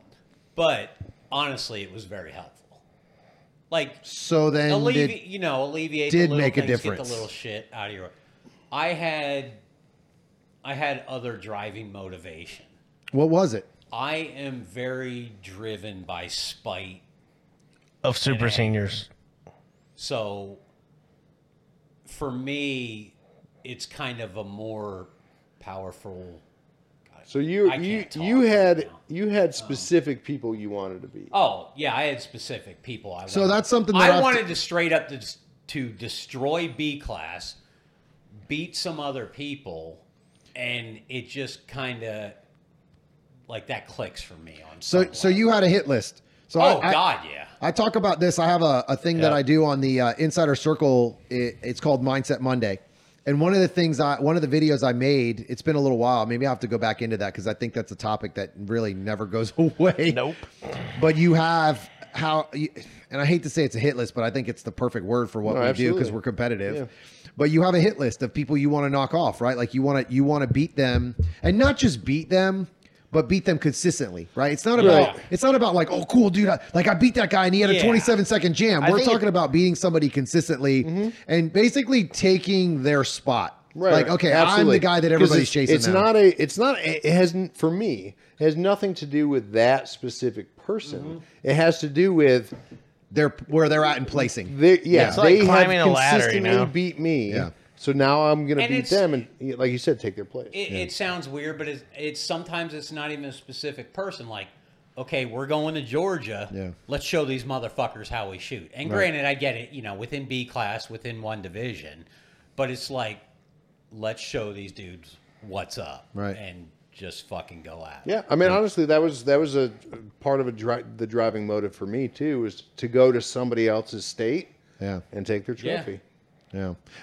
But honestly, it was very helpful. Like so then, alleviate, did, you know, alleviate did the make a things, Get difference. the little shit out of your. I had, I had other driving motivation. what was it? I am very driven by spite. Of super seniors. So for me, it's kind of a more powerful. So you you you right had now. you had um, specific people you wanted to be. Oh yeah, I had specific people. I So wanted- that's something that I I've- wanted to straight up to, to destroy B class, beat some other people, and it just kind of like that clicks for me on. So some so you had a hit list. So oh I, I- God, yeah. I talk about this. I have a, a thing that I do on the uh, Insider Circle. It, it's called Mindset Monday. And one of the things I, one of the videos I made, it's been a little while. Maybe I have to go back into that because I think that's a topic that really never goes away. Nope. But you have how, you, and I hate to say it's a hit list, but I think it's the perfect word for what No, we do because we're competitive. Yeah. But you have a hit list of people you want to knock off, right? Like you want to you want to beat them, and not just beat them, but beat them consistently, right? It's not about Right. it's not about like oh cool dude, I, like I beat that guy and he had a Yeah. 27 second jam. We're talking it- about beating somebody consistently and basically taking their spot. Right. Like okay, I'm the guy that everybody's it's, chasing. It's now. not a. It's not. It hasn't for me. It has nothing to do with that specific person. Mm-hmm. It has to do with they're where they're at in placing. they. Yeah, It's like they climbing have a ladder, you consistently know? beat me. Yeah. So now I'm going to beat them, and like you said, take their place. It, it sounds weird, but it's, it's sometimes it's not even a specific person. Like, okay, we're going to Georgia. Yeah. Let's show these motherfuckers how we shoot. And granted, I get it. You know, within B class, within one division, but it's like, let's show these dudes what's up, Right. And just fucking go at. it. Yeah, I mean, honestly, that was that was a part of a dri- the driving motive for me too, was to go to somebody else's state Yeah. and take their trophy. Yeah.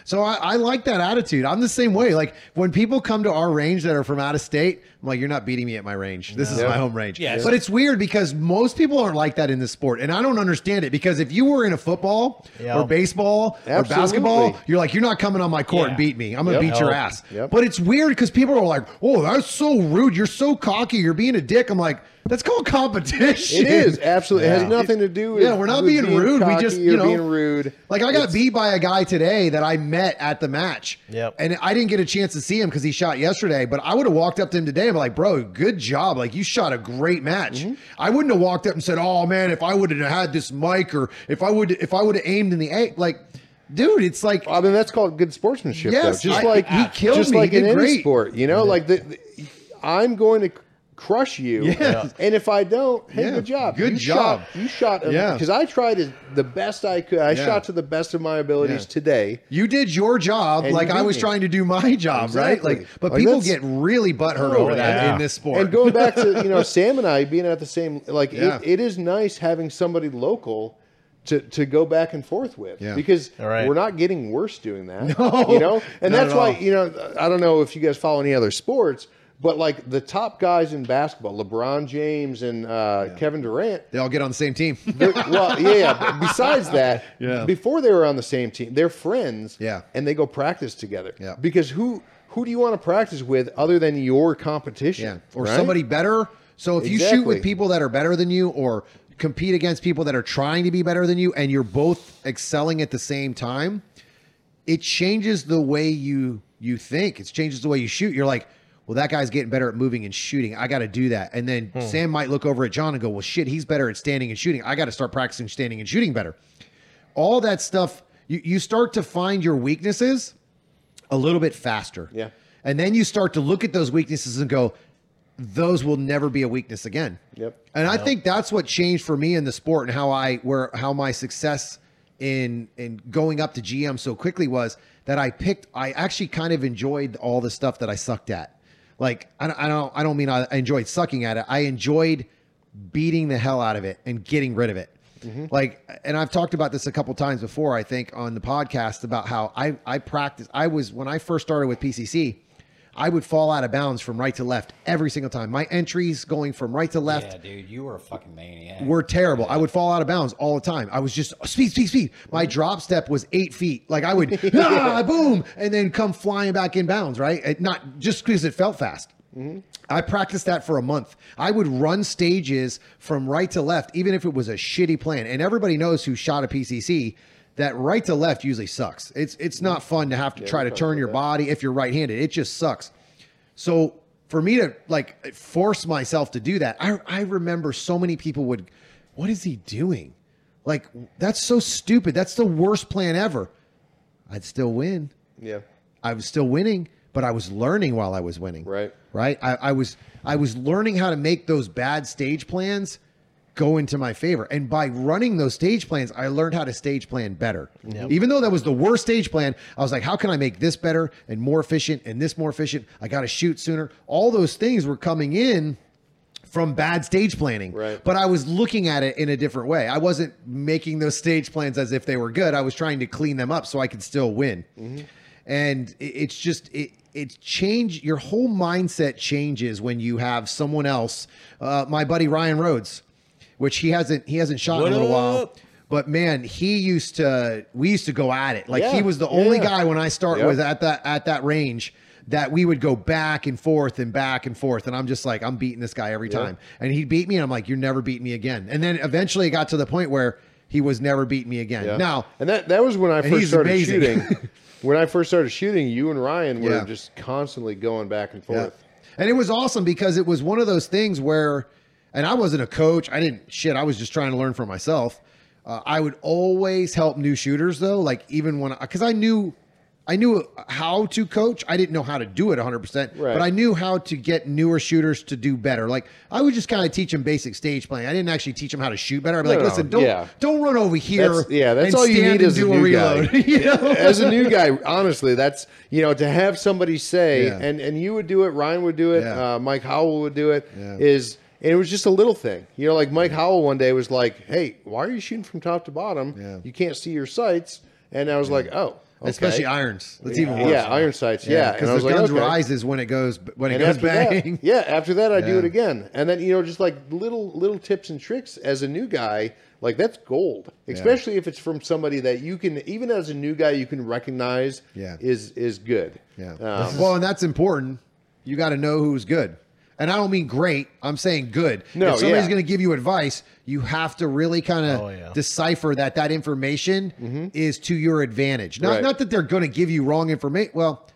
So I, I like that attitude. I'm the same way. Like when people come to our range that are from out of state, I'm like, you're not beating me at my range. This is Yeah. my home range. Yes. But it's weird because most people aren't like that in this sport. And I don't understand it because if you were in a football Yeah. or baseball or basketball, you're like, you're not coming on my court and beat me. I'm going to Yep. beat your ass. Yep. But it's weird because people are like, oh, that's so rude. You're so cocky. You're being a dick. I'm like, that's called competition. It is absolutely. It has nothing to do with Yeah, we're not with being rude. We just, you know, being rude. Like I got It's- beat by a guy today that I met at the match. Yep. And I didn't get a chance to see him because he shot yesterday. But I would have walked up to him today and be like, "Bro, good job! Like you shot a great match." Mm-hmm. I wouldn't have walked up and said, "Oh man, if I would have had this Mike or if I would if I would have aimed in the A like." Dude, it's like I mean, that's called good sportsmanship. Yes, though. just I- like he killed just me. like He in did any great. sport, you know, like the, the- I'm going to crush you. Yes. And if I don't, hey, Yeah. good job. Good you job. Shot, you shot. Yeah. Because I tried as, the best I could. I Yeah. shot to the best of my abilities Yeah. today. you did your job And like I was me. trying to do my job, right? Like, but Like, people get really butthurt Oh, over that yeah. in this sport. And going back to you know Sam and I being at the same like Yeah. it, it is nice having somebody local to to go back and forth with Yeah. because All right. we're not getting worse doing that. No, you know, and that's why all. you know I don't know if you guys follow any other sports, but like the top guys in basketball, LeBron James and uh, Kevin Durant. they all get on the same team. well, yeah, yeah. Besides that, Yeah. before they were on the same team, they're friends. Yeah. and they go practice together. Yeah. because who who do you want to practice with other than your competition? Yeah, or right? somebody better. So if you shoot with people that are better than you, or compete against people that are trying to be better than you, and you're both excelling at the same time, it changes the way you you think. It changes the way you shoot. You're like, well, that guy's getting better at moving and shooting. I got to do that. And then hmm. Sam might look over at John and go, well, shit, he's better at standing and shooting. I got to start practicing standing and shooting better. All that stuff, you, you start to find your weaknesses a little bit faster. Yeah. And then you start to look at those weaknesses and go, those will never be a weakness again. Yep. And I think that's what changed for me in the sport and how I where how my success in in going up to GM so quickly was that I picked I actually kind of enjoyed all the stuff that I sucked at. Like I don't I don't I don't mean I enjoyed sucking at it. I enjoyed beating the hell out of it and getting rid of it. Mm-hmm. Like, and I've talked about this a couple times before, I think, on the podcast about how I I practice. I was when I first started with PCC, I would fall out of bounds from right to left every single time. My entries going from right to left Yeah, dude, you were a fucking maniac. were terrible. I would fall out of bounds all the time. I was just speed, speed, speed. My drop step was eight feet. Like I would, ah, boom, and then come flying back in bounds. Right, It- not just because it felt fast. I practiced that for a month. I would run stages from right to left, even if it was a shitty plan. And everybody knows who shot a PCC that right to left usually sucks. It's it's not fun to have to try to turn your body if you're right-handed. It just sucks. So for me to like force myself to do that, I I remember so many people would, what is he doing? Like that's so stupid. That's the worst plan ever. I'd still win. Yeah. I was still winning, but I was learning while I was winning. Right. Right. I, I was I was learning how to make those bad stage plans go into my favor. And by running those stage plans, I learned how to stage plan better. Even though that was the worst stage plan, I was like, how can I make this better and more efficient and this more efficient? I got to shoot sooner. All those things were coming in from bad stage planning. Right. But I was looking at it in a different way. I wasn't making those stage plans as if they were good. I was trying to clean them up so I could still win. And it's just it it's change your whole mindset changes when you have someone else. Uh, my buddy Ryan Rhodes, which he hasn't he hasn't shot What in a little while. But man, he used to. We used to go at it. Like Yeah, he was the only yeah. guy when I start Yep. was at that at that range that we would go back and forth and back and forth. And I'm just like, I'm beating this guy every time. And he'd beat me, and I'm like, you're never beating me again. And then eventually it got to the point where he was never beating me again. Yeah. Now, and that that was when I first started amazing. shooting. when I first started shooting, you and Ryan were just constantly going back and forth. And it was awesome because it was one of those things where, and I wasn't a coach. I didn't shit. I was just trying to learn for myself. Uh, I would always help new shooters though. Like even when, because I knew, I knew how to coach. I didn't know how to do it 100, percent Right. but I knew how to get newer shooters to do better. Like I would just kind of teach them basic stage planning. I didn't actually teach them how to shoot better. I'd be No, like, listen, don't yeah. don't run over here. That's- yeah, that's all you need as a new guy. reload. You know? as a new guy, honestly, that's you know to have somebody say, Yeah. and and you would do it, Ryan would do it, Yeah. uh, Mike Howell would do it. Is. And it was just a little thing, you know, like Mike Howell one day was like, "Hey, why are you shooting from top to bottom? Yeah. You can't see your sights." And I was like, "Oh, okay. Especially irons. That's even worse. yeah, iron sights, yeah." because was the like, guns okay. rises when it goes when it And goes bang. that, yeah, after that, I do it again, and then you know, just like little little tips and tricks as a new guy, like that's gold. Especially if it's from somebody that you can, even as a new guy, you can recognize. Yeah. is is good. Yeah. Um, well, and that's important. You got to know who's good. And I don't mean great. I'm saying good. No, if somebody's yeah. going to give you advice, you have to really kind of Oh, yeah. decipher that that information is to your advantage. Not Mm-hmm. Right. not that they're going to give you wrong information. Well,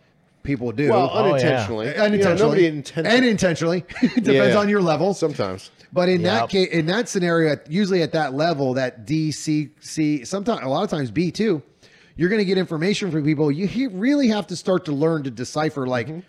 people do. well, Oh, yeah. unintentionally. You know, unintentionally. intentionally. and intentionally. it depends Yeah. on your level. Sometimes. But in that case, in that scenario, usually at that level, that D, C, C, sometimes a lot of times B too, you're going to get information from people. You he- really have to start to learn to decipher. Like, Mm-hmm.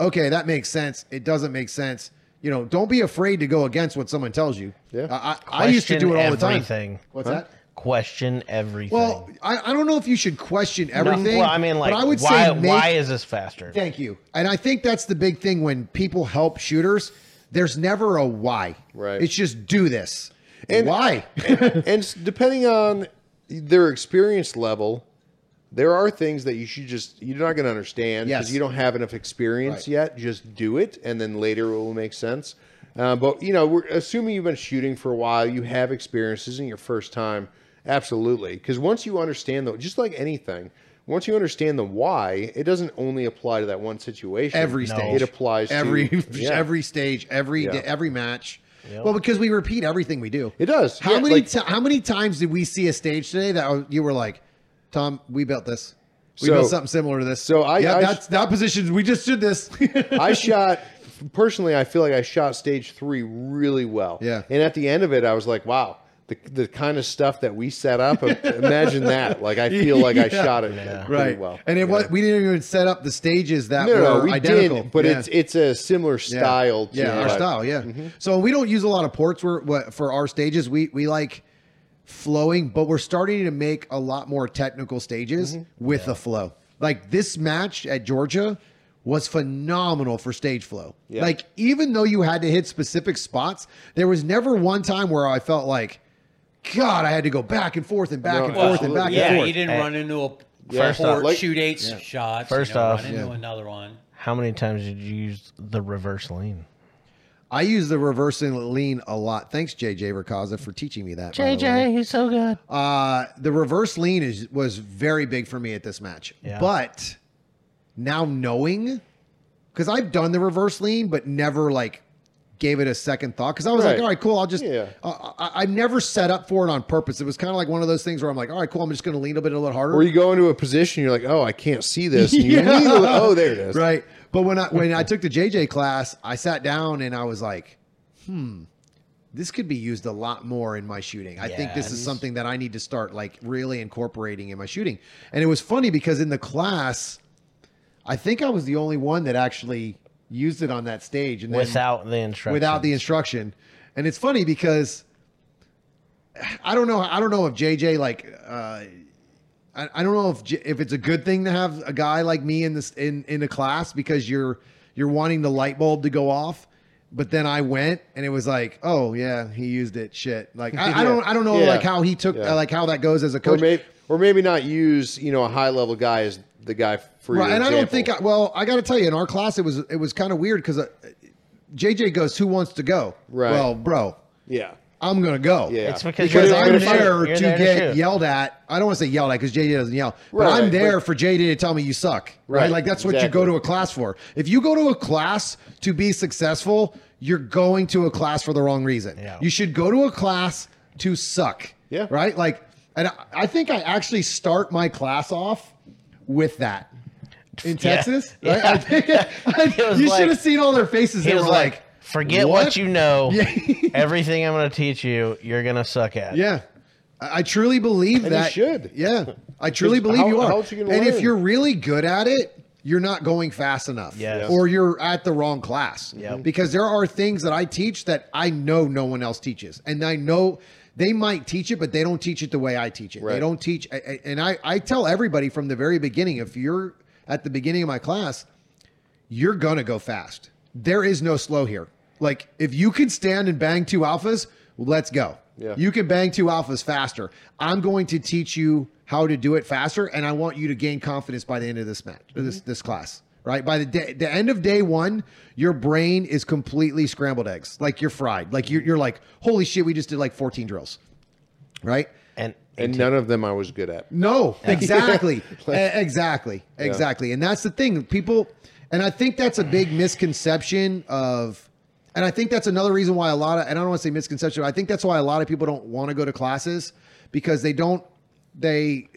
Okay, that makes sense. It doesn't make sense. You know, don't be afraid to go against what someone tells you. Yeah. I, I, I used to do it all the time. everything. What's that? Question everything. Well, I, I don't know if you should question No, everything. well, I mean, like, but I would why? say make, why is this faster? Thank you. And I think that's the big thing when people help shooters. There's never a why. Right. It's just do this. And- why? and s- depending on their experience level, there are things that you should just you're not going to understand because Yes. you don't have enough experience Right. yet. Just do it, and then later it will make sense. Uh, but you know, we're assuming you've been shooting for a while, you have experience. This isn't your first time, absolutely. Because once you understand the, just like anything, once you understand the why, it doesn't only apply to that one situation. every No. stage. It applies to- every yeah. every stage, every Yeah. day, every match. Well, because we repeat everything we do. It does. How Yeah, many like- ti- how many times did we see a stage today that you were like, Tom, we built this. We So- built something similar to this. so I- yeah, I- that's that position. We just did this. I shot personally. I feel like I shot stage three really well. Yeah. And at the end of it, I was like, wow, the, the kind of stuff that we set up. imagine that. Like I feel like I shot it pretty right. well. and it Yeah. was we didn't even set up the stages that No, were no, we identical. did, but Yeah. it's it's a similar Yeah. style. To yeah, our style, yeah. Mm-hmm. So we don't use a lot of ports for for our stages. We we like flowing, but we're starting to make a lot more technical stages Mm-hmm. with the flow. Like this match at Georgia was phenomenal for stage flow. Yeah. Like even though you had to hit specific spots, there was never one time where I felt like God, I had to go back and forth and back No, and forth and back yeah, and forth. Yeah, you didn't Hey. run into a First port, off, like- shoot eight shots. First you know, off- run into Yeah. another one. How many times did you use the reverse lean? I use the reverse lean a lot. Thanks, JJ Racaza, for teaching me that. JJ, he's so good. Uh, the reverse lean is was very big for me at this match. Yeah. But now knowing, because I've done the reverse lean, but never like gave it a second thought. Because I was like, all right, cool. I'll just. Yeah. Uh, I, I never set up for it on purpose. It was kind of like one of those things where I'm like, all right, cool. I'm just going to lean a bit a little harder. Or you go into a position, you're like, oh, I can't see this. And you Yeah. lean a little- oh, there it is. Right. But when I when I took the JJ class, I sat down and I was like, hmm, this could be used a lot more in my shooting. I think this is something that I need to start like really incorporating in my shooting. And it was funny because in the class, I think I was the only one that actually used it on that stage and then Without the instructions. without the instruction. And it's funny because I don't know. I don't know if JJ like. Uh, I, I don't know if if it's a good thing to have a guy like me in this in in a class because you're you're wanting the light bulb to go off. but then I went and it was like, oh yeah, he used it. Shit. Like I, I don't I don't know Yeah. like how he took Yeah. uh, like how that goes as a coach. or maybe or maybe not use you know a high level guy as the guy for Right, your and I don't think. I, well, I got to tell you, in our class, it was it was kind of weird because uh, JJ goes, "Who wants to go?" Right. Well, bro, yeah I'm gonna go. yeah It's because Because you're I'm to there shoot. to there get shoot. yelled at. I don't want to say yelled at because JD doesn't yell, but Right, I'm there but- for JD to tell me you suck. Right? Right, Like that's what you go to a class for. If you go to a class to be successful, you're going to a class for the wrong reason. Yeah. You should go to a class to suck. Yeah. Right? Like, and I, I think I actually start my class off with that. In Texas, Yeah. right? I think, I- you like- should have seen all their faces. They were like, like, forget what, "What?" you know. Yeah. Everything I'm going to teach you, you're going to suck at. Yeah. I I truly believe And you that. should. Yeah. I truly believe how- you are. how else you gonna and if you're really good at it, you're not going fast enough. Yes. Or you're at the wrong class. Yep. Mm-hmm. Because there are things that I teach that I know no one else teaches. And I know they might teach it, but they don't teach it the way I teach it. They don't teach. I- I- And I, I tell everybody from the very beginning if you're at the beginning of my class, you're going to go fast. There is no slow here. Like if you can stand and bang two alphas, let's go. Yeah. You can bang two alphas faster. I'm going to teach you how to do it faster, and I want you to gain confidence by the end of this match, this mm-hmm. this class. Right by the day, the end of day one, your brain is completely scrambled eggs. Like you're fried. Like you're, you're like, holy shit, we just did like 14 drills. Right? And, and none of them I was good at No, exactly. E- exactly. Exactly. And that's the thing. People, and I think that's a big misconception of, and I think that's another reason why a lot of, and I don't want to say misconception, I think that's why a lot of people don't want to go to classes because they don't, they,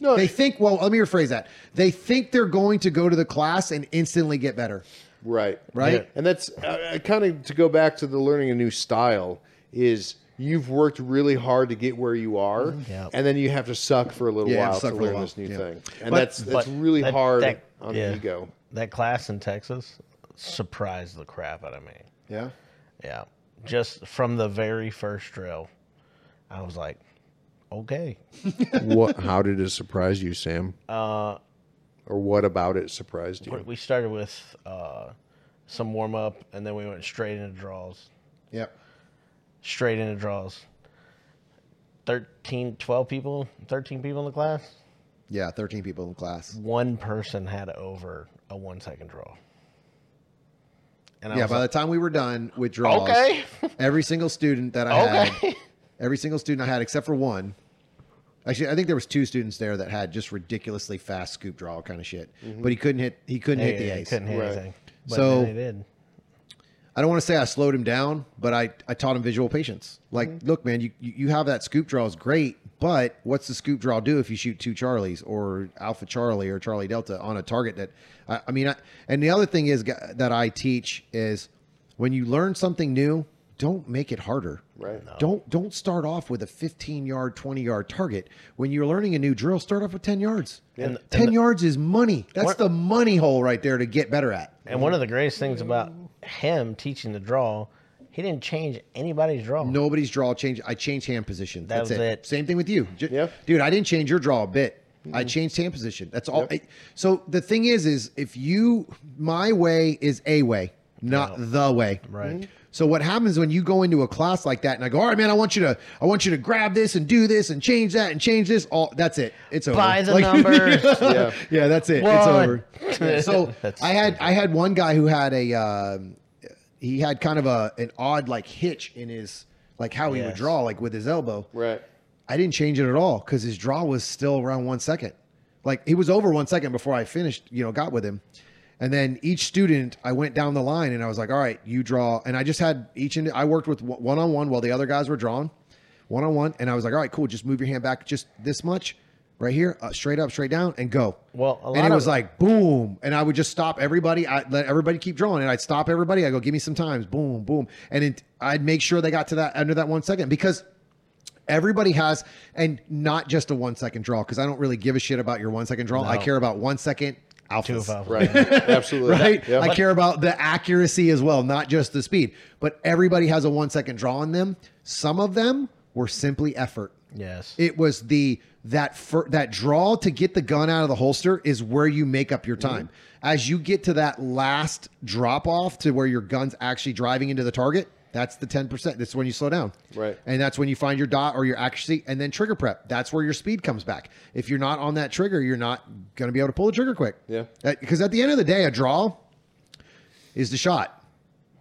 No, they think, well, let me rephrase that. They think they're going to go to the class and instantly get better. Right. Right? Yeah. And that's uh, kind of to go back to the learning a new style is you've worked really hard to get where you are, Yeah. and then you have to suck for a little Yeah, while to learn while. this new Yeah. thing, and But- that's that's but really that- hard that- on yeah. the ego. that class in Texas surprised the crap out of me. Yeah. Yeah. Just from the very first drill, I was like, okay. what? How did it surprise you, Sam? Uh, Or what about it surprised you? we started with uh, some warm up and then we went straight into draws. Yep. Straight into draws. 13, 12 people, 13 people in the class. Yeah. 13 people in the class. One person had over a one second draw. And I Yeah. was By like, the time we were done with draws, okay. every single student that I had, every single student I had except for one. Actually, I think there was two students there that had just ridiculously fast scoop draw kind of shit, mm-hmm. but he couldn't hit. He couldn't hit the Yeah, ace. Couldn't hit Right. anything. But So- he did. I don't want to say I slowed him down, but I, I taught him visual patience. Like, mm-hmm. look, man, you, you you have that scoop draw is great, but what's the scoop draw do if you shoot two Charlies or Alpha Charlie or Charlie Delta on a target that, I, I mean, I, and the other thing is that I teach is when you learn something new, don't make it harder. Right. Don't don't start off with a 15 yard, 20 yard target. When you're learning a new drill, start off with 10 yards. And- 10 and- yards is money. That's What- the money hole right there to get better at. And one of the greatest things about him teaching the draw, he didn't change anybody's draw. Nobody's draw changed. I changed hand position. That That's was it. it. Same thing with you. J- Yeah. Dude, I didn't change your draw a bit. I changed hand position. That's all. Yep. I- so the thing is, is if you, my way is a way, not the way. Right. So what happens when you go into a class like that and I go, all right, man, I want you to, I want you to grab this and do this and change that and change this. All that's it. It's over. By the Like- numbers. Yeah. yeah, that's it. It's over. So I had I had one guy who had a um, he had kind of a an odd like hitch in his like how he would draw like with his elbow. Right. I didn't change it at all because his draw was still around one second. Like he was over one second before I finished, you know, got with him. And then each student, I went down the line and I was like, all right, you draw. And I just had each, and I worked with one on one while the other guys were drawing one on one. And I was like, all right, cool. Just move your hand back just this much right here, uh, straight up, straight down, and go. Well, a and it of- was like boom. And I would just stop everybody. I let everybody keep drawing. And I'd stop everybody. I go, give me some times. Boom, boom. And it, I'd make sure they got to that under that one second because everybody has and not just a one second draw because i don't really give a shit about your one second draw i care about one second Two alphas of Right. Absolutely. right Yep. i care about the accuracy as well not just the speed but everybody has a one second draw on them some of them were simply effort Yes. It was the that fir- that draw to get the gun out of the holster is where you make up your time. Mm-hmm. As you get to that last drop off to where your gun's actually driving into the target, that's the 10%. That's when you slow down. Right. And that's when you find your dot or your accuracy and then trigger prep. That's where your speed comes back. If you're not on that trigger, you're not going to be able to pull the trigger quick. Yeah. Because at the end of the day, a draw is the shot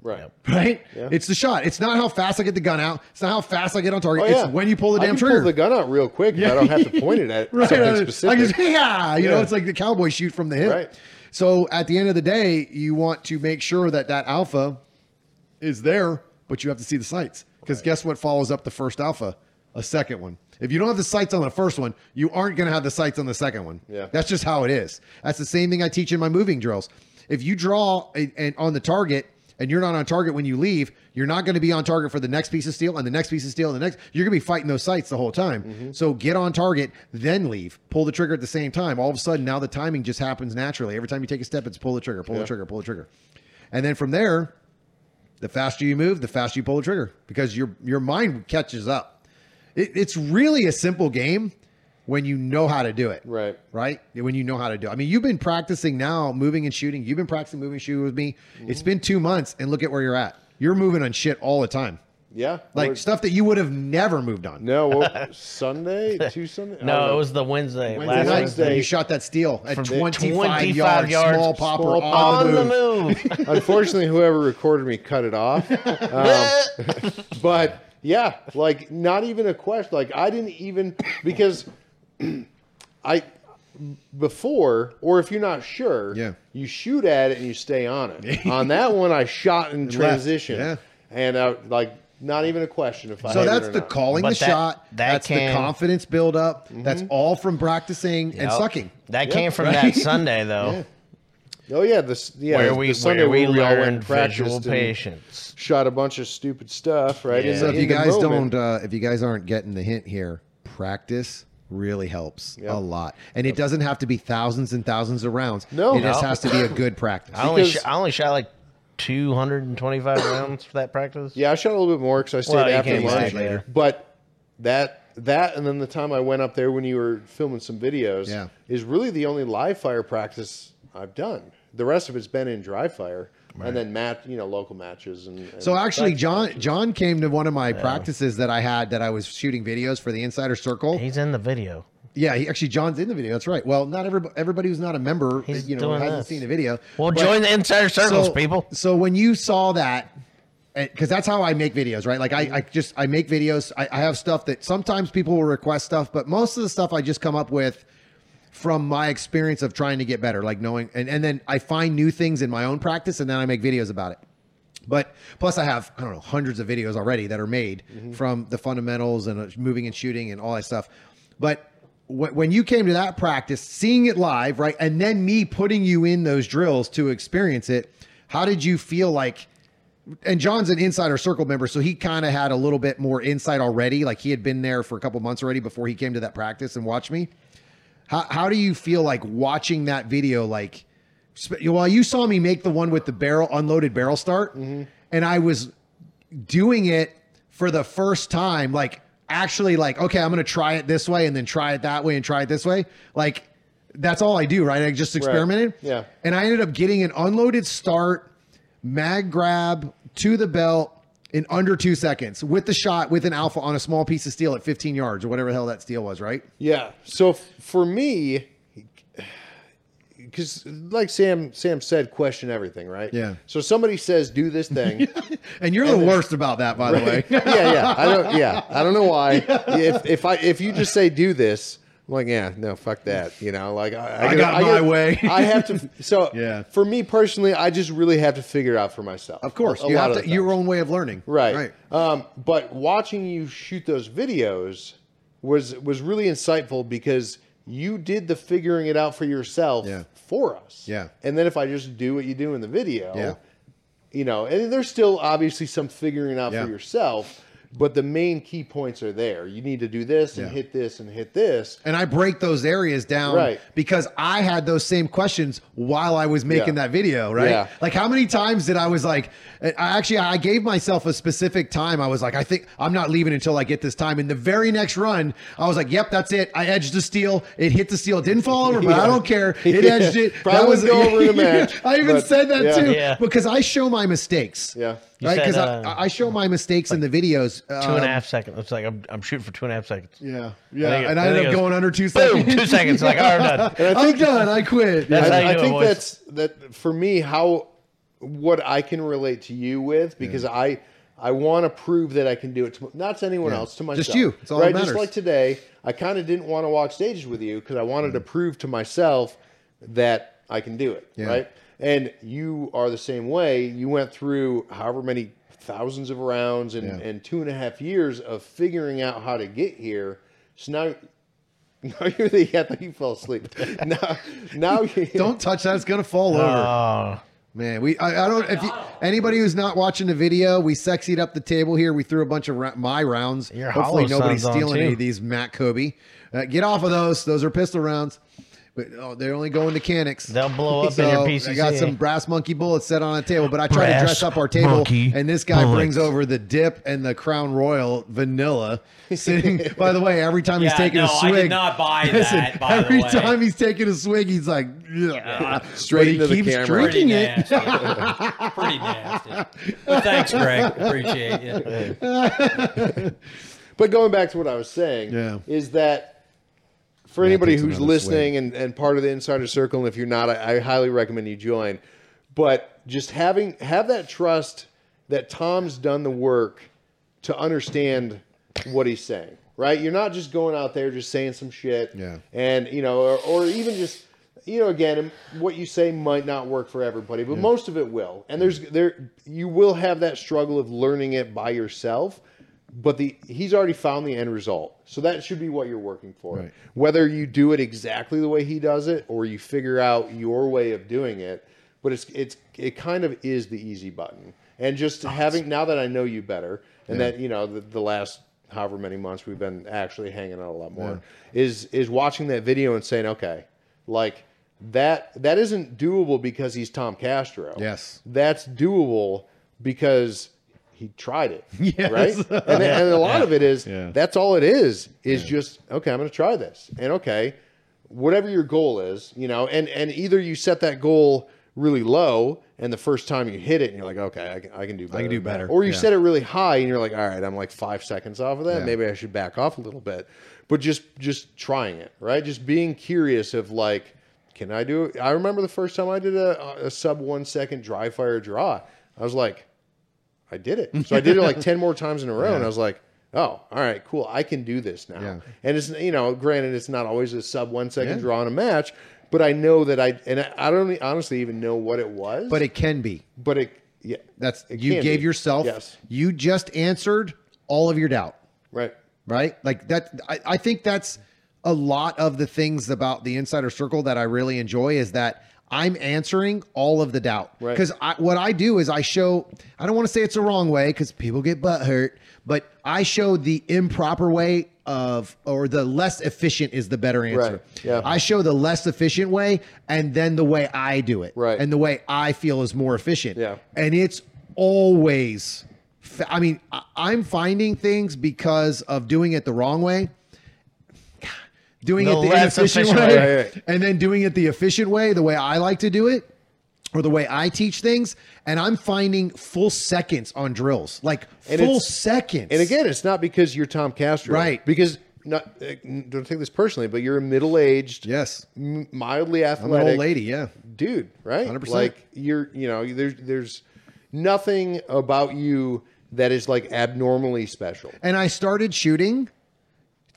Right. right? Yeah. It's the shot. It's not how fast I get the gun out. It's not how fast I get on target. Oh, yeah. It's when you pull the damn trigger. Pull the gun out real quick. but I don't have to point it at right. something I, I just, yeah, you know, it's like the cowboy shoot from the hip. Right. So at the end of the day, you want to make sure that that alpha is there, but you have to see the sights. Because guess what follows up the first alpha? A second one. If you don't have the sights on the first one, you aren't going to have the sights on the second one. Yeah. That's just how it is. That's the same thing I teach in my moving drills. If you draw a, and on the target and you're not on target when you leave, you're not going to be on target for the next piece of steel and the next piece of steel and the next. You're going to be fighting those sights the whole time. Mm-hmm. So get on target, then leave. Pull the trigger at the same time. All of a sudden, now the timing just happens naturally. Every time you take a step, it's pull the trigger, pull the trigger, pull the trigger. And then from there, the faster you move, the faster you pull the trigger because your your mind catches up. It, it's really a simple game when you know how to do it. Right. Right. When you know how to do it. I mean, you've been practicing now, moving and shooting. You've been practicing moving and shooting with me. Mm-hmm. It's been two months, and look at where you're at. You're moving on shit all the time, Yeah. like stuff that you would have never moved on. no, well, Sunday, two Sunday. No, it was the Wednesday. Wednesday last night, Wednesday. you shot that steel at From 25, 25 yards, yards, small popper small on, on the the move. move. Unfortunately, whoever recorded me cut it off. Um, but yeah, like not even a question. Like I didn't even because I before or if you're not sure, Yeah. you shoot at it and you stay on it. on that one, I shot in transition, yeah. and uh, like not even a question if I. So it that's or the not. calling But the that- shot. that that's can- the confidence build up. Mm-hmm. That's all from practicing and sucking. That Yep. came from Right. that Sunday though, Oh yeah, this yeah where the we Sunday where we all went and learned visual patience. Shot a bunch of stupid stuff, right? Yeah. in So if you guys don't, uh, if you guys aren't getting the hint here, practice really helps Yeah. a lot, and it doesn't have to be thousands and thousands of rounds. No. it just No. has to be a good practice. I only sh- I only shot like 225 rounds for that practice. Yeah, I shot a little bit more because I stayed Well, after lunch. stay later. But that that and then the time I went up there when you were filming some videos Yeah. is really the only live fire practice I've done. The rest of it's been in dry fire and then match, you know, local matches and. and So actually, John matches. John came to one of my practices that I had that I was shooting videos for the Insider Circle. He's in the video. Yeah, he actually John's in the video. That's right. Well, not everybody everybody who's not a member, uh, He's you know, hasn't this. seen the video. Well, But- join the insider circles, so, people. So when you saw that, eh, because that's how I make videos, right? Like I, I just I make videos. I, I have stuff that sometimes people will request stuff, but most of the stuff I just come up with from my experience of trying to get better, like knowing, and, and then I find new things in my own practice, and then I make videos about it. But plus, I have I don't know hundreds of videos already that are made from the fundamentals and uh, moving and shooting and all that stuff. But wh- when you came to that practice, seeing it live, right, and then me putting you in those drills to experience it, how did you feel like? And John's an insider circle member, so he kind of had a little bit more insight already. Like he had been there for a couple months already before he came to that practice and watched me. How, how do you feel like watching that video? Like, well, you saw me make the one with the barrel unloaded barrel start, mm-hmm. and I was doing it for the first time. Like, actually, like, okay, I'm gonna try it this way, and then try it that way, and try it this way. Like, that's all I do, right? I just experimented. Yeah. And I ended up getting an unloaded start, mag grab to the belt in under two seconds with the shot with an alpha on a small piece of steel at 15 yards or whatever the hell that steel was, right? Yeah. So f- for me, because like Sam Sam said, question everything, right? Yeah. So somebody says do this thing. And you're the worst about that, by the way. yeah, yeah. I don't. Yeah, I don't know why. If if I if you just say do this, I'm like, yeah, no, fuck that. You know, like I, I got my way. I have to. So Yeah. For me personally, I just really have to figure it out for myself. Of course, A you lot have of to your own way of learning. Right. Right. Um, but watching you shoot those videos was was really insightful because you did the figuring it out for yourself Yeah. for us. Yeah. And then if I just do what you do in the video, Yeah. you know, and there's still obviously some figuring out Yeah. for yourself, but the main key points are there. You need to do this and Yeah. hit this and hit this. And I break those areas down Right. because I had those same questions while I was making Yeah. that video, right? Yeah. Like how many times did I was like, I actually I gave myself a specific time. I was like, I think I'm not leaving until I get this time. In the very next run, I was like, Yep, that's it. I edged the steel. It hit the steel. It didn't fall over, but I don't care. It edged it. Probably wouldn't go over in a match, I even but- said that yeah. too Yeah. because I show my mistakes. Yeah. You Right, because uh, I, I show my mistakes in the videos. Two and a um, half seconds. It's like I'm, I'm shooting for two and a half seconds. Yeah, yeah, think it- and I I ended up going under two Boom, seconds. two seconds. Like, all right, I'm done. I'm done. I quit. That's Yeah. how you I think that's that for me how what I can relate to you with because I I want to prove that I can do it to not to anyone Yeah. else to myself. Just you. It's all right. that Just like today, I kind of didn't want to walk stages with you because I wanted to prove to myself that I can do it. Yeah. Right. And you are the same way. You went through however many thousands of rounds and, Yeah. and two and a half years of figuring out how to get here. So now now you're the I thought you fell asleep. Now now you Don't touch that; it's gonna fall over. Oh, Man, we I, I don't. If you, anybody who's not watching the video, we sexied up the table here. We threw a bunch of ra- my rounds. Your Hopefully, nobody's stealing any of these Matt Kobe. Uh, get off of those; those are pistol rounds. But oh, they're only going to canics. They'll blow up so in your I got some brass monkey bullets set on a table, but I try to dress up our table, and this guy brings over the dip and the Crown Royal vanilla. Sitting, by the way, every time he's taking no, a I swig, did not buy that, by the every way. time he's taking a swig, he's like, "Ugh." Straight But he into the keeps camera. drinking Pretty it. nasty. Pretty nasty. But thanks, Greg. Appreciate you. But going back to what I was saying, Yeah. is that for anybody who's listening and, and part of the insider circle, and if you're not, I, I highly recommend you join. But just having have that trust that Tom's done the work to understand what he's saying, right? You're not just going out there just saying some shit, Yeah. and you know, or, or even just you know, again, what you say might not work for everybody, but most of it will. And there's there you will have that struggle of learning it by yourself, but the he's already found the end result. So that should be what you're working for. Right. Whether you do it exactly the way he does it or you figure out your way of doing it, but it's it's it kind of is the easy button. And just oh, having now that I know you better and that you know the, the last however many months we've been actually hanging out a lot more is is watching that video and saying okay like that that isn't doable because he's Tom Castro. Yes. That's doable because he tried it. Yes. Right? And, and a lot of it is Yeah. that's all it is, is just, okay, I'm gonna try this. And okay, whatever your goal is, you know, and and either you set that goal really low and the first time you hit it and you're like, okay, I can, I can do better. can do better. Or you Yeah. set it really high and you're like, all right, I'm like five seconds off of that. Yeah. Maybe I should back off a little bit. But just just trying it, right? Just being curious of like, can I do it? I remember the first time I did a, a sub one second dry fire draw. I was like, I did it. So I did it like 10 more times in a row. And I was like, oh, all right, cool. I can do this now. Yeah. And it's, you know, granted, it's not always a sub one second Yeah. draw in a match, but I know that I, and I, I don't honestly even know what it was. But it can be. but it, yeah. That's It you gave be. yourself. Yes. You just answered all of your doubt. Right. right? Like that. I, I think that's a lot of the things about the insider circle that I really enjoy is that I'm answering all of the doubt. Right. Because what I do is I show. I don't want to say it's the wrong way because people get butt hurt, but I show the improper way of or the less efficient is the better answer. Right. Yeah. I show the less efficient way and then the way I do it. Right. And the way I feel is more efficient. Yeah. And it's always I mean, I'm finding things because of doing it the wrong way. Doing The it the inefficient efficient way, way. And then doing it the efficient way, the way I like to do it, or the way I teach things, and I'm finding full seconds on drills, like And full seconds. And again, it's not because you're Tom Castro. Right. Because, not, uh, don't take this personally, but you're a middle aged, yes, mildly I'm athletic old lady. Yeah, dude, right? 100%. Like you're, you know, there's there's nothing about you that is like abnormally special. and I started shooting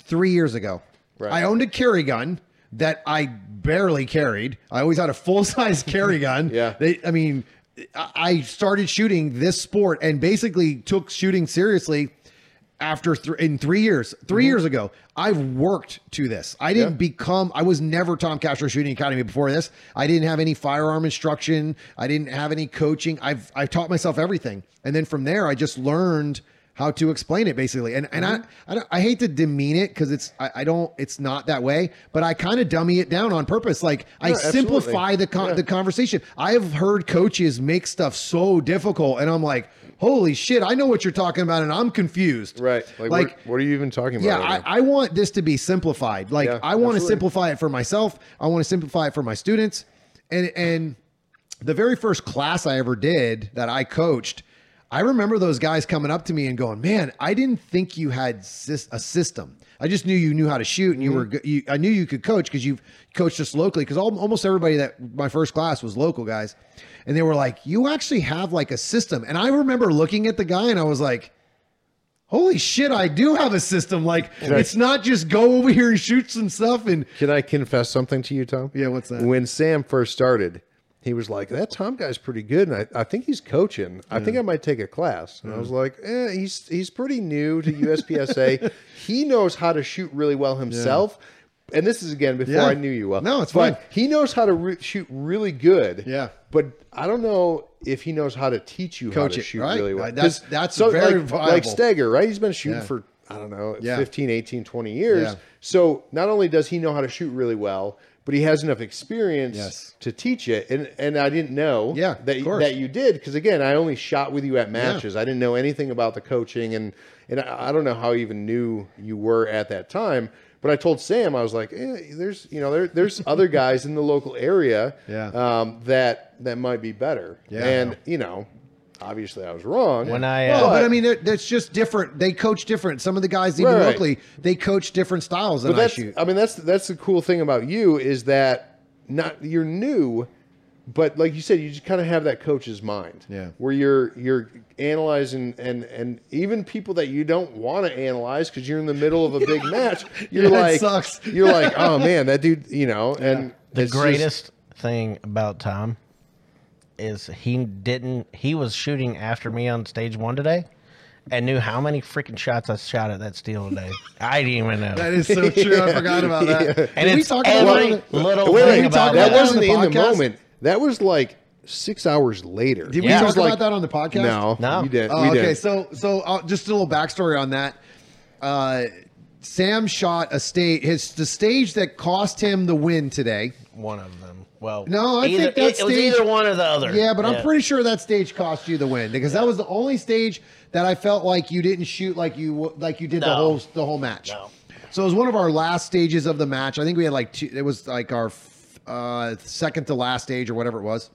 three years ago. Right. I owned a carry gun that I barely carried. I always had a full size carry gun. Yeah. They, I mean, I started shooting this sport and basically took shooting seriously after th- in three years. 3 years ago, I've worked to this. I didn't Mm-hmm. Yeah. become. I was never Tom Castro Shooting Academy before this. I didn't have any firearm instruction. I didn't have any coaching. I've I've taught myself everything, and then from there, I just learned how to explain it basically. And and Mm-hmm. I I, don't- I hate to demean it because it's I, I don't it's not that way, but I kind of dummy it down on purpose. Like I absolutely. simplify the con- Yeah. the conversation. I have heard coaches make stuff so difficult, and I'm like, holy shit, I know what you're talking about, and I'm confused. Right. Like, like what, what are you even talking about? yeah, right? I, I want this to be simplified. Like Yeah, I want to simplify it for myself. I want to simplify it for my students. And and the very first class I ever did that I coached, I remember those guys coming up to me and going, "Man, I didn't think you had a system. I just knew you knew how to shoot and you Mm-hmm. were good. You, I knew you could coach because you've coached us locally. Because almost everybody that my first class was local guys, and they were like, "You actually have like a system." And I remember looking at the guy and I was like holy shit, I do have a system. Like it's not just go over here and shoot some stuff and Can I confess something to you, Tom? Yeah, what's that? When Sam first started, he was like, "That Tom guy's pretty good, and I, I think he's coaching. I think I might take a class." And I was like, eh, "He's he's pretty new to USPSA. he knows how to shoot really well himself." And this is again before Yeah. I knew you well. No, it's but fine. He knows how to re- shoot really good. Yeah. but I don't know if he knows how to teach you Coach how to it, shoot right? really well. That's- that's so very like, viable. like Steger, right? He's been shooting Yeah. for I don't know, Yeah. 15, 18, 20 years. Yeah. So not only does he know how to shoot really well, but he has enough experience Yes. to teach it. And and I didn't know Yeah, that of that you did because again, I only shot with you at matches. I didn't know anything about the coaching and and I, I don't know how I even knew you were at that time. But I told Sam I was like, eh, "There's, you know, there, there's other guys in the local area, Yeah. um, that that might be better." Yeah. and you know, obviously I was wrong. When I well, uh, but I mean, that- that's just different. They coach different. Some of the guys, even Right, right. locally, they coach different styles than but I shoot. I mean that's that's the cool thing about you is that not you're new, but like you said, you just kind of have that coach's mind. Yeah. Where you're you're analyzing and and even people that you don't want to analyze because you're in the middle of a big match, you're Yeah, like sucks. you're like, oh man, that dude, you know, and the it's just- greatest thing about Tom is he didn't he was shooting after me on stage one today and knew how many freaking shots I shot at that steel today. I didn't even know. that is so true. I forgot about that. and Did we it's talk about every that? little wait, thing wait, about about that that. wasn't the in the moment. That was like six hours later. Did Yeah. we It talk was like- about that on the podcast? No, No. you didn't. Oh, okay, didn't. so so uh, just a little backstory on that. Uh, Sam shot a stage. His the stage that cost him the win today. One of them. Well, No, I either, think that it, it was stage- either one or the other. Yeah, but I'm pretty sure that stage cost you the win because that was the only stage that I felt like you didn't shoot like you like you did the whole the whole match. No. So it was one of our last stages of the match. I think we had like two. It was like our uh, second to last stage or whatever it was.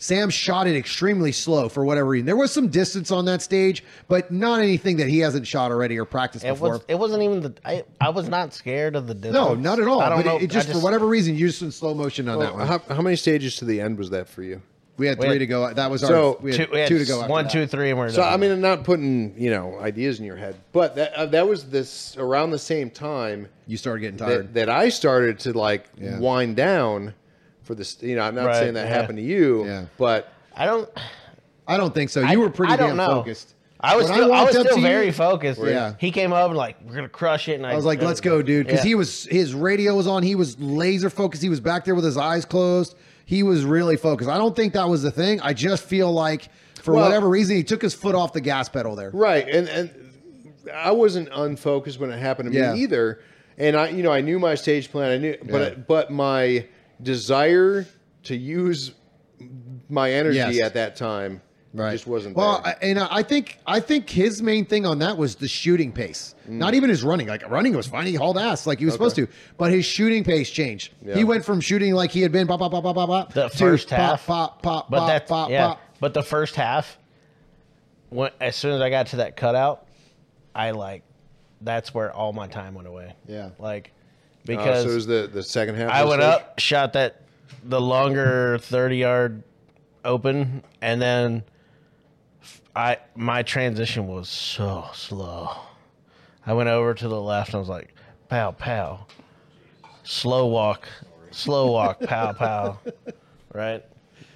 Sam shot it extremely slow for whatever reason. There was some distance on that stage, but not anything that he hasn't shot already or practiced It before. was. It wasn't even the. I. I was not scared of the distance. no, not at all. I don't But know. it, it I just, for whatever reason, you just in slow motion on that one. how, how many stages to the end was that for you? we had we three had- to go. That was So, our we had Two, we had two to go. After one, that. two, three, and we're So done. I mean, I'm not putting you know ideas in your head, but that uh, that was this around the same time You started getting tired. that, that I started to like Yeah. wind down for this. You know, I'm not Right, saying that yeah. happened to you, Yeah. but I don't. I don't think so. You I- were pretty I don't damn know. focused. I was When I still. I, walked was still to you- very focused. Yeah. He came up and like we're gonna crush it, and I, I was like, "Let's go, dude," because Yeah. he was his radio was on. He was laser focused. He was back there with his eyes closed. He was really focused. I don't think that was the thing. I just feel like for Well- whatever reason he took his foot off the gas pedal there. right, and and I wasn't unfocused when it happened to Yeah. me either. And I, you know, I knew my stage plan. I knew, but Yeah. but my desire to use my energy Yes. at that time just wasn't well. there. I, and I think I think his main thing on that was the shooting pace, Mm. not even his running. Like running was fine; he hauled ass like he was supposed to, but his shooting pace changed. Yeah. He went from shooting like he had been pop pop pop pop pop pop The first pop, half. pop pop But pop pop yeah. pop. But the first half, when as soon as I got to that cutout, I like that's where all my time went away. Yeah. Like Uh, because so it was the the second half. I went stage? up, shot that the longer thirty yard open, and then I my transition was so slow. I went over to the left and I was like, pow pow, slow walk, slow walk, pow pow, right?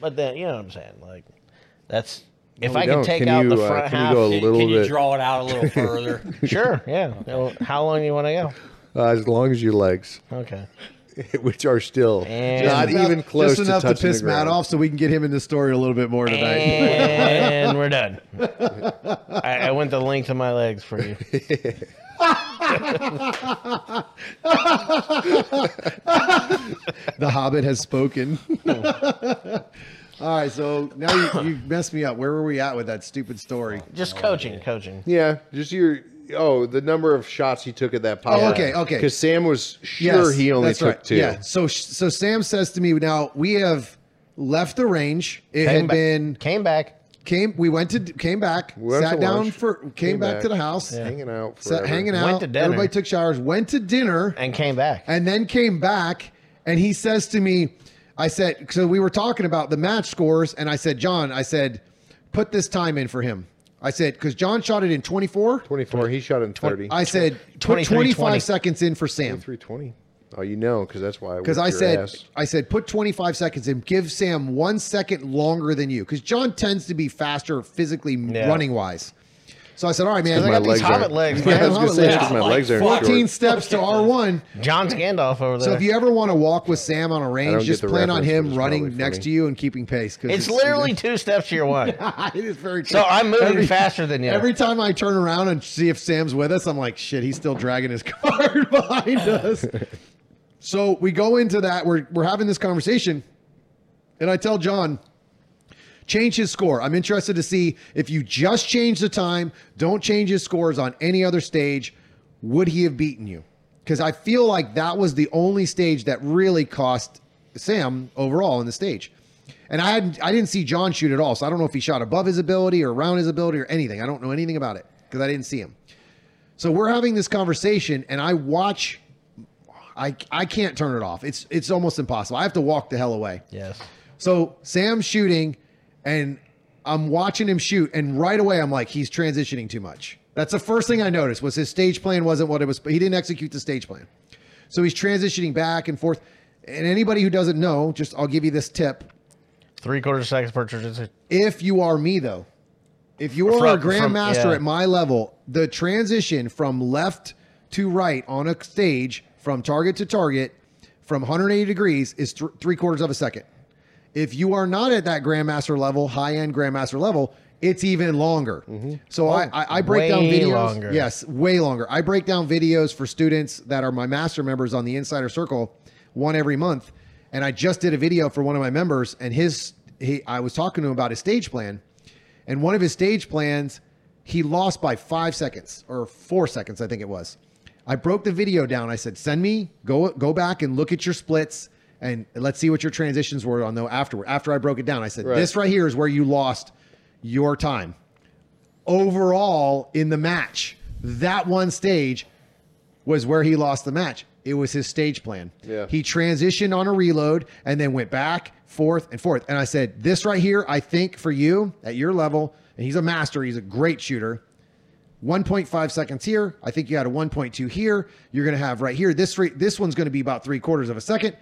But then you know what I'm saying, like that's if I can don't. take Can out you, the uh, front can you half. go a Can, little can you bit- draw it out a little further? Sure, yeah. How long do you want to go? Uh, as long as your legs. Okay. which are still And- not Enough- even close Just enough to to, touching piss Matt ground. off so we can get him in the story a little bit more tonight. And we're done. I, I went the length of my legs for you. the Hobbit has spoken. All right, so now you, you messed me up. Where were we at with that stupid story? Just coaching, coaching. Yeah, just your oh the number of shots he took at that popper. Oh, okay, okay. Because Sam was sure Yes, he only that's took right. two. Yeah. So so Sam says to me, now we have left the range. It Came had back, been came back. came. We went to came back, We sat down lunch, for came, back, to the house, hanging out, sat, hanging out. Went to dinner. Everybody took showers, went to dinner, and came back. and then came back and he says to me i said so we were talking about the match scores and i said john i said put this time in for him i said because john shot it in 24 24. He shot in 30. i said put 23, 25 20. seconds in for sam 320. Oh, you know, because that's why. because i said i said put 25 seconds in give sam one second longer than you because john tends to be faster physically Yeah. running wise so i said all right man I my got these legs hobbit aren't- legs, Yeah, man. I was gonna Hobbit say legs. my legs are 14 short. steps to r1 John's Gandalf over there. So if you ever want to walk with Sam on a don't range, get just the plan on reference, but him it's running probably next funny. to you and keeping pace. 'cause it's literally two steps to your one. it is very. So I'm moving Every- faster than you. Every time I turn around and see if Sam's with us, I'm like, shit, he's still dragging his cart behind us. so we go into that. We're we're having this conversation, and I tell John, change his score. I'm interested to see if you just change the time, don't change his scores on any other stage, would he have beaten you? Because I feel like that was the only stage that really cost Sam overall in the stage. And I hadn't, I didn't see John shoot at all, so I don't know if he shot above his ability or around his ability or anything. I don't know anything about it because I didn't see him. So we're having this conversation, and I watch. I I can't turn it off. It's it's almost impossible. I have to walk the hell away. yes. So Sam's shooting, and I'm watching him shoot, and right away I'm like, he's transitioning too much. That's the first thing I noticed was his stage plan wasn't what it was. He didn't execute the stage plan, so he's transitioning back and forth. And anybody who doesn't know, just I'll give you this tip: Three quarter seconds per transition. if you are me though, if you are From- a grandmaster yeah. at my level, the transition from left to right on a stage, from target to target, from 180 degrees is th- three quarters of a second. If you are not at that grandmaster level, high end grandmaster level, it's even longer. So I, I, I break down Mm-hmm. Videos. longer. Yes, way longer. I break down videos for students that are my master members on the Insider Circle, one every month. And I just did a video for one of my members, and his he I was talking to him about his stage plan, and one of his stage plans he lost by five seconds or four seconds, I think it was. I broke the video down. I said, "Send me go go back and look at your splits." And let's see what your transitions were on though afterward. After I broke it down, I said, Right. "This right here is where you lost your time." overall in the match. That one stage was where he lost the match. It was his stage plan. Yeah. He transitioned on a reload and then went back, forth, and forth. And I said, This right here, I think for you at your level, and he's a master, he's a great shooter. 1.5 seconds here. I think you had a 1.2 here. You're going to have right here. This re- this one's going to be about three quarters of a second.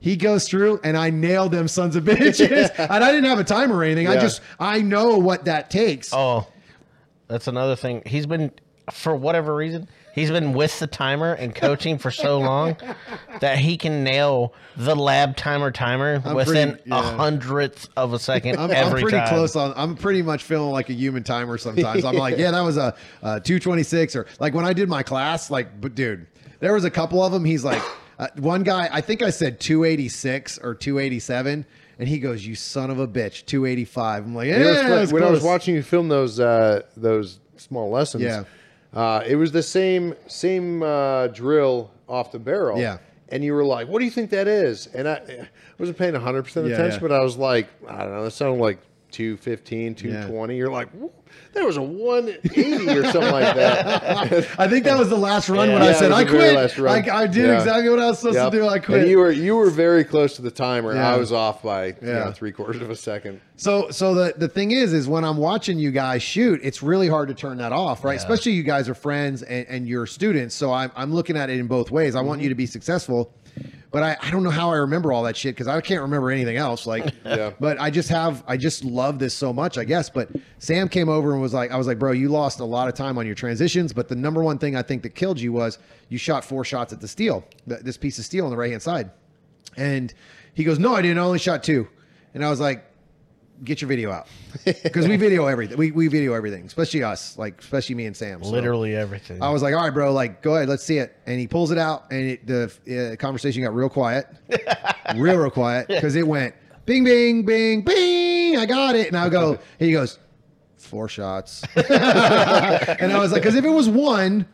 He goes through, and I nailed them sons of bitches. and I didn't have a timer or anything. I just I know what that takes. Oh, that's another thing. He's been, for whatever reason, he's been with the timer and coaching for so long that he can nail the lab timer timer I'm within pretty- a hundredth of a 2nd I'm, I'm pretty time. close on. I'm pretty much feeling like a human timer sometimes. I'm like, yeah, that was a, a 226 or like when I did my class. Like, but dude, there was a couple of them. He's like, uh, one guy. I think I said 286 or 287, and he goes, "You son of a bitch, 285." I'm like, yeah, You know, it's funny, when I was watching you film those uh, those small lessons, Yeah. uh, it was the same same uh, drill off the barrel. Yeah. And you were like, "What do you think that is?" And I, I wasn't paying 100 percent Yeah, attention, yeah. but I was like, "I don't know." That sounded like 215, 220. You're like, "There was a 180 or something like that." I think that was the last run when Yeah, I said I quit. I, did Yeah. exactly what I was supposed Yep. to do. I quit. And you were you were very close to the timer. Yeah. I was off by you know, three quarters of a second. So so the the thing is is when I'm watching you guys shoot, it's really hard to turn that off, right? Especially you guys are friends and, and you're students. So I'm I'm looking at it in both ways. I want mm-hmm. you to be successful. But I, I don't know how I remember all that shit because I can't remember anything else. Like, Yeah. but I just have, I just love this so much, I guess. But Sam came over and was like, I was like, bro, you lost a lot of time on your transitions, but the number one thing I think that killed you was you shot four shots at the steel, th- this piece of steel on the right hand side. And he goes, no, I didn't. I only shot two. And I was like, get your video out because we video everything. We, we video everything, especially us, like especially me and Sam. So Literally everything. I was like, all right, bro, like go ahead, let's see it. And he pulls it out, and it, the uh, conversation got real quiet, real real quiet because it went bing bing bing bing. I got it, and I go. He goes, four shots, and I was like, because if it was one.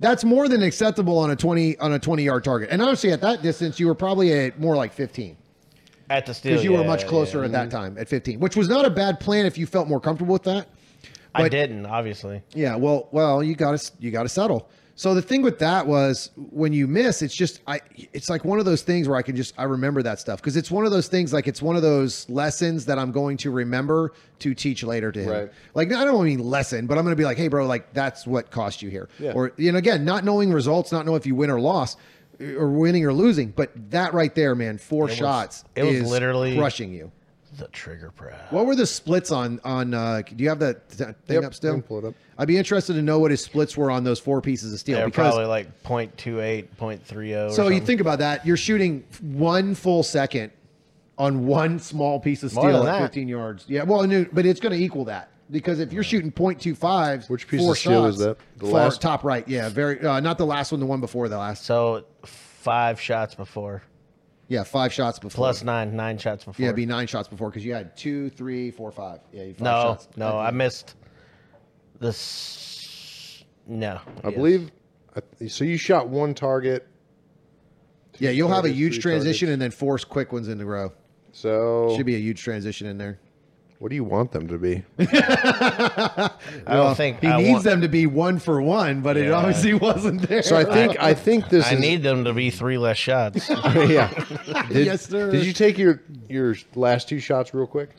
That's more than acceptable on a twenty on a twenty yard target, and honestly, at that distance, you were probably at more like fifteen at the steel. because you were yeah, much yeah. closer at that mm-hmm. time at 15, which was not a bad plan if you felt more comfortable with that. I didn't, obviously. Yeah, well, well, you got to you got to settle. So the thing with that was when you miss, it's just I. It's like one of those things where I can just I remember that stuff because it's one of those things like it's one of those lessons that I'm going to remember to teach later to him. Right. Like I don't mean lesson, but I'm going to be like, hey, bro, like that's what cost you here. Yeah. Or you know, again, not knowing results, not knowing if you win or lost, or winning or losing, but that right there, man, four was- shots. it was is literally- crushing you. The trigger press. What were the splits on on? Uh, do you have that thing Yep, up still? I can pull it up. I'd be interested to know what his splits were on those four pieces of steel They're because. probably like 0.28, 0.30. or so you think about that, you're shooting one full second on one small piece of steel at that. 15 yards. Yeah, well, no, but it's going to equal that because if you're shooting 0.25, Which piece four of steel shots, is that? The far- last? top right? Yeah, very uh, not the last one, the one before the last. So five shots before. Yeah, five shots before. Plus nine, nine shots before. Yeah, it'd be nine shots before because you had two, three, four, five. Yeah, you had five no, shots. no, I missed this. No, I yes. believe. So you shot one target. Yeah, you'll have a huge transition targets. and then four quick ones in the row. So Should be a huge transition in there. What do you want them to be? I don't think He I needs want- them to be one for one, but it Yeah. obviously wasn't there. So I think I think this I is need them to be three less shots. yeah. Did, Yes, sir. Did you take your your last two shots real quick?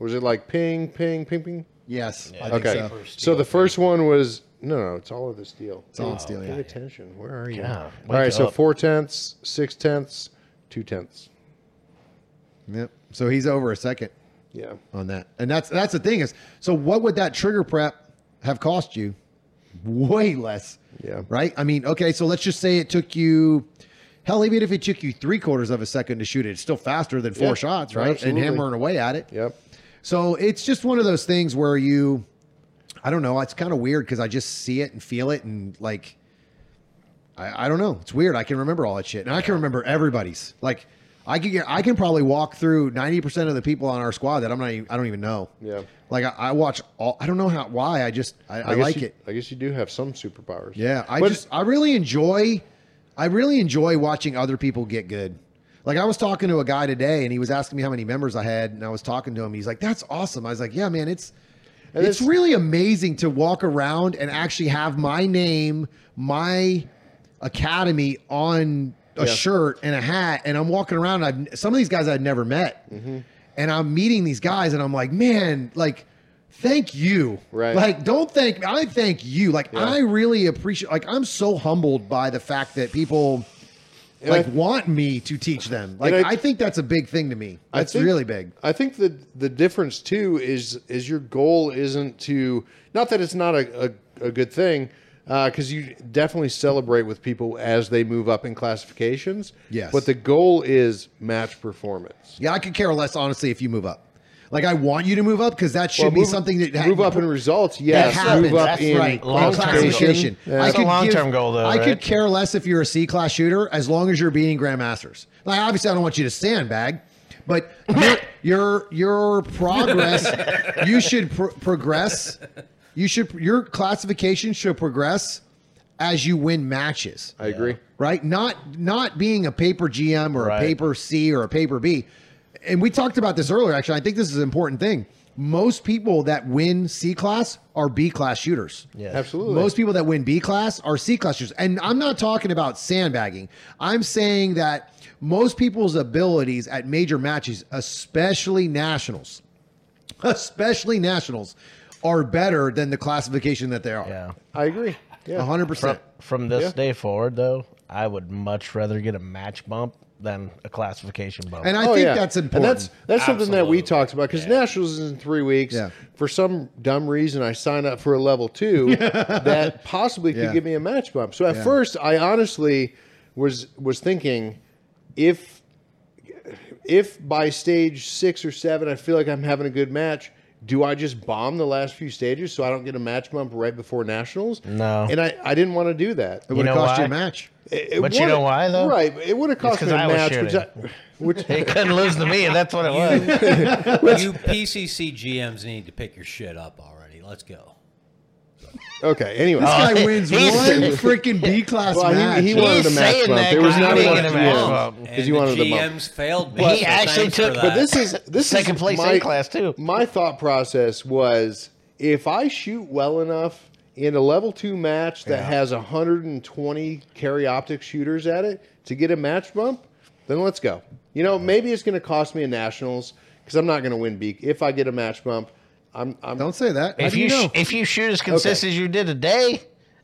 Was it like ping, ping, ping, ping? yes. I think Okay. so. So the first one was no, no, it's all of the steel. It's all in steel, oh, Pay yeah. attention. Where are you? Yeah, all wake right. So up. four tenths, six tenths, two tenths. Yep. So he's over a second Yeah. on that, and that's that's the thing is. So what would that trigger prep have cost you? Way less. Yeah. Right. I mean, okay. So let's just say it took you. Hell, even if it took you three quarters of a second to shoot it, it's still faster than four Yeah, shots, right? absolutely. And hammering away at it. Yep. So it's just one of those things where you, I don't know, it's kind of weird because I just see it and feel it and like, I, I don't know, it's weird. I can remember all that shit and I can remember everybody's. Like, I can get, I can probably walk through ninety percent of the people on our squad that I'm not, even, I don't even know. Yeah. Like I, I watch all. I don't know how why. I just I, I, guess like you, it. I guess you do have some superpowers. Yeah, I But- just I really enjoy I really enjoy watching other people get good. Like I was talking to a guy today and he was asking me how many members I had and I was talking to him. He's like, "That's awesome." I was like, "Yeah, man, it's And it's it's- really amazing to walk around and actually have my name, my academy on a Yeah. shirt and a hat and I'm walking around and I've, some of these guys I'd never met. Mm-hmm. And I'm meeting these guys and I'm like, "Man, like thank you." Right. Like don't thank me. I thank you. Like Yeah. I really appreciate like I'm so humbled by the fact that people And like I- want me to teach them. Like I- I, think that's a big thing to me. That's think- really big. I think the the difference too is is your goal isn't to not that it's not a, a, a good thing Uh, because you definitely celebrate with people as they move up in classifications. Yes. but the goal is match performance. Yeah, I could care less honestly if you move up. Like I want you to move up because that should Well, be something that ha- move up in results. that Yes, happens. move up That's in right. long-term classification. goal. Yeah. That's a could long-term give- goal, though, I could care less if you're a C class shooter as long as you're beating grandmasters. Like obviously, I don't want you to sandbag, but your your, your progress, you should pro- progress. You should your classification should progress as you win matches I agree. right? Not not being a paper GM or Right. a paper C or a paper B. And we talked about this earlier. Actually, I think this is an important thing. Most people that win C class are B class shooters. Yeah. Absolutely. Most people that win B class are C class shooters. And I'm not talking about sandbagging. I'm saying that most people's abilities at major matches, especially nationals, especially nationals, are better than the classification that they are. Yeah. I agree. Yeah. A hundred percent. from this Yeah. day forward, though, I would much rather get a match bump than a classification bump. And I Oh, think yeah. that's And important. that's that's something that we talked about because nationals is in three weeks. Yeah. For some dumb reason, I signed up for a level two that possibly could Yeah. give me a match bump. So at Yeah. first, I honestly was was thinking if if by stage six or seven I feel like I'm having a good match. Do I just bomb the last few stages so I don't get a match bump right before nationals? No. and I, I didn't want to do that. it would have know cost you a match. It- it But you know why, though? Right, it would have cost me a I match, which, I, which he couldn't lose to me, and that's what it was. you PCC GMs need to pick your shit up already. Let's go. Okay. Anyway, This guy wins he's- one freaking B class Well, he- match. he wanted a match bump. There was 'cause not enough didn't get a match GMs. Because you the wanted the bump. GMs failed me. He actually took- But this is this Second is place my, A class, too. My thought process was if I shoot well enough in a level two match that has 120 carry optic shooters at it to get a match bump, then let's go. You know, maybe it's going to cost me a nationals because I'm not going to win B. If I get a match bump, I'm. I'm Don't say that. If you, you know? if you shoot as consistent as you did today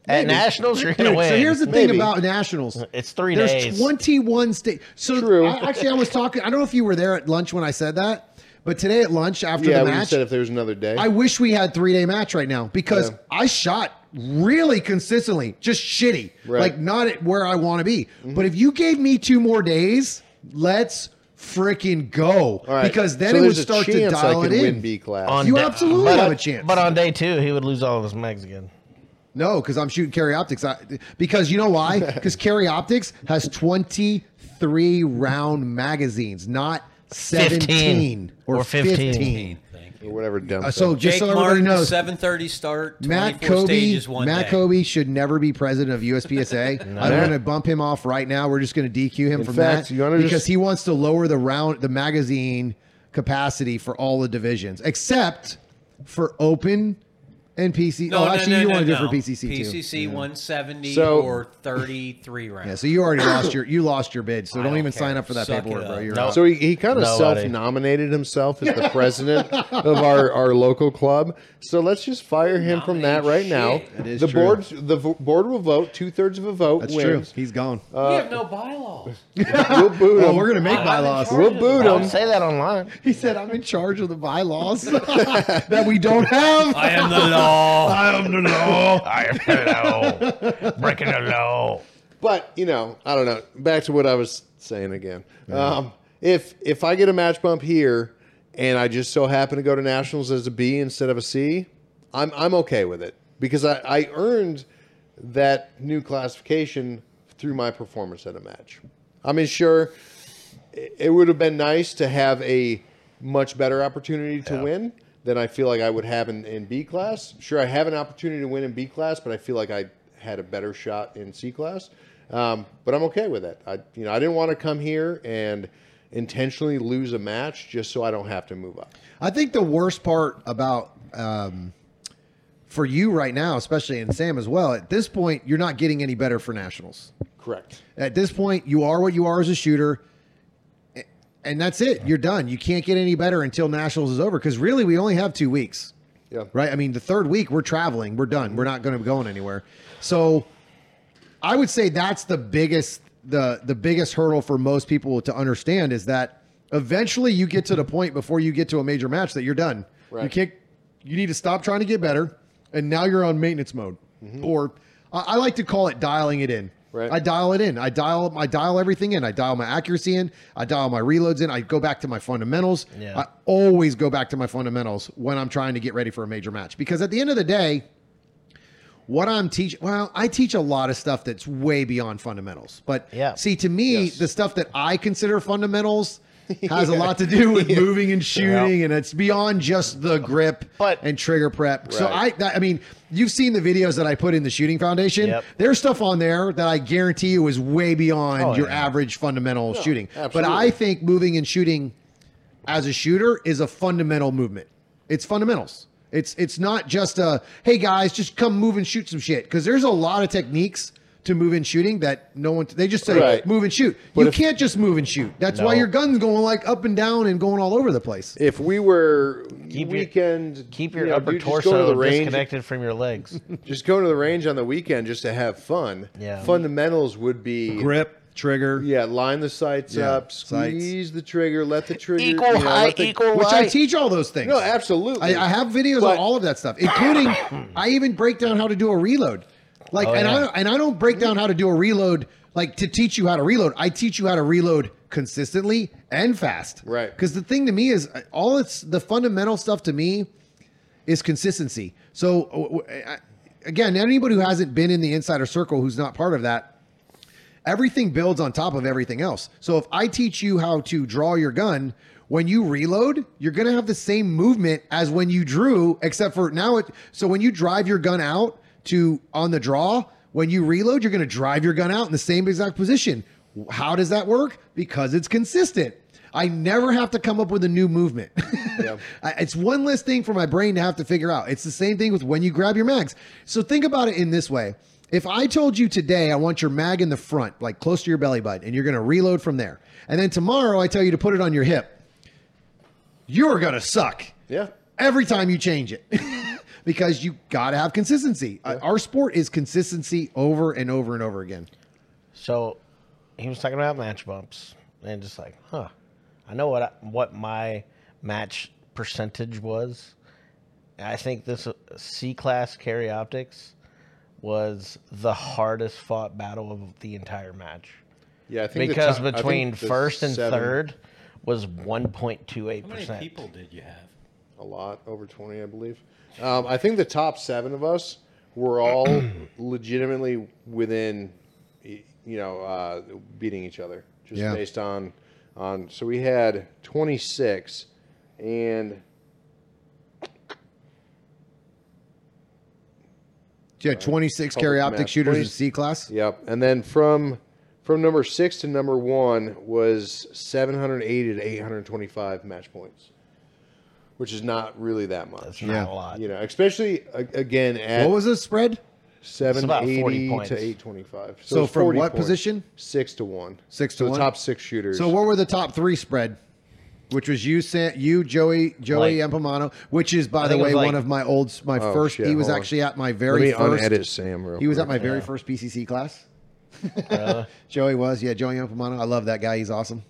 at Maybe. nationals, you're gonna win. So here's the thing about nationals. It's three There's days. 21 states. So True. I, actually, I was talking. I don't know if you were there at lunch when I said that, but today at lunch after yeah, the when you match, said if there was another day. I wish we had three day match right now because Yeah. I shot really consistently, just shitty, Right. Mm-hmm. like not at where I want to be. But if you gave me two more days, let's freaking go All right. because then So it would start to dial I it could win in. B class. On You da- absolutely but have on- a chance. But on day two, he would lose all of his mags again. No, because I'm shooting carry optics. I, because you know why? Because carry optics has 23 round magazines, not 17 15 or, or 15. 15. Thank or whatever dumb Uh, so just Jake so everybody Martin, knows, 7:30 start. Matt Kobe, stages one Matt day. Kobe should never be president of USPSA. I'm going to bump him off right now. We're just going to DQ him In from fact, that you because just- he wants to lower the round, the magazine capacity for all the divisions, except for open and PC. No, oh, no, actually, no, you no, want to do no. it for PCC too. PCC 170 So- or 33 rounds. Yeah, so you already lost your you lost your bid. So don't, don't even care. sign up for that Suck it paperwork, bro. up. You're No. out. So he, he kind of Nobody. self-nominated himself as the president of our, our local club. So let's just fire him from that right now. Shit. That is the true. board the vo- board will vote two thirds of a vote That's wins. true. He's gone. Uh, we have no bylaws. We'll boot oh, him. we're gonna make I'm in bylaws. charge We'll of the boot Don't him. say that online. He said, "I'm in charge of the bylaws that we don't have." I am the law. I am the law. I am the law. Breaking the law. But you know, I don't know. Back to what I was saying again. Um, if if I get a match bump here, and I just so happen to go to nationals as a B instead of a C, I'm I'm okay with it because I, I earned that new classification through my performance at a match. I mean, sure, it it would have been nice to have a much better opportunity to win than I feel like I would have in, in B class. Sure, I have an opportunity to win in B class, but I feel like I had a better shot in C class. Um, but I'm okay with it. I you know I didn't want to come here and intentionally lose a match just so I don't have to move up. I think the worst part about um, for you right now, especially and Sam as well, at this point, you're not getting any better for nationals. Correct. At this point, you are what you are as a shooter, and that's it. You're done. You can't get any better until nationals is over because really, we only have two weeks. Yeah. right? I mean, the third week we're traveling, we're done. We're not going to be going anywhere. So, I would say that's the biggest the the biggest hurdle for most people to understand is that eventually you get to the point before you get to a major match that you're done. You can't. You need to stop trying to get better, and now you're on maintenance mode, mm-hmm. or I, I like to call it dialing it in. Right. I dial it in. I dial I dial everything in. I dial my accuracy in. I dial my reloads in. I go back to my fundamentals. Yeah. I always go back to my fundamentals when I'm trying to get ready for a major match because at the end of the day, what I'm teaching, well, I teach a lot of stuff that's way beyond fundamentals. But Yeah. see, to me, Yes. the stuff that I consider fundamentals has a lot to do with moving and shooting, and it's beyond just the grip But- and trigger prep. So I, that- I mean, you've seen the videos that I put in the Shooting Foundation. Yep. There's stuff on there that I guarantee you is way beyond Oh, your yeah. average fundamental shooting. But. I think moving and shooting as a shooter is a fundamental movement. It's fundamentals. It's it's not just a hey guys, just come move and shoot some shit because there's a lot of techniques to move and shooting that no one they just say Right. move and shoot. But you if- can't just move and shoot. That's why your gun's going like up and down and going all over the place. If we were Keep your- weekend, Keep your you know, upper dude, just go to torso the range, disconnected from your legs. just going to the range on the weekend just to have fun. Yeah. Fundamentals would be Grip, trigger. Yeah, line the sights Yeah, up, sights. squeeze the trigger, let the trigger Equal you know, height, let the- equal Which I teach all those things. No, absolutely. I, I have videos But- on all of that stuff, including I even break down how to do a reload. Like, Oh, and yeah. I and I don't break down how to do a reload like to teach you how to reload. I teach you how to reload consistently and fast. Right. Because the thing to me is uh, all it's the fundamental stuff to me is consistency. So uh, w- w- I- again, anybody who hasn't been in the insider circle who's not part of that, everything builds on top of everything else. So if I teach you how to draw your gun, when you reload, you're going to have the same movement as when you drew, except for now it. So when you drive your gun out to on the draw, when you reload, you're going to drive your gun out in the same exact position. How does that work? Because it's consistent. I never have to come up with a new movement. I- it's one less thing for my brain to have to figure out. It's the same thing with when you grab your mags. So think about it in this way. If I told you today I want your mag in the front, like close to your belly button, and you're going to reload from there, and then tomorrow I tell you to put it on your hip, you're going to suck yeah. every time you change it because you got to have consistency. Uh, Our sport is consistency over and over and over again. So he was talking about match bumps and just like, huh, I know what I, what my match percentage was. I think this C class carry optics was the hardest fought battle of the entire match Yeah, I think because top- I think between first and seven- third was 1.28 How many percent. people did you have? a lot over 20 i believe um, i think the top seven of us were all legitimately within you know uh, beating each other just Yeah. based on on so we had 26 and You had 26 Public carry optic match. shooters 20 in C class. yep and then from from number six to number one was 780 to 825 match points which is not really that much That's Yeah. a lot. you know especially a- again at What was the spread? about 40 780 points. to 825. So it's from 40 what points. position? Six to one. Six to so one? the top six shooters. So what were the top three spread? Which was you, Sam, you, Joey, Joey Like- Empamano, which is by the think it way was one of my old, my Oh, first. shit, he was hold on. actually at my let very me first. unedit Sam real He was at quick. my very first PCC class. Uh. Joey was, yeah, Joey Empamano. I love that guy. He's awesome.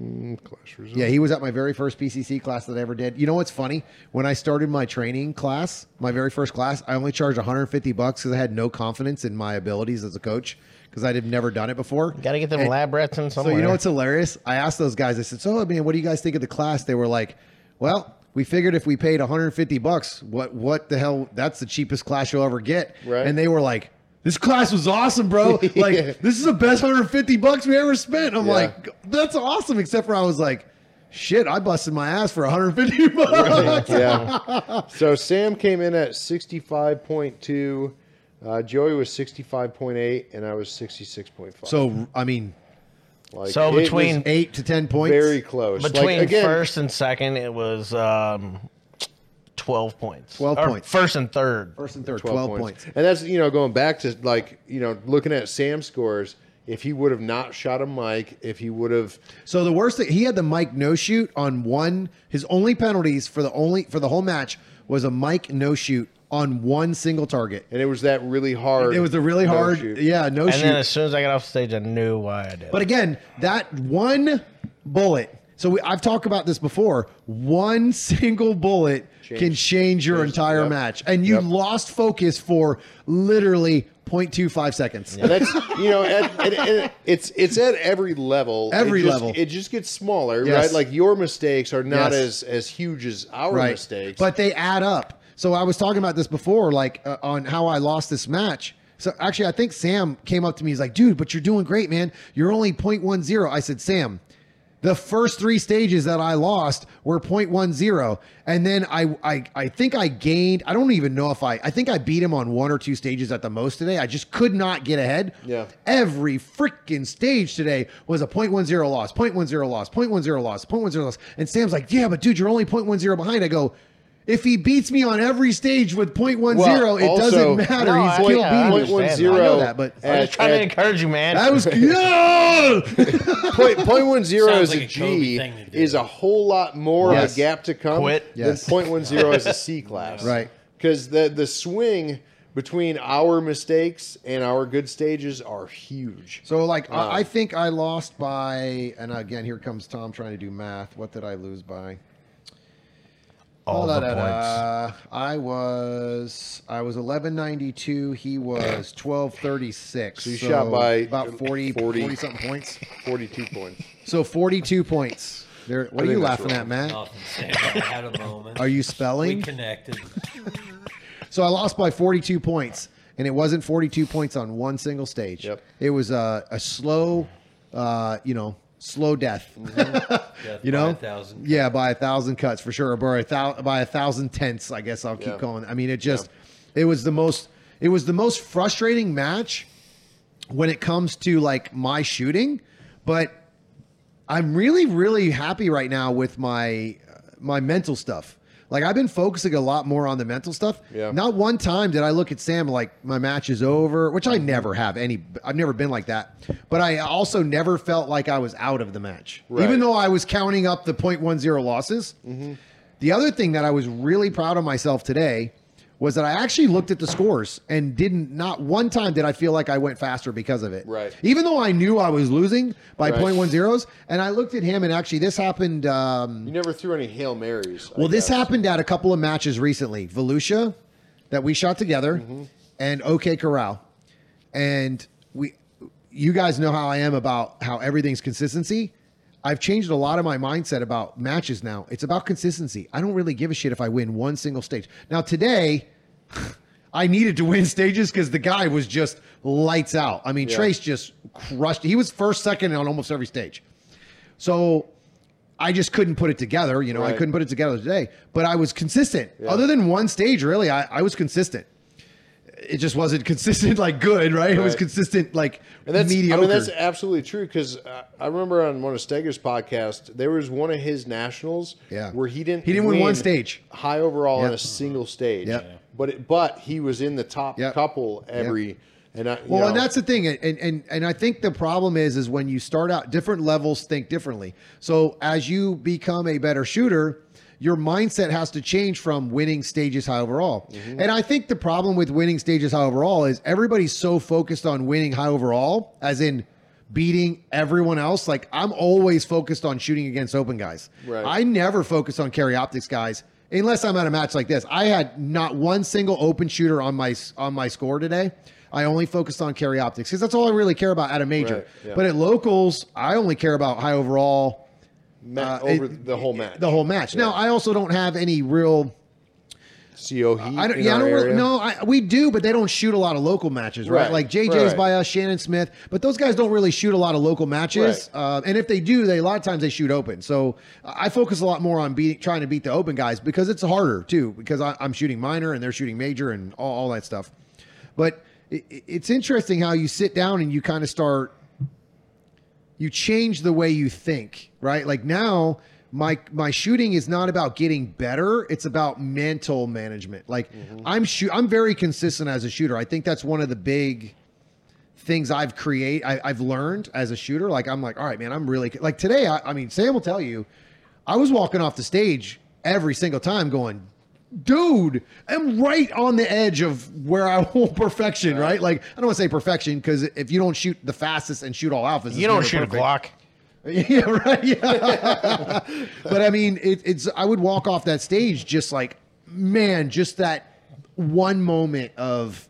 Mm, Clash results. Yeah, he was at my very first PCC class that I ever did. You know what's funny? When I started my training class, my very first class, I only charged 150 bucks because I had no confidence in my abilities as a coach because I had never done it before. Got to get them And- lab rats in somewhere. So you know what's hilarious? I asked those guys. I said, "So, I mean, what do you guys think of the class?" They were like, "Well, we figured if we paid 150 bucks, what what the hell? That's the cheapest class you'll ever get." Right. And they were like, "This class was awesome, bro! Like, this is the best 150 bucks we ever spent." I'm Yeah. like, "That's awesome!" Except for I was like, "Shit, I busted my ass for 150 bucks." yeah. So Sam came in at 65.2. Uh, Joey was 65.8, and I was 66.5. So, I mean, like, So between- eight to ten points. very close. Between like, again, first and second, it was um, 12 points. 12 Or points. First and third. first and third, 12, 12, points. points. And that's you know going back to like you know looking at Sam's scores. If he would have not shot a mic, if he would have So the worst thing he had the Mike no shoot on one. His only penalties for the only for the whole match was a Mike no shoot on one single target. and it was that really hard. It was a really no hard, shoot. yeah, no And shoot. then as soon as I got off stage, I knew why I did. but it. again, that one bullet. So we, I've talked about this before. One single bullet Change- can change your change- entire yep. match, and you Yep. lost focus for literally 0.25 seconds. And that's you know at, at- at- it's it's at every level. Every It just- level. It just gets smaller, Yes. right? Like your mistakes are not Yes. as as huge as our right. mistakes. But they add up. So I was talking about this before, like uh, on how I lost this match. So actually, I think Sam came up to me. He's like, "Dude, but you're doing great, man. You're only 0.10." I said, "Sam." The first three stages that I lost were 0.10. And then I, I I think I gained, I don't even know if I I think I beat him on one or two stages at the most today. I just could not get ahead. Yeah. Every freaking stage today was a 0.10 loss, 0.10 loss, 0.10 loss, 0.10 loss. And Sam's like, yeah, but dude, you're only 0.10 behind. I go, if he beats me on every stage with 0.10, Well, it also- doesn't matter. No, He's I- still yeah, I beating me. I know that, but I'm at- just trying to encourage you, man. that was yeah. point, point one zero Sounds as like a a Kobe G thing to do. is a whole lot more Yes. of a gap to come Quit. than Yes. point one zero as a C class. Right. Because the the swing between our mistakes and our good stages are huge. So like I, I um, think I lost by and again here comes Tom trying to do math. What did I lose by? All Oh, the da, da, points. I was I was eleven ninety two. He was twelve thirty six. So you shot by about 40, 40. 40 something points. 42 points. So forty two points. There. What I are you think that's laughing right. at, Matt? Nothing. Sam. I had a moment. Are you spelling? we spelling? connected? So I lost by 42 points, and it wasn't 42 points on one single stage. Yep. It was a, a slow, uh, you know, slow death. Mm-hmm. Death you know, a thousand. yeah, by a thousand cuts for sure, or by a, thou- by a thousand tenths. I guess I'll keep Yeah. going. I mean, it just, it was the most, it was the most frustrating match when it comes to like my shooting, but I'm really, really happy right now with my my mental stuff. Like I've been focusing a lot more on the mental stuff. Yeah. Not one time did I look at Sam like my match is over, which I never have any. I've never been like that. But I also never felt like I was out of the match, Right. even though I was counting up the .10 losses. Mm-hmm. The other thing that I was really proud of myself today was that I actually looked at the scores and didn't not one time did I feel like I went faster because of it. Right. Even though I knew I was losing by Right. point one zeros, and I looked at him and actually this happened. Um, You never threw any Hail Marys. I well, this guess. happened at a couple of matches recently. Volusia, that we shot together, Mm-hmm. and OK Corral, and we. You guys know how I am about how everything's consistency. I've changed a lot of my mindset about matches now. It's about consistency. I don't really give a shit if I win one single stage. Now today, I needed to win stages because the guy was just lights out. I mean, Yeah. Trace just crushed. He was first, second on almost every stage. So I just couldn't put it together. You know, I couldn't put it together today, but I was consistent. Yeah. Other than one stage, really, I, I was consistent. It just wasn't consistent, like good, right? It was consistent, like And that's, mediocre. I mean, that's absolutely true because uh, I remember on one of Stoeger's podcast, there was one of his nationals Yeah. where he didn't He didn't win one stage. high overall on a single stage. Yep. But it, but he was in the top Yep. couple every and I, Well, and that's the thing, and, and and I think the problem is is when you start out, different levels think differently. So as you become a better shooter, your mindset has to change from winning stages high overall. Mm-hmm. And I think the problem with winning stages high overall is everybody's so focused on winning high overall, as in beating everyone else. Like I'm always focused on shooting against open guys. Right. I never focus on carry optics guys unless I'm at a match like this. I had not one single open shooter on my on my score today. I only focused on carry optics because that's all I really care about at a major. Right, yeah. But at locals, I only care about high overall ma- uh, over it- the whole match. the whole match. Now, I also don't have any real. CO Heat. I don't. Yeah, I don't. Really, no, I, we do, but they don't shoot a lot of local matches, right? Right, Like JJ's right. by us, Shannon Smith, but those guys don't really shoot a lot of local matches. Right. Uh, and if they do, they a lot of times they shoot open. So I focus a lot more on beating, trying to beat the open guys because it's harder too. Because I, I'm shooting minor and they're shooting major and all, all that stuff. But it, it's interesting how you sit down and you kind of start you change the way you think, right? Like now my my shooting is not about getting better, it's about mental management. Like mm-hmm. I'm shoot I'm very consistent as a shooter. I think that's one of the big things I've create I, I've learned as a shooter. Like I'm like, all right, man, I'm really like today. I, I mean, Sam will tell you, I was walking off the stage every single time, going, dude, I'm right on the edge of where I want perfection, right? Like I don't want to say perfection because if you don't shoot the fastest and shoot all alphas, You don't shoot perfect. a Glock. Yeah, right. Yeah. but I mean, it, it's I would walk off that stage just like, man, just that one moment of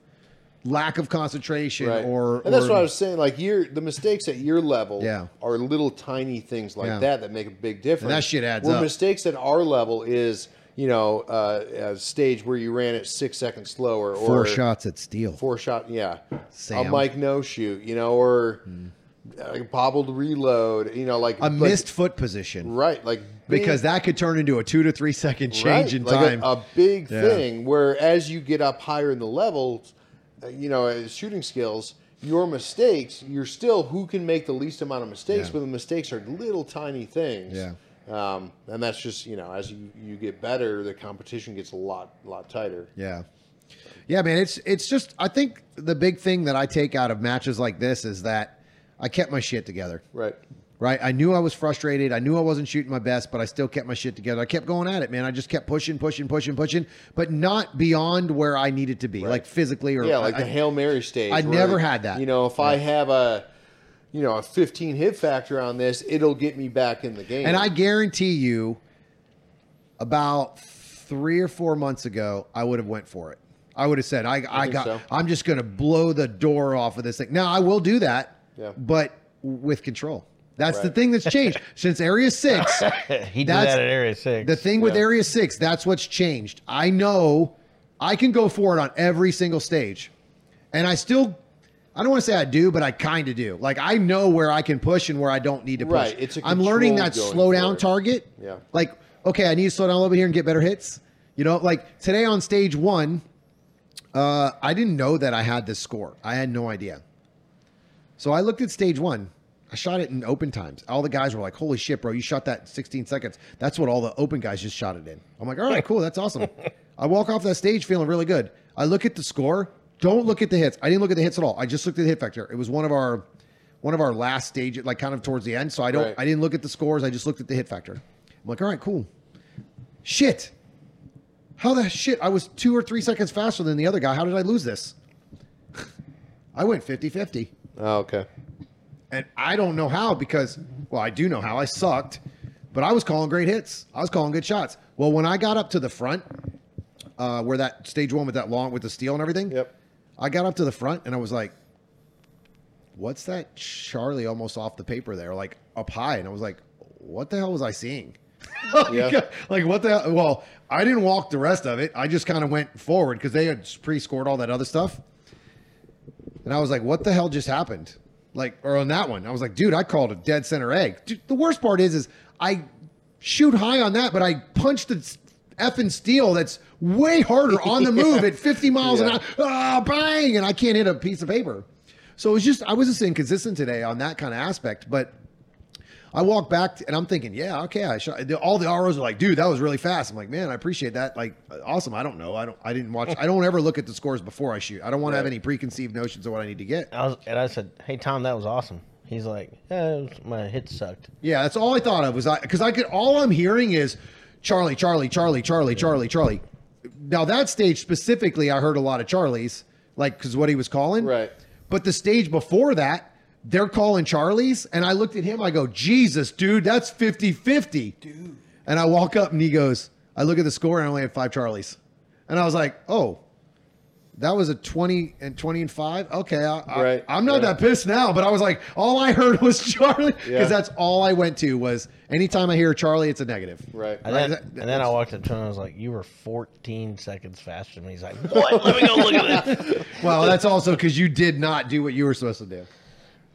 lack of concentration Right. or and that's or- what I was saying. Like your the mistakes at your level Yeah. are little tiny things like Yeah. that that make a big difference. that shit adds Where up. mistakes at our level is you know uh, a stage where you ran it six seconds slower or four shots at steel. four shot yeah Sam. a Mike no shoot you know or a bobbled reload you know like a like- missed foot position right like because that could turn into a two to three second change right, in like time. a, a big Yeah. thing where as you get up higher in the levels uh, you know shooting skills your mistakes you're still who can make the least amount of mistakes Yeah. but the mistakes are little tiny things Yeah. um, and that's just you know as you, you get better the competition gets a lot lot tighter Yeah. Yeah, man, it's it's just I think the big thing that I take out of matches like this is that I kept my shit together. right right? I knew I was frustrated. I knew I wasn't shooting my best, but I still kept my shit together. I kept going at it, man. I just kept pushing, pushing, pushing, pushing, but not beyond where I needed to be, like physically or Yeah, like I- the Hail Mary stage. I never had that. You know, if I have a, you know, a 15 hit factor on this, it'll get me back in the game. And I guarantee you, about three or four months ago, I would have went for it. I would have said, "I, I, think got. so. I'm just going to blow the door off of this thing." Now I will do that, Yeah. but with control. That's the thing that's changed since Area Six. he did that at Area Six. The thing with Area 6, that's what's changed. I know I can go for it on every single stage. And I still, I don't want to say I do, but I kind of do. Like, I know where I can push and where I don't need to push. Right, it's a I'm learning that slow down target. Yeah. Like, okay, I need to slow down a little bit here and get better hits. You know, like today on stage one, uh, I didn't know that I had this score. I had no idea. So I looked at stage one. I shot it in open times. All the guys were like, "Holy shit, bro! You shot that in 16 seconds. That's what all the open guys just shot it in." I'm like, "All right, cool. That's awesome." I walk off that stage feeling really good. I look at the score. Don't look at the hits. I didn't look at the hits at all. I just looked at the hit factor. It was one of our one of our last stages, like kind of towards the end. So I don't. Right. I didn't look at the scores. I just looked at the hit factor. I'm like, "All right, cool." Shit. How the shit? I was two or three seconds faster than the other guy. How did I lose this? I went 50 50. Oh, okay. And I don't know how because, well, I do know how. I sucked, but I was calling great hits. I was calling good shots. Well, when I got up to the front, uh, where that stage one with that long, with the steel and everything, Yep. I got up to the front and I was like, what's that Charlie almost off the paper there, like up high? And I was like, what the hell was I seeing? like, Yeah. like, what the hell? Well, I didn't walk the rest of it. I just kind of went forward because they had pre scored all that other stuff. And I was like, what the hell just happened? Like, or on that one, I was like, dude, I called a dead center egg. Dude, the worst part is, is I shoot high on that, but I punched the effing steel that's way harder on the move at 50 miles an Yeah. hour. Ah, bang! And I can't hit a piece of paper. So it was just, I was just inconsistent today on that kind of aspect. But I walked back and I'm thinking, yeah, okay. I shot. All the ROs are like, dude, that was really fast. I'm like, man, I appreciate that. Like, awesome. I don't know. I don't. I didn't watch. I don't ever look at the scores before I shoot. I don't want to have any preconceived notions of what I need to get. I was, and I said, "Hey Tom, that was awesome." He's like, "Yeah, my hit sucked." Yeah, that's all I thought of was I because I could. All I'm hearing is Charlie, Charlie, Charlie, Charlie, Charlie, Charlie. Now that stage specifically, I heard a lot of Charlies, like because what he was calling. Right. But the stage before that, they're calling Charlies, and I looked at him. I go, Jesus, dude, that's 50-50. Dude. And I walk up, and he goes, I look at the score, and I only have five Charlies, and I was like, oh. That was a twenty and twenty and five. Okay, I, I, Right, I'm not right. that pissed now, but I was like, all I heard was Charlie because Yeah. that's all I went to was anytime I hear Charlie, it's a negative. Right. And Right, then, and then I walked up to him and I was like, "You were 14 seconds faster than me." He's like, "What? Let me go look at this." Well, that's also because you did not do what you were supposed to do.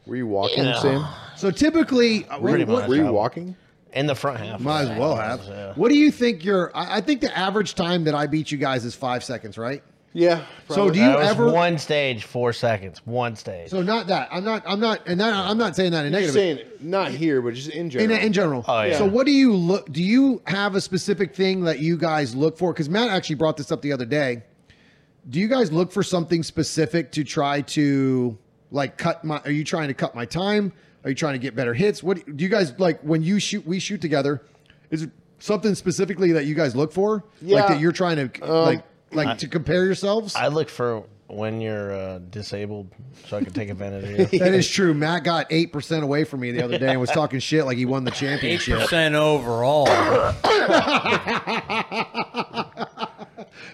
Were you walking, Yeah. Sam? So typically, uh, Pretty what- much. Were you I- walking? In the front half. might as well have. Yeah. What do you think your? I, I think the average time that I beat you guys is five seconds, right? Yeah. So do you That was ever? one stage, four seconds, one stage. So not that. I'm not. I'm not. And that, I'm not saying that in You're negative. saying not here, but just in in, general. in general. Oh, yeah. So what do you look? Do you have a specific thing that you guys look for? Because Matt actually brought this up the other day. Do you guys look for something specific to try to like cut my? Are you trying to cut my time? Are you trying to get better hits? What do you guys like when you shoot? We shoot together. Is it something specifically that you guys look for? Yeah. Like that you're trying to Um, like like to compare yourselves. I look for when you're uh, disabled, so I can take advantage of you. that is true. Matt got eight percent away from me the other day and was talking shit like he won the championship. Eight championship. percent overall.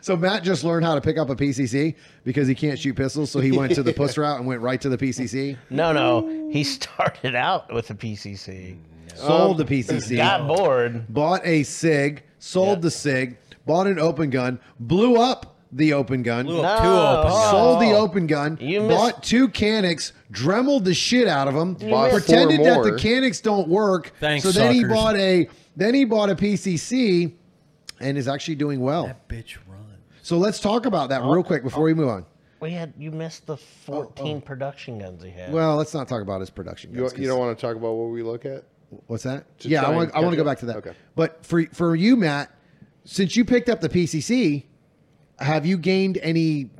So Matt just learned how to pick up a PCC because he can't shoot pistols. So he went to the puss route and went right to the PCC. No, no, he started out with a PCC, Sold the um, PCC. got bored. Bought a Sig. Sold Yeah. the Sig. Bought an open gun. Blew up the open gun. Blew No, up two open. oh. Sold the open gun. You missed- bought two Caniks. Dremeled the shit out of them. Bought Pretended that the more. Caniks don't work. Thanks, so then he suckers. bought a. Then he bought a PCC, and is actually doing well. That bitch run. So let's talk about that real quick before we move on. We had you missed the 14 production guns he had. Well, let's not talk about his production. You, guns, you don't want to talk about what we look at? What's that? To yeah, I try want. I want to catch go up? back to that. Okay. But for for you, Matt, since you picked up the PCC, have you gained any?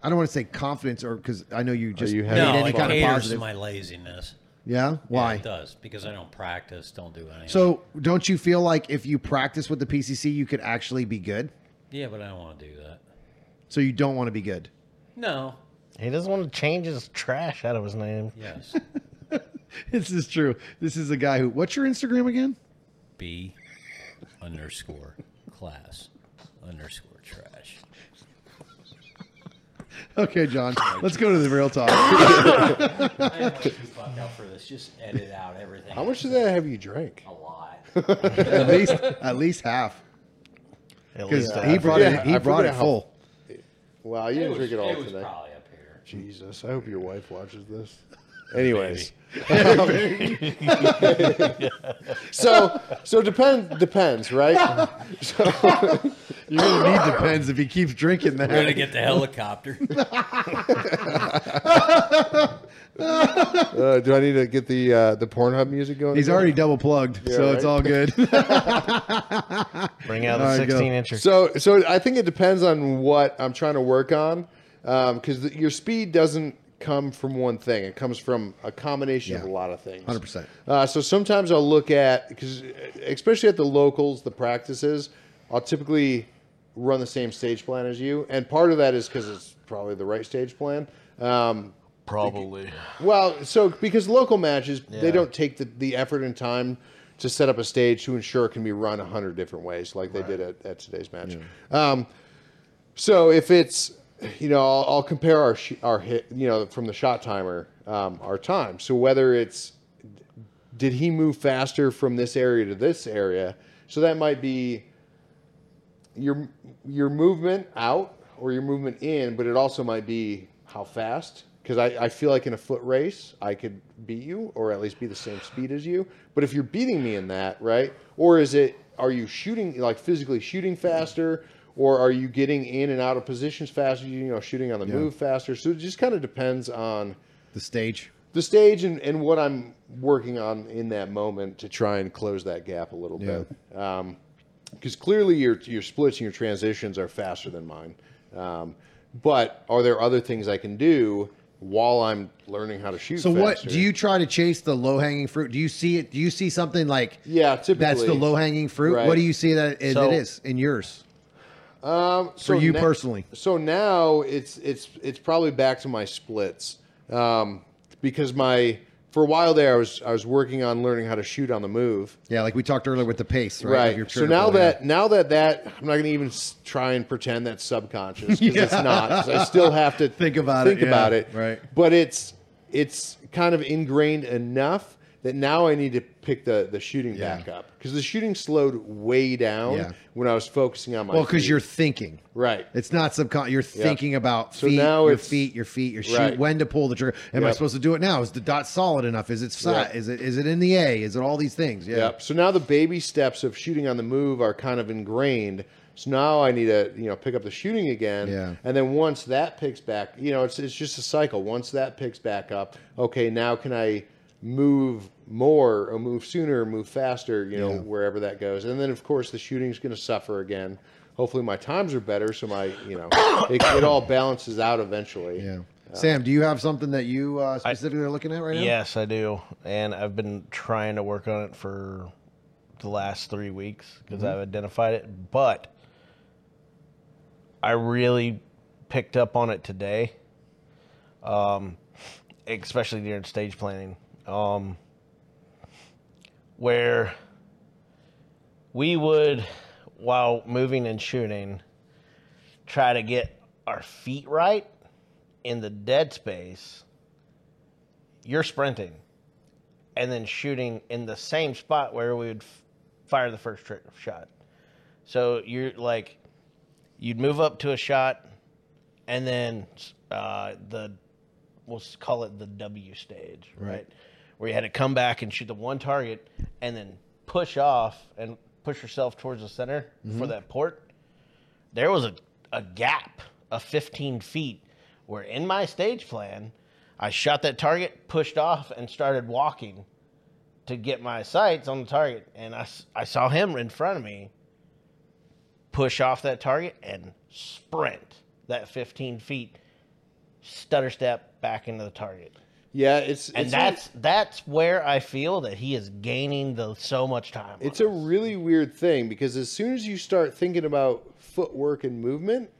I don't want to say confidence, or because I know you just you made having No, any it kind of caters to positive. my laziness. Yeah. Yeah, Why? it does because I don't practice, don't do anything. so don't you feel like if you practice with the PCC, you could actually be good? Yeah, but I don't want to do that. So you don't want to be good. No. He doesn't want to change his trash out of his name. Yes. This is true. This is a guy who. What's your Instagram again? B underscore class underscore trash. Okay, John. Let's go to the real talk. I am too fucked up for this. Just edit out everything. How much of that have you drank? A lot. at least, at least half, At because least he brought Yeah, it. He I brought it forget how- full. Wow, you didn't was, drink it all it was today. probably up here. Jesus, I hope your wife watches this. Anyways, so so depends depends right. So You're gonna need depends if he keeps drinking We're gonna get the helicopter. Uh, do I need to get the uh, the Pornhub music going? He's again? already double plugged, so it's all good. bring out the All right, go. 16 incher. So so I think it depends on what I'm trying to work on, because your speed doesn't come from one thing. It comes from a combination of a lot of things. 100%. Uh, so sometimes I'll look at because especially at the locals, the practices, I'll typically run the same stage plan as you, and part of that is because it's probably the right stage plan. Um, Probably. well, so because local matches, they don't take the, the effort and time to set up a stage to ensure it can be run a hundred different ways, like they did at, at today's match. Um, so if it's, you know, I'll, I'll compare our sh- our hit, you know, from the shot timer, um, our time. So whether it's did he move faster from this area to this area? So that might be your your movement out or your movement in, but it also might be how fast. Because I, I feel like in a foot race, I could beat you or at least be the same speed as you. But if you're beating me in that, right? Or is it, are you shooting, like physically shooting faster? Or are you getting in and out of positions faster? You know, shooting on the move faster? So it just kind of depends on the stage. the stage and, and what I'm working on in that moment to try and close that gap a little Yeah. bit. Um, because clearly your your splits and your transitions are faster than mine. Um, but are there other things I can do while I'm learning how to shoot? So what faster? do you try to chase the low hanging fruit? Do you see it? Do you see something like Yeah, typically that's the low hanging fruit? Right. What do you see that it, So- it is in yours Um, for so you na- personally? So now it's it's it's probably back to my splits um, because my for a while there I was I was working on learning how to shoot on the move. Yeah, like we talked earlier with the pace, right? Right. So now yeah. that now that that I'm not going to even try and pretend that's subconscious because it's not. I still have to Think about think it, yeah, about it. right. But it's it's kind of ingrained enough that now I need to pick the the shooting Yeah. back up because the shooting slowed way down Yeah. when I was focusing on my. well, because you're thinking. right. It's not subconscious. You're thinking about So feet, now your feet, your feet, your shoot, Right. when to pull the trigger. Am I supposed to do it now? Is the dot solid enough? Is it flat? Yep. Is it is it in the A? Is it all these things? Yeah. Yep. So now the baby steps of shooting on the move are kind of ingrained. So now I need to, you know, pick up the shooting again. Yeah. And then once that picks back, you know, it's it's just a cycle. Once that picks back up, okay, now can I move more or move sooner or move faster, you know, Yeah. wherever that goes. And then of course the shooting's going to suffer again. Hopefully my times are better, so my, you know, it, it all balances out eventually. Yeah. Sam, do you have something that you uh, specifically are looking at right now? Yes, I do, and I've been trying to work on it for the last three weeks because Mm-hmm. I've identified it. But I really picked up on it today, um, especially during stage planning, um, where we would, while moving and shooting, try to get our feet right in the dead space you're sprinting and then shooting in the same spot where we would f- fire the first shot. So you're like, you'd move up to a shot, and then uh, the we'll call it the W stage, right? Where you had to come back and shoot the one target, and then push off and push yourself towards the center for mm-hmm. that port. There was a, a gap of 15 feet where in my stage plan, I shot that target, pushed off, and started walking to get my sights on the target. And I, I saw him in front of me push off that target and sprint that 15 feet, stutter step back into the target. Yeah, it's and it's that's that's where I feel that he is gaining the so much time. It's a really weird thing because as soon as you start thinking about footwork and movement,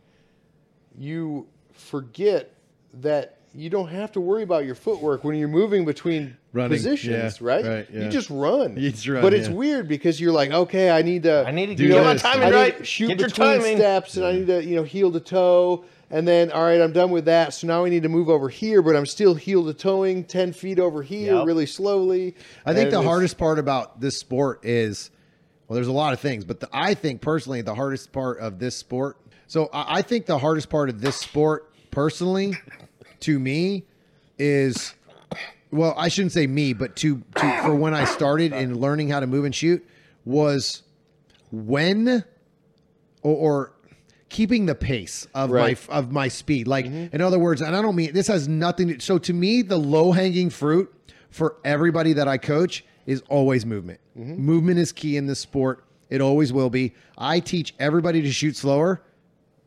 you forget that you don't have to worry about your footwork when you're moving between Running, positions, yeah, right? right, yeah. You just run. You just run, but it's weird because you're like, okay, I need to I need to Do get my this. timing I need right. to shoot get your between timing. steps, and I need to, you know, heel to toe. And then, all right, I'm done with that. So now we need to move over here, but I'm still heel to toeing 10 feet over here Yep. really slowly. I think And the hardest part about this sport is, well, there's a lot of things, but the, I think personally the hardest part of this sport. So I, I think the hardest part of this sport, personally, to me, is, well, I shouldn't say me, but to, to for when I started in learning how to move and shoot was when, or, or keeping the pace of Right. my of my speed. Like mm-hmm. in other words, and I don't mean this has nothing to so to me the low hanging fruit for everybody that I coach is always movement. Mm-hmm. Movement is key in this sport. It always will be. I teach everybody to shoot slower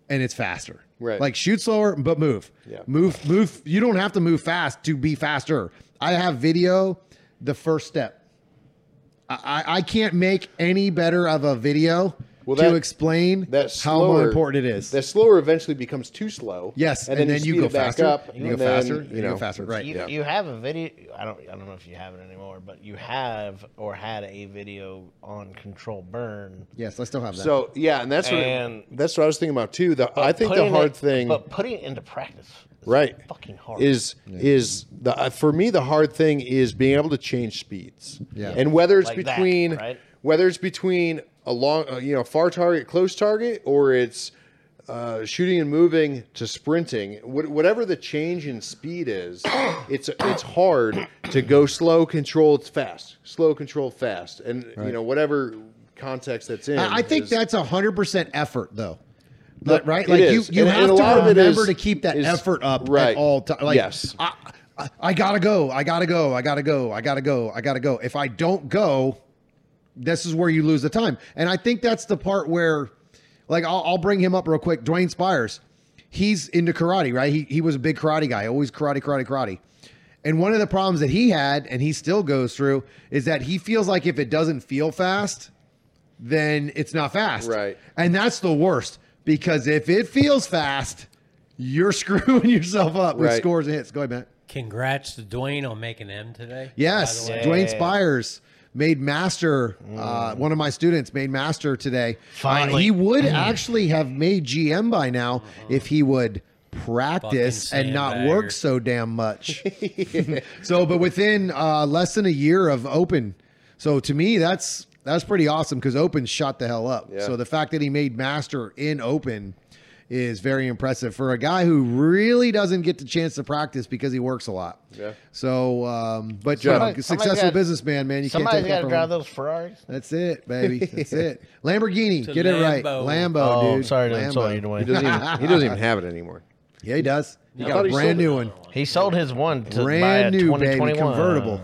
and it's faster. Right. Like shoot slower but move. Yeah. Move move you don't have to move fast to be faster. I have video the first step. I I can't make any better of a video Well, to explain that how more important it is. That slower eventually becomes too slow. Yes, and, and then, then you, you go it back faster, up. you go then, faster, You you go faster, right. You, Yeah. you have a video. I don't. I don't know if you have it anymore, but you have or had a video on control burn. yes, I still have that. So yeah, and that's what And- that's what I was thinking about too. The, I think the hard it- thing, but putting it into practice, right, fucking hard. is is the uh, for me the hard thing is being able to change speeds. Yeah. and whether it's Like that, between right? whether it's between a long, uh, you know, far target, close target, or it's uh, shooting and moving to sprinting, wh- whatever the change in speed is, it's it's hard to go slow, control fast, slow, control fast, and you know whatever context that's in. I, I think is- that's a hundred percent effort, though. But right? it Like you, is. you And- have and a to of it remember is- to keep that is- effort up right. at all times. Like, Yes. I, I, I gotta go. I gotta go. I gotta go. I gotta go. I gotta go. If I don't go, this is where you lose the time. And I think that's the part where, like, I'll, I'll bring him up real quick. Dwayne Spires, he's into karate, right? He he was a big karate guy, always karate, karate, karate. And one of the problems that he had, and he still goes through, is that he feels like if it doesn't feel fast, then it's not fast. Right. And that's the worst because if it feels fast, you're screwing yourself up with Right. scores and hits. Go ahead, Matt. Congrats to Dwayne on making M today. Yes, by. Dwayne Spires made master. Uh, one of my students made master today. Uh, Finally. he would actually have made GM by now if he would practice and not work so damn much. so, but within uh, less than a year of open, so to me that's that's pretty awesome because open shot the hell up. Yeah. So the fact that he made master in open is very impressive for a guy who really doesn't get the chance to practice because he works a lot. Yeah. So, um, but job. for a Somebody- successful got- businessman, man, you can't take got to drive him. those Ferraris. That's it, baby. That's it. Lamborghini. To Get it right. Lambo. Lambo, Oh, dude. I'm sorry to Lambo. insult you, he doesn't even he doesn't even have it anymore. Yeah, he does. He I got a he brand new one. He sold his one to buy a Brand new, baby, 2021 convertible.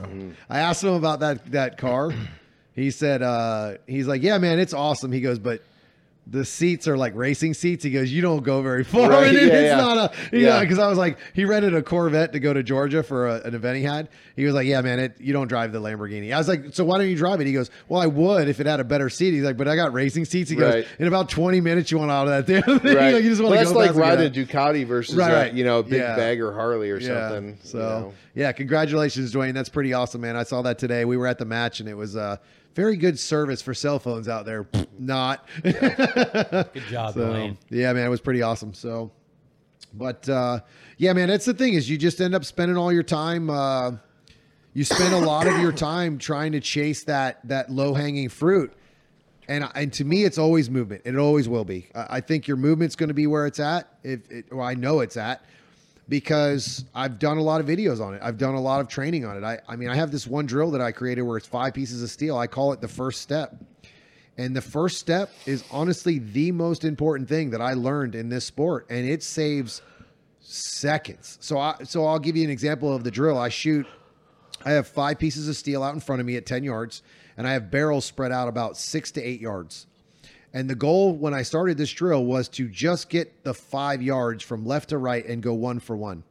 I asked him about that that car. He said, uh, he's like, yeah, man, it's awesome. He goes, but the seats are like racing seats. He goes, you don't go very far. Right, And yeah, it's yeah. not a, Yeah. because I was like, he rented a Corvette to go to Georgia for a, an event he had. He was like, yeah, man, it, you don't drive the Lamborghini. I was like, so why don't you drive it? He goes, well, I would if it had a better seat. He's like, but I got racing seats. He goes, in about 20 minutes, you want out of that thing. Right. Like, you just want well, to that's go like fast and riding a Ducati versus Right, right. you know a big Yeah. bag or Harley or something. So you know. yeah, congratulations, Dwayne. That's pretty awesome, man. I saw that today. We were at the match, and it was uh, very good service for cell phones out there. Not. Good job, So Dwayne. yeah, man, it was pretty awesome. So, but uh, yeah, man, that's the thing is you just end up spending all your time. Uh, you spend a lot of your time trying to chase that that low hanging fruit. And, and to me, it's always movement. It always will be. I I think your movement's going to be where it's at. If it, well, I know it's at because I've done a lot of videos on it. I've done a lot of training on it. I, I mean, I have this one drill that I created where it's five pieces of steel. I call it the first step. And the first step is honestly the most important thing that I learned in this sport, and it saves seconds. So I so I'll give you an example of the drill. I shoot I have five pieces of steel out in front of me at 10 yards, and I have barrels spread out about six to eight yards. And the goal when I started this drill was to just get the five yards from left to right and go one for one.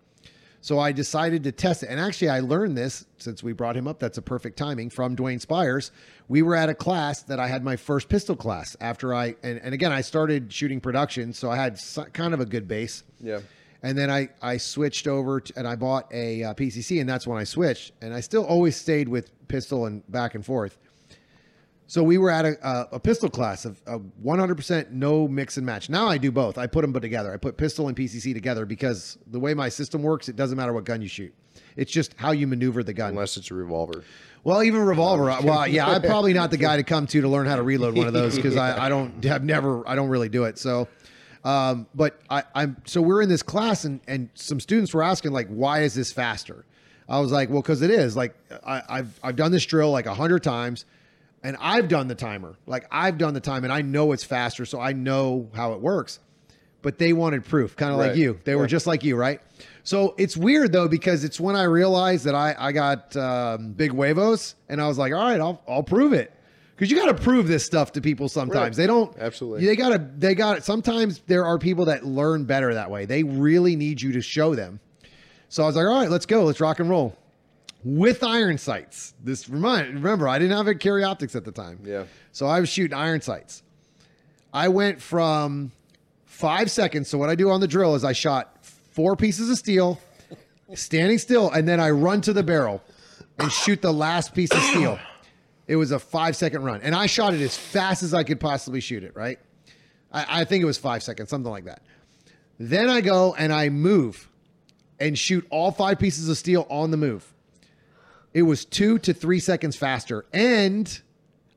So I decided to test it. And actually, I learned this since we brought him up. That's a perfect timing from Dwayne Spires. We were at a class that I had my first pistol class after I, and, and again, I started shooting production. So I had so- kind of a good base. Yeah. And then I, I switched over to, and I bought a uh, PCC, and that's when I switched. And I still always stayed with pistol and back and forth. So we were at a, a, a pistol class of, of 100% no mix and match. Now I do both. I put them together. I put pistol and PCC together because the way my system works, it doesn't matter what gun you shoot. It's just how you maneuver the gun. Unless it's a revolver. Well, even revolver. Well, yeah, I'm probably not the guy to come to to learn how to reload one of those because I, I don't have never I don't really do it. So, um, but I, I'm so we're in this class and and some students were asking like, why is this faster? I was like, well, because it is. Like I, I've I've done this drill like a hundred times, and I've done the timer. Like I've done the time, and I know it's faster, so I know how it works. But they wanted proof, kind of like you. They were just like you, right? So it's weird though because it's when I realized that I I got um, big huevos, and I was like, all right, I'll I'll prove it. Because you got to prove this stuff to people sometimes. Right. They don't Absolutely. They gotta they got Sometimes there are people that learn better that way. They really need you to show them. So I was like, all right, let's go, let's rock and roll with iron sights. This remind remember I didn't have a carry optics at the time. Yeah. So I was shooting iron sights. I went from five seconds. So what I do on the drill is I shot four pieces of steel, standing still, and then I run to the barrel and shoot the last piece of steel. It was a five second run, and I shot it as fast as I could possibly shoot it. Right, I, I think it was five seconds, something like that. Then I go and I move and shoot all five pieces of steel on the move. It was two to three seconds faster, and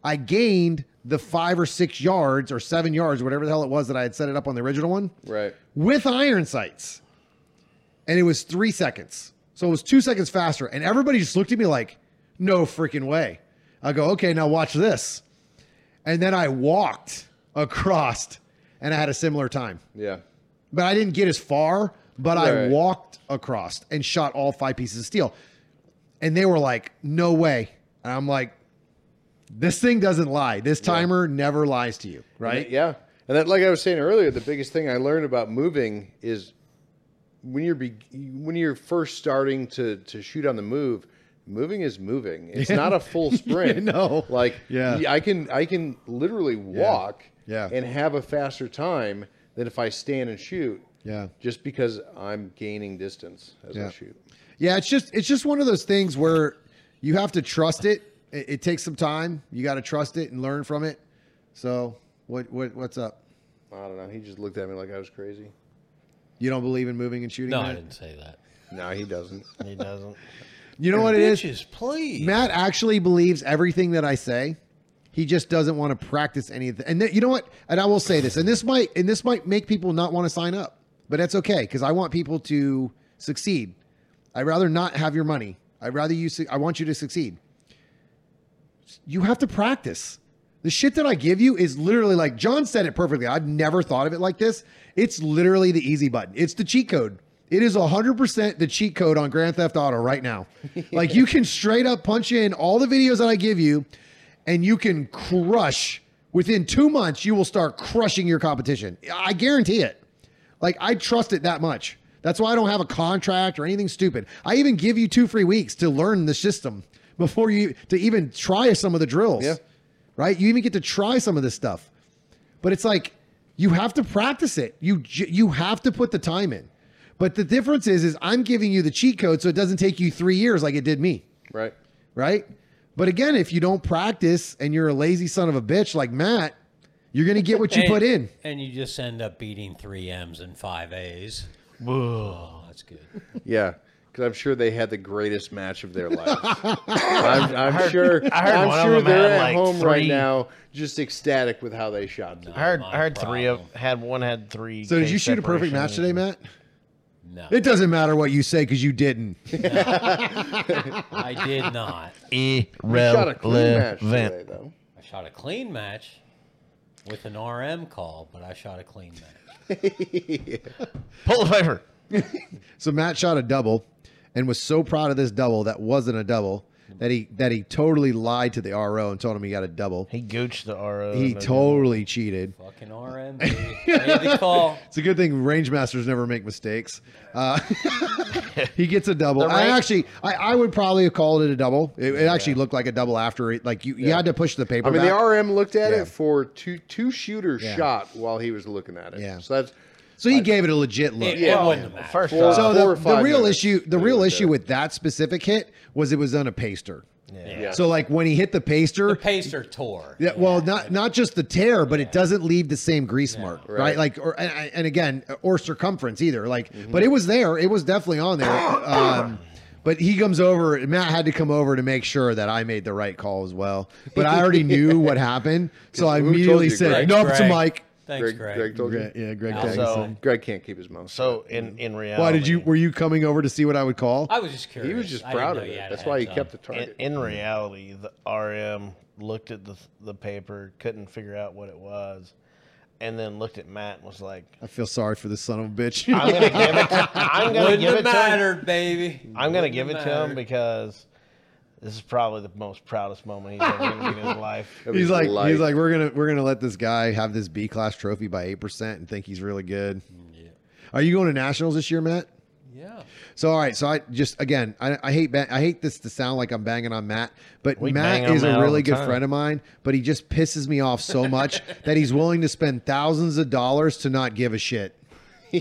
I gained the five or six yards or seven yards, whatever the hell it was that I had set it up on the original one, Right. with iron sights. And it was three seconds. So it was two seconds faster. And everybody just looked at me like, no freaking way. I go, okay, now watch this. And then I walked across and I had a similar time. Yeah. But I didn't get as far, but I walked across and shot all five pieces of steel. And they were like, no way. And I'm like, this thing doesn't lie. This timer never lies to you, right? Yeah. And that, like I was saying earlier, the biggest thing I learned about moving is when you're be, when you're first starting to to shoot on the move. Moving is moving. It's not a full sprint. no. Like Yeah. I can I can literally walk Yeah. and have a faster time than if I stand and shoot. Yeah. Just because I'm gaining distance as Yeah. I shoot. Yeah, it's just it's just one of those things where you have to trust it. It, it takes some time. You got to trust it and learn from it. So, what what what's up? I don't know. He just looked at me like I was crazy. You don't believe in moving and shooting? No, I didn't say that. No, he doesn't. He doesn't. You know what it is? Bitches, please. Matt actually believes everything that I say. He just doesn't want to practice anything. And th- you know what? And I will say this, and this might and this might make people not want to sign up, but that's okay because I want people to succeed. I'd rather not have your money. I'd rather you. Su- I want you to succeed. You have to practice. The shit that I give you is literally like John said it perfectly. I've never thought of it like this. It's literally the easy button. It's the cheat code. It is 100% the cheat code on Grand Theft Auto right now. like you can straight up punch in all the videos that I give you and you can crush within 2 months you will start crushing your competition. I guarantee it. Like I trust it that much. That's why I don't have a contract or anything stupid. I even give you two free weeks to learn the system before you to even try some of the drills. Yeah. Right? You even get to try some of this stuff. But it's like you have to practice it. You you have to put the time in. But the difference is is I'm giving you the cheat code so it doesn't take you 3 years like it did me. Right. Right? But again, if you don't practice and you're a lazy son of a bitch like Matt, you're going to get what you and, put in. And you just end up beating 3Ms and 5As. Whoa, that's good. Yeah. Because I'm sure they had the greatest match of their life. I'm, I'm heard- sure. I heard one am of sure them they're had, at like, home right three- now, just ecstatic with how they shot. I heard. I heard three of had one had three. So did you shoot a perfect match today, Matt? No, It doesn't matter what you say because you didn't. I did not. Shot a clean match today, though. I shot a clean match with an RM call, but I shot a clean match. Pull the paper. So Matt shot a double and was so proud of this double that wasn't a double that he that he totally lied to the RO and told him he got a double. He gooched the RO. He and then- totally cheated. Fucking RM, baby. Made the call. It's a good thing range masters never make mistakes. Uh, he gets a double. The I range- actually, I, I would probably have called it a double. It, it actually looked like a double after it. Like you, you had to push the paper. I mean, back. the RM looked at Yeah. it for two two shooters Yeah. shot while he was looking at it. Yeah. So that's so he gave it a legit look. It, Yeah. it wouldn't have. First Four- off, So the, the real minutes. issue, the real was issue there. with that specific hit was it was on a paster. yeah. So like when he hit the paster, The paster tore. Yeah, well, not not just the tear, but it doesn't leave the same grease mark, right? Right. Like, or and, and again, or circumference either. Like, Mm-hmm. but it was there. It was definitely on there. Um, but he comes over. Matt had to come over to make sure that I made the right call as well. But I already knew what happened, so I immediately you, said, Greg? "Nope, it's a Greg. Mic." Thanks, Greg, Greg. Greg told you. Greg, yeah, Greg. Also- Tagson. Greg can't keep his mouth. so shut. in in reality, Why did you? Were you coming over to see what I would call? I was just curious. he was just proud of you it. That's why he kept the up. In, target. in reality, the RM looked at the the paper, couldn't figure out what it was, and then looked at Matt and was like, I feel sorry for this son of a bitch. "I'm gonna give it. To, I'm gonna Wouldn't give have it to him. mattered, baby. I'm gonna Wouldn't give it have to him because this is probably the most proudest moment he's ever gonna in his life. He's like, life. he's like, we're gonna we're gonna let this guy have this B class trophy by eight percent and think he's really good. Are you going to nationals this year, Matt? Yeah. So all right, so I just again, I, I hate ba- I hate this to sound like I'm banging on Matt, but We Matt is Matt a really good time. friend of mine, but he just pisses me off so much that he's willing to spend thousands of dollars to not give a shit.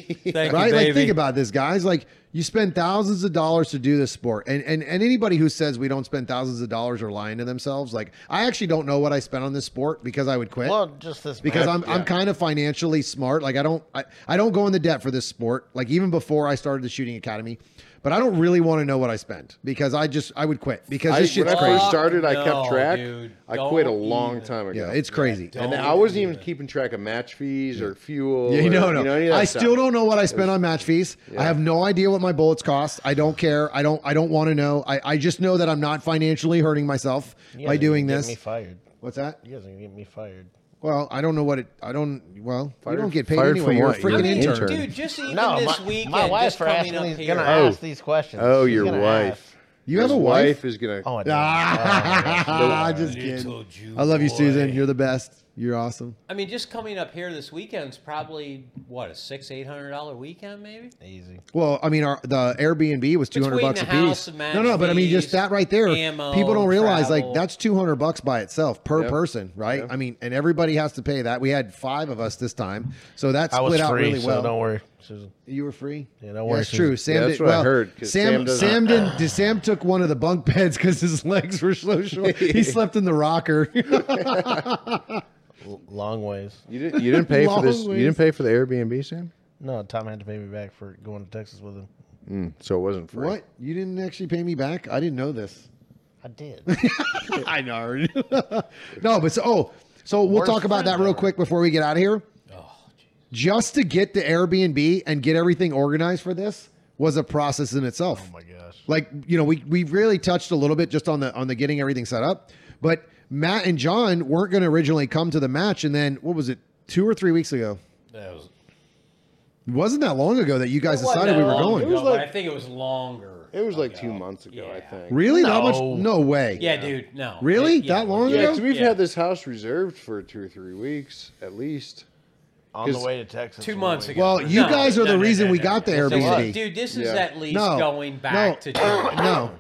Thank Right? you, baby. Like think about this, guys. Like you spend thousands of dollars to do this sport, and and and anybody who says we don't spend thousands of dollars are lying to themselves. Like I actually don't know what I spent on this sport because I would quit. Well, just this because match. I'm I'm kind of financially smart. Like I don't I, I don't go into debt for this sport. Like even before I started the shooting academy, but I don't really want to know what I spent because I just I would quit because I, this when shit's I first started, I No, kept track. dude. I quit a long even. time ago. yeah, it's crazy. don't and I wasn't even even keeping track of match fees or fuel. Yeah, or, no, no. You know, any of I stuff. still don't know what I spent on match fees. I have no idea what my bullets cost. I don't care. I don't. I don't want to know. I, I just know that I'm not financially hurting myself by doing this. Get me fired. What's that? You guys are gonna get me fired. Well, I don't know what it. I don't. Well, you don't get paid fired anyway. You're a freaking I intern. intern. dude, just even No, this my, weekend, my just for coming asking up these, here. gonna Oh. ask these questions. Oh, She's your gonna wife. ask. You have His a wife? wife is gonna. Oh, I do. Ah, just Little kidding. Jew I love you, boy. Susan. You're the best. You're awesome. I mean, just coming up here this weekend's probably what a six, eight hundred dollar weekend, maybe. Easy. Well, I mean, our the Airbnb was two hundred Between bucks a house, piece. the No, no, but I mean, just that right there, ammo, people don't realize like that's two hundred bucks by itself per Yep. person, right? Yep. I mean, and everybody has to pay that. We had five of us this time, so that I was split out free, really so well. don't worry, Susan. You were free. Yeah, don't worry, That's Susan. true. Sam Yeah, did that's what I well. Sam, Sam Sam didn't. did- Sam took one of the bunk beds because his legs were so short. he slept in the rocker. L- long ways. You didn't. You didn't pay for this. Long You didn't pay for the Airbnb, Sam. No, Tom had to pay me back for going to Texas with him. Mm, so it wasn't free. what? You didn't actually pay me back? I didn't know this. I did. I know. no, but so oh, so we'll Where's talk about that real Fred? quick before we get out of here. Oh, Just to get the Airbnb and get everything organized for this was a process in itself. oh my gosh. Like you know, we we really touched a little bit just on the on the getting everything set up, but Matt and John weren't going to originally come to the match, and then what was it? Two or three weeks ago. that was. It wasn't that long ago that you guys decided we were going. ago, It was like- I think it was longer. It was like ago. two months ago, I Yeah. think. Really? That much? No. No way. Yeah, dude. No. Really? It- yeah, That long Yeah, ago? because we've Yeah. had this house reserved for two or three weeks at least. On the 'Cause way to Texas. Two when months we- ago. Well, you No, guys are no, the no, reason no, we no, got the no. This is- Airbnb. Dude, this is Yeah. at least No, going back no, to June. no.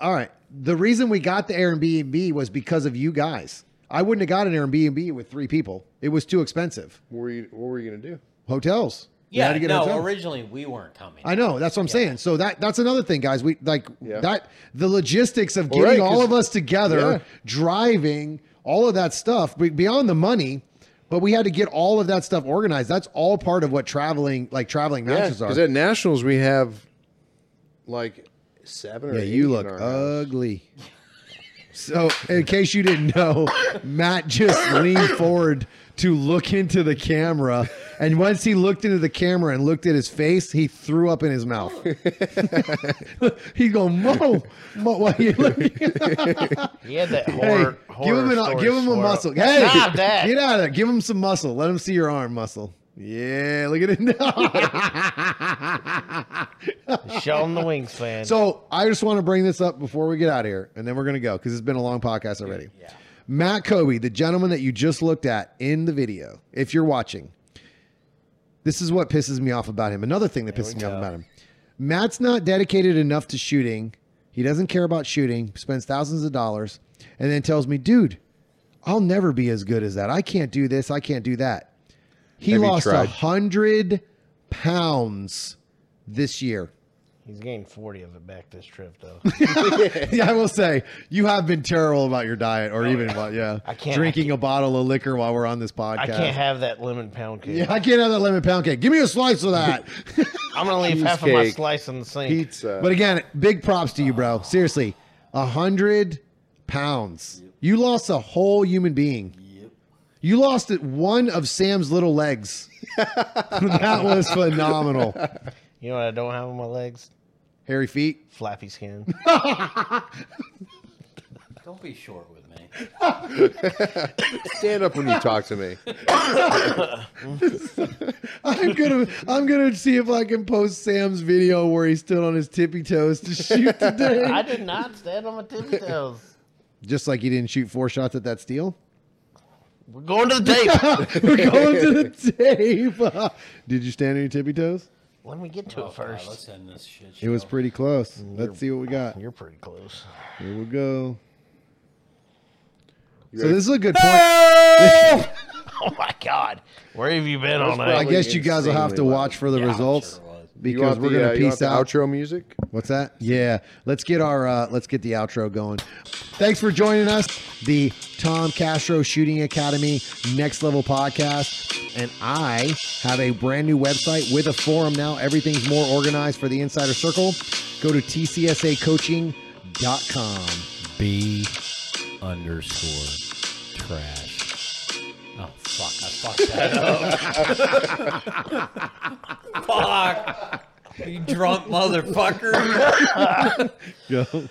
All right. The reason we got the Airbnb was because of you guys. I wouldn't have got an Airbnb with three people. It was too expensive. What were you? What were you gonna do? Hotels. We had Yeah, to get no, hotel. originally we weren't coming. I know. That's what I'm saying. So that that's another thing, guys. We like Yeah. that the logistics of Well, getting right, all 'cause- of us together, Yeah. driving, all of that stuff be- beyond the money. But we had to get all of that stuff organized. That's all part of what traveling, like traveling Yeah, matches because are. at nationals we have like seven or Yeah, eight you in look our house. ugly. So, in case you didn't know, Matt just leaned forward to look into the camera, and once he looked into the camera and looked at his face, he threw up in his mouth. He's going, "Mo, Mo, why you looking?" He had that Hey, horror. give him an, story give him a muscle. Hey, Stop that. get out of there. Give him some muscle. Let him see your arm muscle. Yeah, look at it now. Show them the wings, fan. So I just want to bring this up before we get out of here, and then we're going to go because it's been a long podcast already. Matt Kobe, the gentleman that you just looked at in the video, if you're watching, this is what pisses me off about him. Another thing that pisses me off about him. Matt's not dedicated enough to shooting. He doesn't care about shooting, spends thousands of dollars, and then tells me, dude, I'll never be as good as that. I can't do this. I can't do that. He Have lost a hundred pounds this year. He's gained 40 of it back this trip, though. yeah, I will say you have been terrible about your diet, or oh, even about yeah, I can't- drinking a bottle of liquor while we're on this podcast. I can't have that lemon pound cake. Yeah, I can't have that lemon pound cake. Give me a slice of that. I'm going to leave half of my slice in the sink. Pizza. but again, big props to you, bro. Seriously, a hundred pounds. You lost a whole human being. You lost it one of Sam's little legs. that was phenomenal. You know what I don't have on my legs? Hairy feet. Flappy skin. Don't be short with me. Stand up when you talk to me. I'm gonna I'm gonna see if I can post Sam's video where he stood on his tippy toes to shoot today. I did not stand on my tippy toes. Just like he didn't shoot four shots at that steel. We're going to the tape. We're going to the tape. Did you stand on your tippy toes? Let me get to Oh, it God, first. let's end this shit. It was pretty close. Let's see what we got. You're pretty close. Here we go. So ready? this is a good point. Oh my God. Where have you been all That's night? I guess you guys will have to watch for the Yeah, results sure it was. You because we're the, gonna uh, you want piece the out. outro music. What's that? Yeah, let's get our uh, let's get the outro going. Thanks for joining us, the Tom Castro Shooting Academy Next Level Podcast, and I have a brand new website with a forum now. Everything's more organized for the Insider Circle. Go to tcsacoaching.com. B underscore trash. Fuck! That up. fuck! You drunk motherfucker. Go.